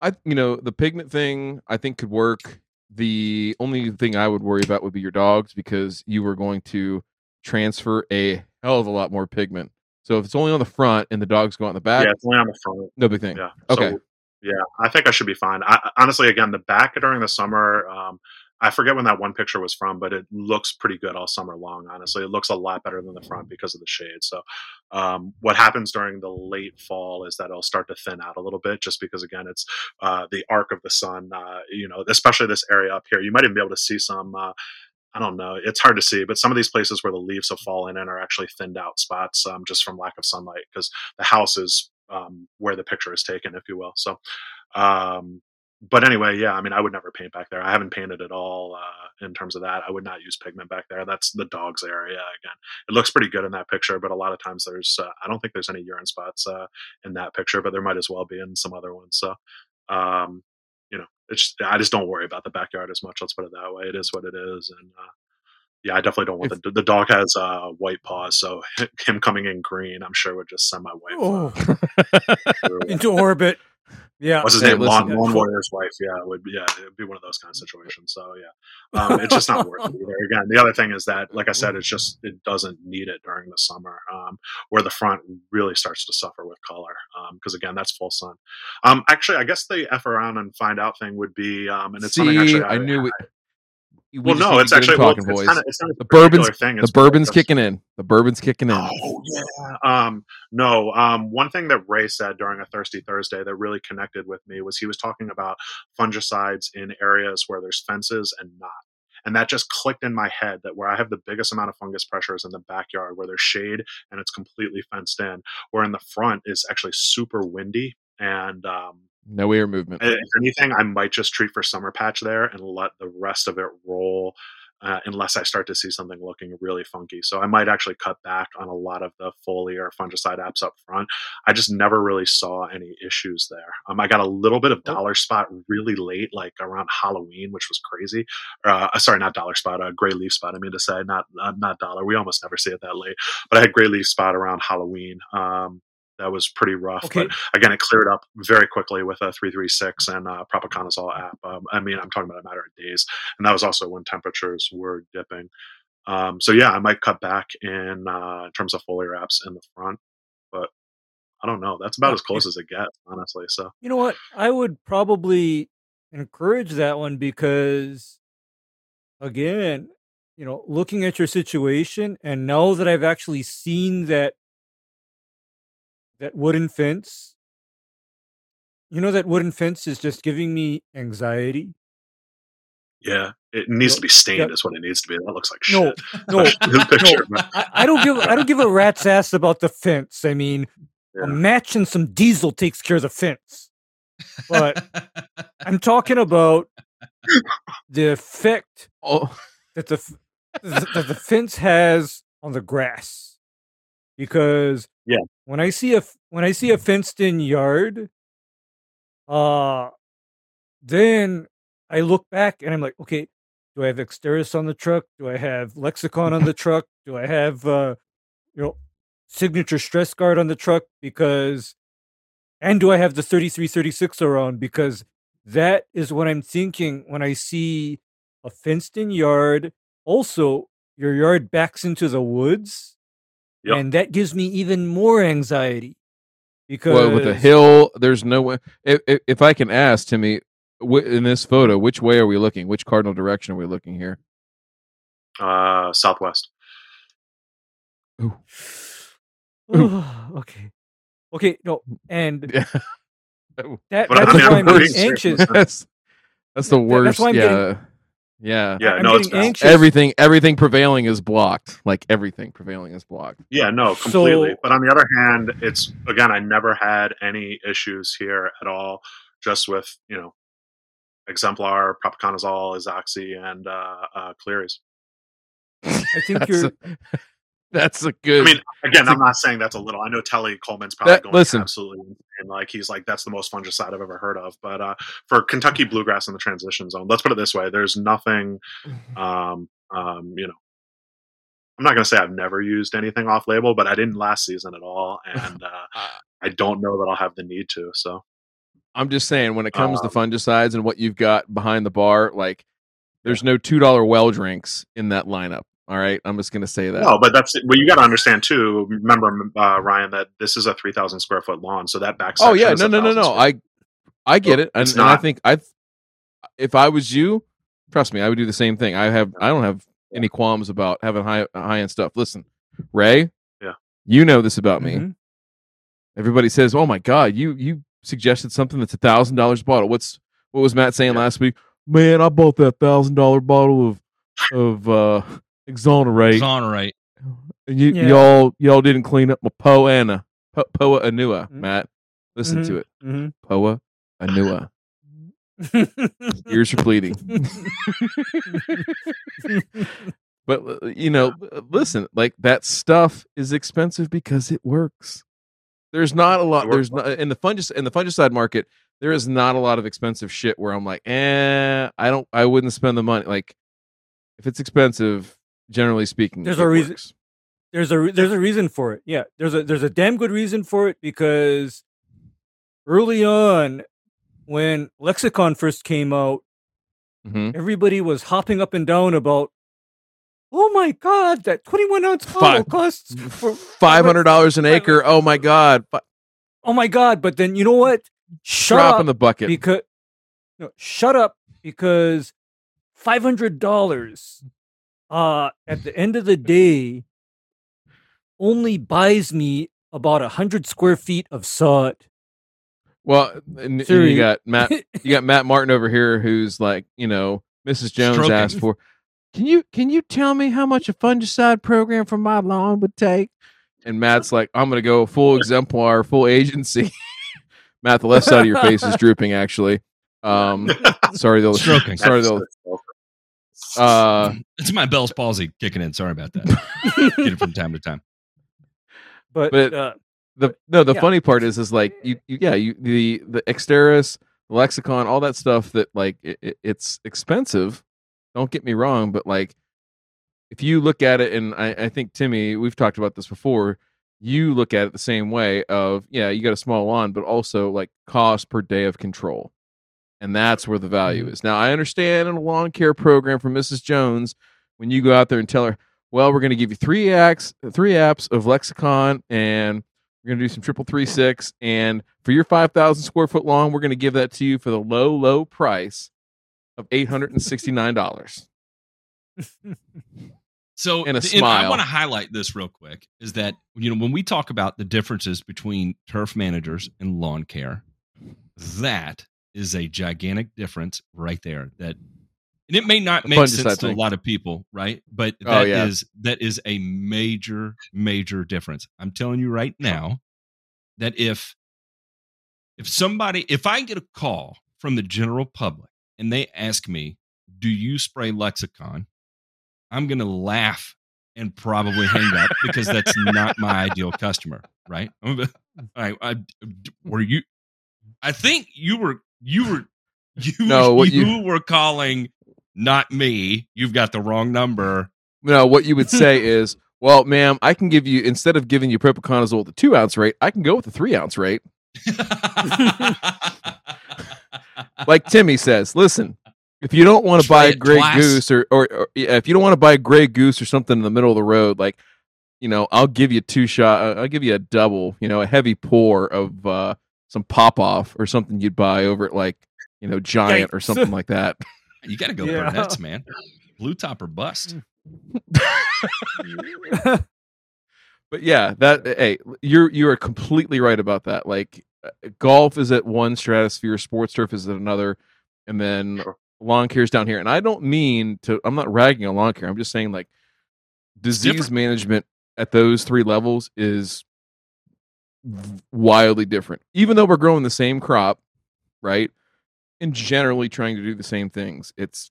I you know, the pigment thing I think could work. The only thing I would worry about would be your dogs because you were going to transfer a hell of a lot more pigment. So if it's only on the front and the dogs go out in the back, yeah, it's only on the front. no big thing. Yeah. Okay. So, yeah, I think I should be fine. I, honestly, again, the back during the summer, um, I forget when that one picture was from, but it looks pretty good all summer long. Honestly, it looks a lot better than the front because of the shade. So, um, what happens during the late fall is that it'll start to thin out a little bit, just because again, it's uh, the arc of the sun. Uh, you know, especially this area up here, you might even be able to see some. Uh, I don't know. It's hard to see, but some of these places where the leaves have fallen in are actually thinned out spots um, just from lack of sunlight because the house is um, where the picture is taken, if you will. So, um, but anyway, yeah, I mean, I would never paint back there. I haven't painted at all uh, in terms of that. I would not use pigment back there. That's the dog's area again. It looks pretty good in that picture, but a lot of times there's, uh, I don't think there's any urine spots uh, in that picture, but there might as well be in some other ones. So, um, it's I just don't worry about the backyard as much. Let's put it that way. It is what it is, and uh, yeah, I definitely don't want If- the the dog has uh, white paws, so him coming in green, I'm sure would just send my wife Oh, into orbit. Yeah. What's his name? Lawn, listen. Lawn Warrior's wife. Yeah, it would be. Yeah, it'd be one of those kind of situations. So yeah, um, it's just not worth it either. Again, the other thing is that, like I said, it's just it doesn't need it during the summer, um, where the front really starts to suffer with color. Because again, that's full sun. Um, actually, I guess the f around and find out thing would be, um, and it's something actually I knew it. we well, no, it's to get him actually well, it's, boys. kind of, it's not a The bourbon's- thing. the It's bourbon's kicking in. The bourbon's kicking in. Oh yeah. Um, no. Um, one thing that Ray said during a Thirsty Thursday that really connected with me was he was talking about fungicides in areas where there's fences and not. And that just clicked in my head that where I have the biggest amount of fungus pressure is in the backyard where there's shade and it's completely fenced in. Where in the front is actually super windy and um, No air movement. if anything, I might just treat for summer patch there and let the rest of it roll uh, unless I start to see something looking really funky. So I might actually cut back on a lot of the foliar fungicide apps up front. I just never really saw any issues there. Um, I got a little bit of dollar spot really late, like around Halloween, which was crazy. Uh, sorry, not dollar spot, uh, gray leaf spot. I mean to say, not not, not dollar. We almost never see it that late. But I had gray leaf spot around Halloween. Um, that was pretty rough. Okay. But again, it cleared up very quickly with a 336 and uh, propiconazole app. Um, I mean, I'm talking about a matter of days. And that was also when temperatures were dipping. Um, so yeah, I might cut back in, uh, in terms of foliar apps in the front, but I don't know. That's about as close as it gets, honestly. So You know what? I would probably encourage that one because, again, you know, looking at your situation, and now that I've actually seen that that wooden fence, you know, that wooden fence is just giving me anxiety. yeah, it needs No, to be stained, yeah. is what it needs to be. That looks like No, shit. no, picture, no. I, I don't give I don't give a rat's ass about the fence. I mean, Yeah. a match and some diesel takes care of the fence. But I'm talking about the effect Oh, that the that the fence has on the grass because Yeah. when i see a when i see a fenced in yard uh then i look back and i'm like okay do i have exteris on the truck do i have lexicon on the truck do i have uh you know signature stress guard on the truck because and do i have the 3336 around because that is what i'm thinking when i see a fenced in yard. Also, your yard backs into the woods. Yep. And that gives me even more anxiety. Because well, with a hill, there's no way. If, if, if I can ask Timmy, wh- in this photo, which way are we looking? Which cardinal direction are we looking here? Uh, Southwest. okay. Okay, no. And Yeah. that, But I that's mean, why I'm I'm anxious. that's that's the worst. that's why I'm yeah, getting- yeah. Yeah, I'm no, it's anxious. Everything, everything prevailing is blocked. Like everything prevailing is blocked. Yeah, no, completely. So- but on the other hand, it's again, I never had any issues here at all. Just with you know, Xemplar, propiconazole, Azoxy, and uh, uh, Cleary's. I think you're a, that's a good. I mean, again, That's a- I'm not saying that's a little. I know Telly Coleman's probably That- going listen. absolutely insane. Like he's like that's the most fungicide I've ever heard of. But uh, for Kentucky bluegrass in the transition zone, let's put it this way: there's nothing. Um, um, you know, I'm not going to say I've never used anything off label, but I didn't last season at all, and uh, I don't know that I'll have the need to. So I'm just saying, when it comes Um, to fungicides and what you've got behind the bar, like there's no two dollar well drinks in that lineup. All right, I'm just gonna say that. no, but that's well, you got to understand too. Remember, uh, Ryan, that this is a 3,000 square foot lawn, so that back. oh yeah, no, no, no, no. square I I get So it, and, and I think I, if I was you, trust me, I would do the same thing. I have, I don't have any qualms about having high high end stuff. Listen, Ray, Yeah. you know this about me. Mhm. Everybody says, "Oh my god, you you suggested something that's a thousand dollars bottle." What's what was Matt saying Yeah. last week? Man, I bought that thousand dollar bottle of of uh Exonerate. Exonerate. And you, Yeah. y'all y'all didn't clean up my Poana po, Poa Anua, Mhm. Matt. Listen to it, Mhm. Poa Anua. Ears are bleeding. But uh, you know, uh, listen, like that stuff is expensive because it works. There's not a lot. There's not in the fungis in the fungicide market. There is not a lot of expensive shit where I'm like, eh, I don't, I wouldn't spend the money. Like, if it's expensive, generally speaking, There's a reason- works. there's a there's a reason for it. Yeah, there's a there's a damn good reason for it because early on, when Lexicon first came out, Mhm. everybody was hopping up and down about. Oh my god, that 21 ounce bottle Five- costs for Five hundred dollars an acre. Oh my god! Oh my god! But then you know what? Shut Drop up in the bucket. because no, shut up because five hundred dollars. Uh, at the end of the day, only buys me about a hundred square feet of sod. Well, and, and you got Matt. You got Matt Martin over here, who's like, you know, Mrs. Jones Stroking. asked for. Can you can you tell me how much a fungicide program for my lawn would take? And Matt's like, I'm gonna go full Xemplar, full agency. Matt, the left side of your face is drooping. Actually, um, sorry, they'll Stroking. Sorry, That's- they'll. that's- Uh, It's my Bell's palsy kicking in. Sorry about that. Get it from time to time. But, But- uh, the no the Yeah. funny part is is like you, you yeah you the the Exteris the lexicon all that stuff that like it, it- it's expensive don't get me wrong but like if you look at it and I, I think timmy we've talked about this before you look at it the same way of yeah you got a small lawn but also like cost per day of control and that's where the value mm-hmm. is now i understand in a lawn care program for mrs jones when you go out there and tell her well we're going to give you three apps three apps of lexicon and we're going to do some triple three six, and for your five thousand square foot lawn, we're going to give that to you for the low, low price of eight hundred and sixty nine dollars. So And a smile. I want to highlight this real quick is that you know when we talk about the differences between turf managers and lawn care, that is a gigantic difference right there. That and it may not make sense to a lot of people, right? But Oh, that is yeah. that is a major major difference. I'm telling you right now that if if somebody if I get a call from the general public and they ask me, "Do you spray Lexicon?" I'm going to laugh and probably hang up because that's not my ideal customer, right? I, I, were you? I think you were you were you No, what you, you- were calling not me. You've got the wrong number. No, what you would say is, well, ma'am, I can give you instead of giving you propiconazole at the two ounce rate, I can go with the three ounce rate. Like Timmy says, listen, if you don't want to buy a gray goose or, or, or yeah, if you don't want to buy a gray goose or something in the middle of the road, like you know, I'll give you two shot. I'll give you a double. You know, a heavy pour of uh, some pop off or something you'd buy over at like you know Giant or something like that. you got to go Yeah. Burnett's, man. Blue top or bust. but yeah, that hey, you're you are completely right about that. Like uh, golf is at one stratosphere, sports turf is at another, and then Sure. lawn care is down here. And I don't mean to. I'm not ragging on lawn care. I'm just saying like disease different. management at those three levels is v- wildly different. Even though we're growing the same crop, right, and generally trying to do the same things, it's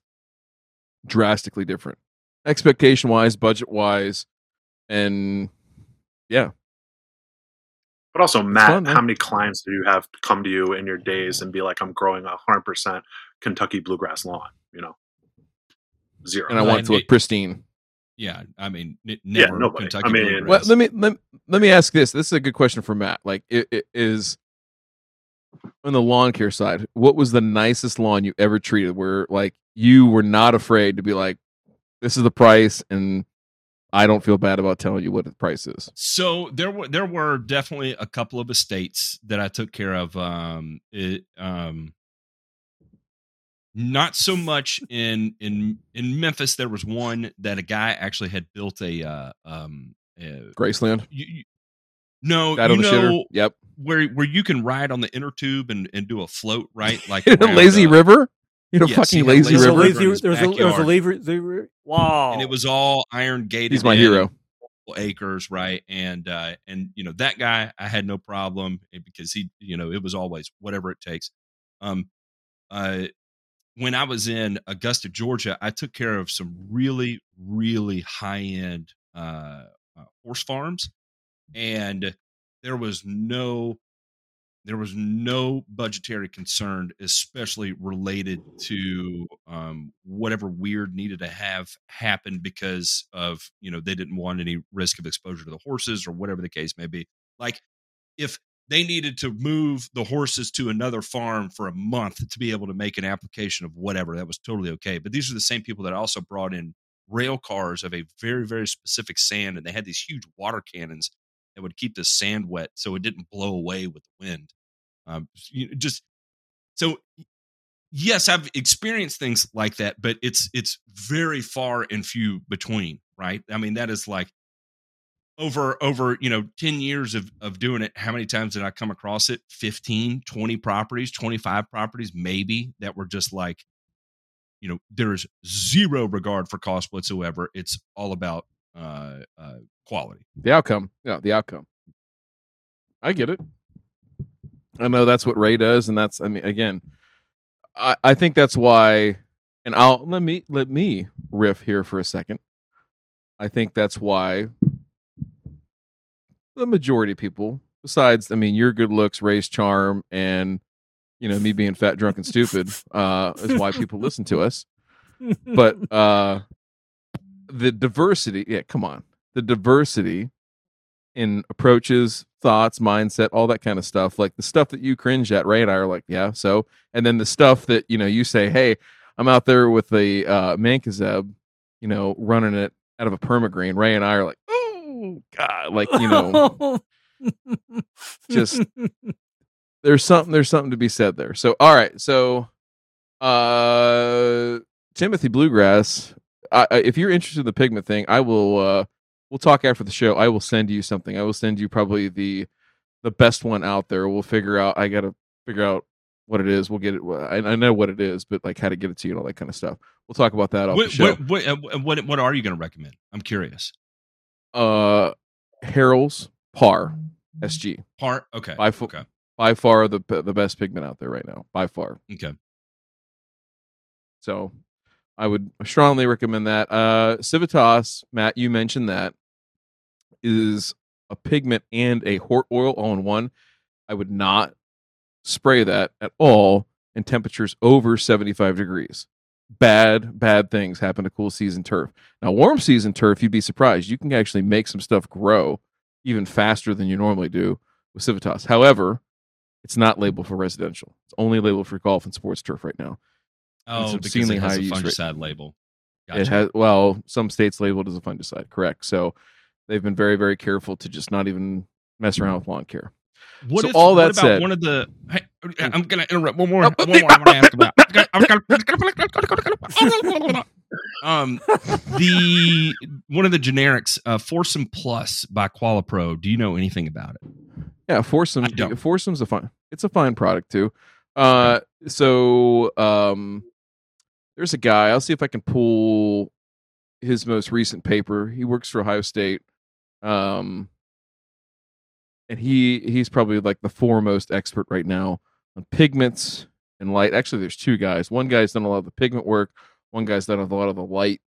drastically different, expectation wise, budget wise, and yeah. But also, Matt, fun, how many clients do you have come to you in your days and be like, "I'm growing a hundred percent Kentucky bluegrass lawn"? You know, zero. and I want it to and look pristine. Yeah, I mean, n- Yeah, never nobody. Kentucky I mean- Well, let me let, let me ask this. This is a good question for Matt. Like, it, it is on the lawn care side. What was the nicest lawn you ever treated? Where like you were not afraid to be like, "This is the price," and I don't feel bad about telling you what the price is. So there were there were definitely a couple of estates that I took care of. Um, it, um, not so much in in in Memphis. There was one that a guy actually had built a uh, um, uh, Graceland, you, you, no, Battle you of the Shitter. know Yep. where where you can ride on the inner tube and and do a float, right? Like a lazy uh, river. You know, yes, fucking he had lazy There's a river. lazy. in his There's a there's a lazy. lazy wow. and it was all iron gated. He's my in. hero. acres right and uh and you know that guy i had no problem eh, because he you know it was always whatever it takes um uh when i was in augusta georgia i took care of some really really high end uh, uh horse farms and there was no there was no budgetary concern especially related to um whatever weird needed to have happen because of you know they didn't want any risk of exposure to the horses or whatever the case may be. Like if they needed to move the horses to another farm for a month to be able to make an application of whatever that was totally okay but these are the same people that also brought in rail cars of a very very specific sand and they had these huge water cannons that would keep the sand wet so it didn't blow away with the wind. Um, you know, just so yes i've experienced things like that but it's it's very far and few between right? I mean that is like over over you know 10 years of of doing it how many times did i come across it 15 20 properties 25 properties maybe that were just like you know there's zero regard for cost whatsoever it's all about uh uh quality The outcome. Yeah, the outcome. I get it. I know that's what Ray does, and that's I mean, again, I, I think that's why and I'll let me let me riff here for a second. I think that's why the majority of people, besides I mean your good looks, Ray's charm, and you know, me being fat, drunk, and stupid, uh, is why people listen to us. But uh the diversity, yeah, come on. The diversity in approaches, thoughts, mindset, all that kind of stuff. Like the stuff that you cringe at, Ray and I are like, yeah, so. And then the stuff that, you know, you say, hey, I'm out there with the uh, mancozeb, you know, running it out of a permagreen. Ray and I are like, oh, God. Like, you know, just- there's something, there's something to be said there. So, all right. So, uh, Timothy Bluegrass, I, I- if you're interested in the pigment thing, I will, uh, we'll talk after the show. I will send you something. I will send you probably the the best one out there. We'll figure out. I gotta figure out what it is. We'll get it. I, I know what it is, but like how to get it to you and all that kind of stuff. We'll talk about that off the show. what, what, uh, what what are you going to recommend i'm curious Uh, Harrell's Par SG Par okay by fo- okay by far the the best pigment out there right now. By far. okay So I would strongly recommend that. Uh, Civitas, Matt, you mentioned that is a pigment and a hort oil all in one. I would not spray that at all in temperatures over 75 degrees. Bad, bad things happen to cool season turf. Now, warm season turf, you'd be surprised. You can actually make some stuff grow even faster than you normally do with Civitas. However, it's not labeled for residential. It's only labeled for golf and sports turf right now. oh because obscenely it has high a fungicide label It has well, some states labeled as a fungicide, correct? So they've been very, very careful to just not even mess around with lawn care. What So all what that about said- one of the? Hey, I'm going to interrupt one more. one more. I want to ask about. um, the one of the generics, uh, Foursome Plus by Qualipro. Do you know anything about it? Yeah, foursome. I. Foursome's a fine. It's a fine product too. Uh, so um, there's a guy. I'll see if I can pull his most recent paper. He works for Ohio State. Um, and he he's probably like the foremost expert right now on pigments and light. Actually, there's two guys. One guy's done a lot of the pigment work. One guy's done a lot of the light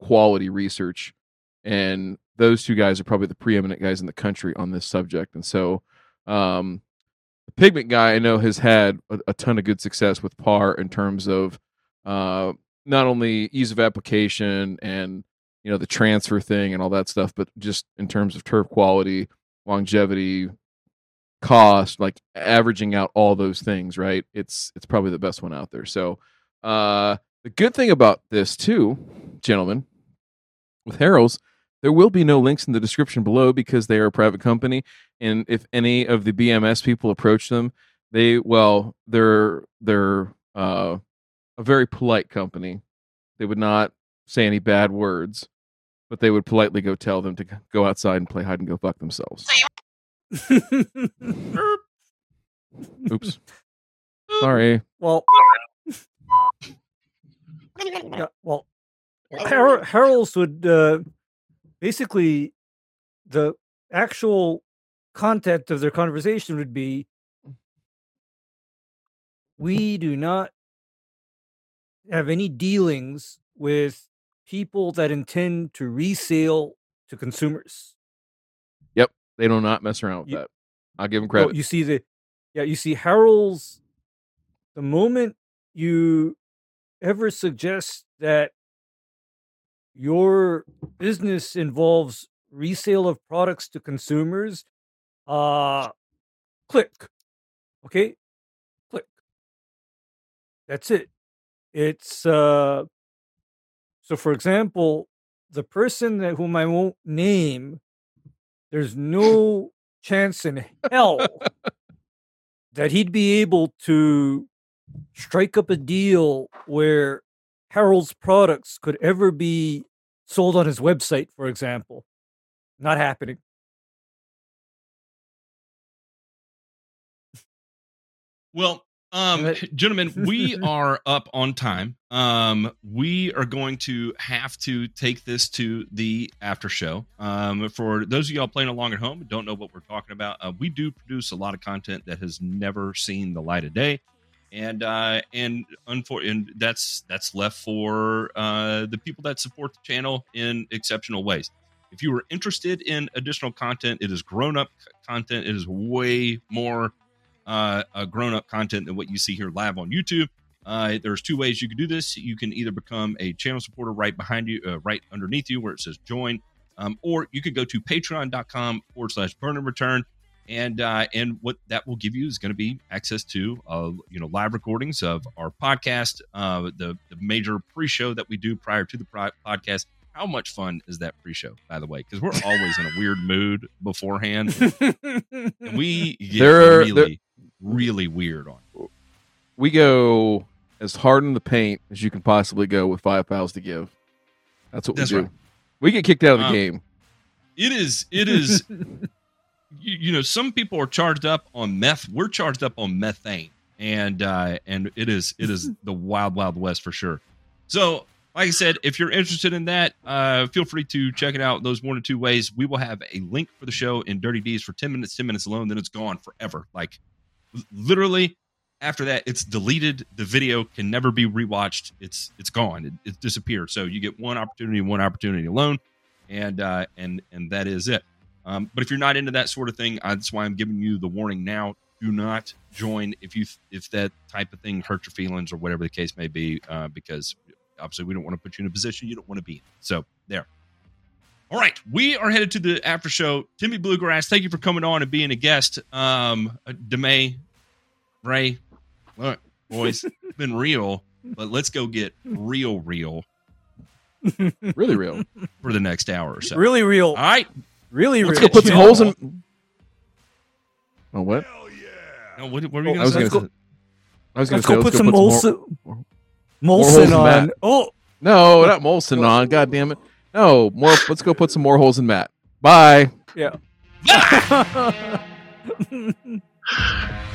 quality research. And those two guys are probably the preeminent guys in the country on this subject. And so, um, the pigment guy I know has had a, a ton of good success with PAR in terms of uh, not only ease of application and you know the transfer thing and all that stuff, but just in terms of turf quality, longevity, cost, like averaging out all those things. Right? It's it's probably the best one out there. So uh, the good thing about this too, gentlemen, with Harrell's, there will be no links in the description below because they are a private company. And if any of the BMS people approach them, they well, they're they're uh, a very polite company. They would not say any bad words, but they would politely go tell them to go outside and play hide and go fuck themselves. Oops. Sorry. well, yeah, well, Har- Harrell's would uh, basically the actual content of their conversation would be we do not have any dealings with people that intend to resale to consumers. Yep, they do not mess around with You- that. I'll give them Well, credit. you see the yeah, you see Harrell's the moment you ever suggest that your business involves resale of products to consumers, uh click. Okay? Click. That's it. It's uh so for example, the person that whom I won't name, there's no chance in hell that he'd be able to strike up a deal where Harrell's products could ever be sold on his website, for example. Not happening. Well, um, gentlemen, we are up on time. Um, we are going to have to take this to the after show. Um, for those of y'all playing along at home and don't know what we're talking about, uh, we do produce a lot of content that has never seen the light of day, and uh, and unfor- and that's that's left for uh, the people that support the channel in exceptional ways. If you are interested in additional content, it is grown up content. It is way more uh, uh, grown up content than what you see here live on YouTube. Uh, there's two ways you can do this. You can either become a channel supporter right behind you, uh, right underneath you, where it says join, um, or you could go to patreon.com forward slash burn and return. And uh, and what that will give you is going to be access to uh, you know live recordings of our podcast, uh, the the major pre-show that we do prior to the pro- podcast. How much fun is that pre-show, by the way? Because we're always in a weird mood beforehand, and we get There- really, there- really weird on. it. We go as hard in the paint as you can possibly go with five pounds to give. That's what That's we do. right. We get kicked out of the Um, game. It is. It is. you, you know, some people are charged up on meth. We're charged up on methane, and uh, and it is it is the wild wild west for sure. So, like I said, if you're interested in that, uh, feel free to check it out. Those one or two ways. We will have a link for the show in Dirty D's for ten minutes. Ten minutes alone, then it's gone forever. Like literally. After that, it's deleted. The video can never be rewatched. It's it's gone. It, it disappeared. So you get one opportunity, one opportunity alone, and uh, and and that is it. Um, but if you're not into that sort of thing, that's why I'm giving you the warning now. Do not join if you if that type of thing hurts your feelings or whatever the case may be, uh, because obviously we don't want to put you in a position you don't want to be in. So there. All right, we are headed to the after show. Timmy Bluegrass, thank you for coming on and being a guest. Um, uh, DeMay, Ray, look, boys, it's been real, but let's go get real, real Really real. for the next hour or so. really real. All right, Really Let's real. Let's go put some holes in. Oh what? No, what, what were you I going was to gonna say? say. I was gonna Let's say. go let's put some more- Molson, more Molson holes in on. Matt. Oh, No, not Molson on. God damn it. No, more. Let's go put some more holes in Matt. Bye. yeah.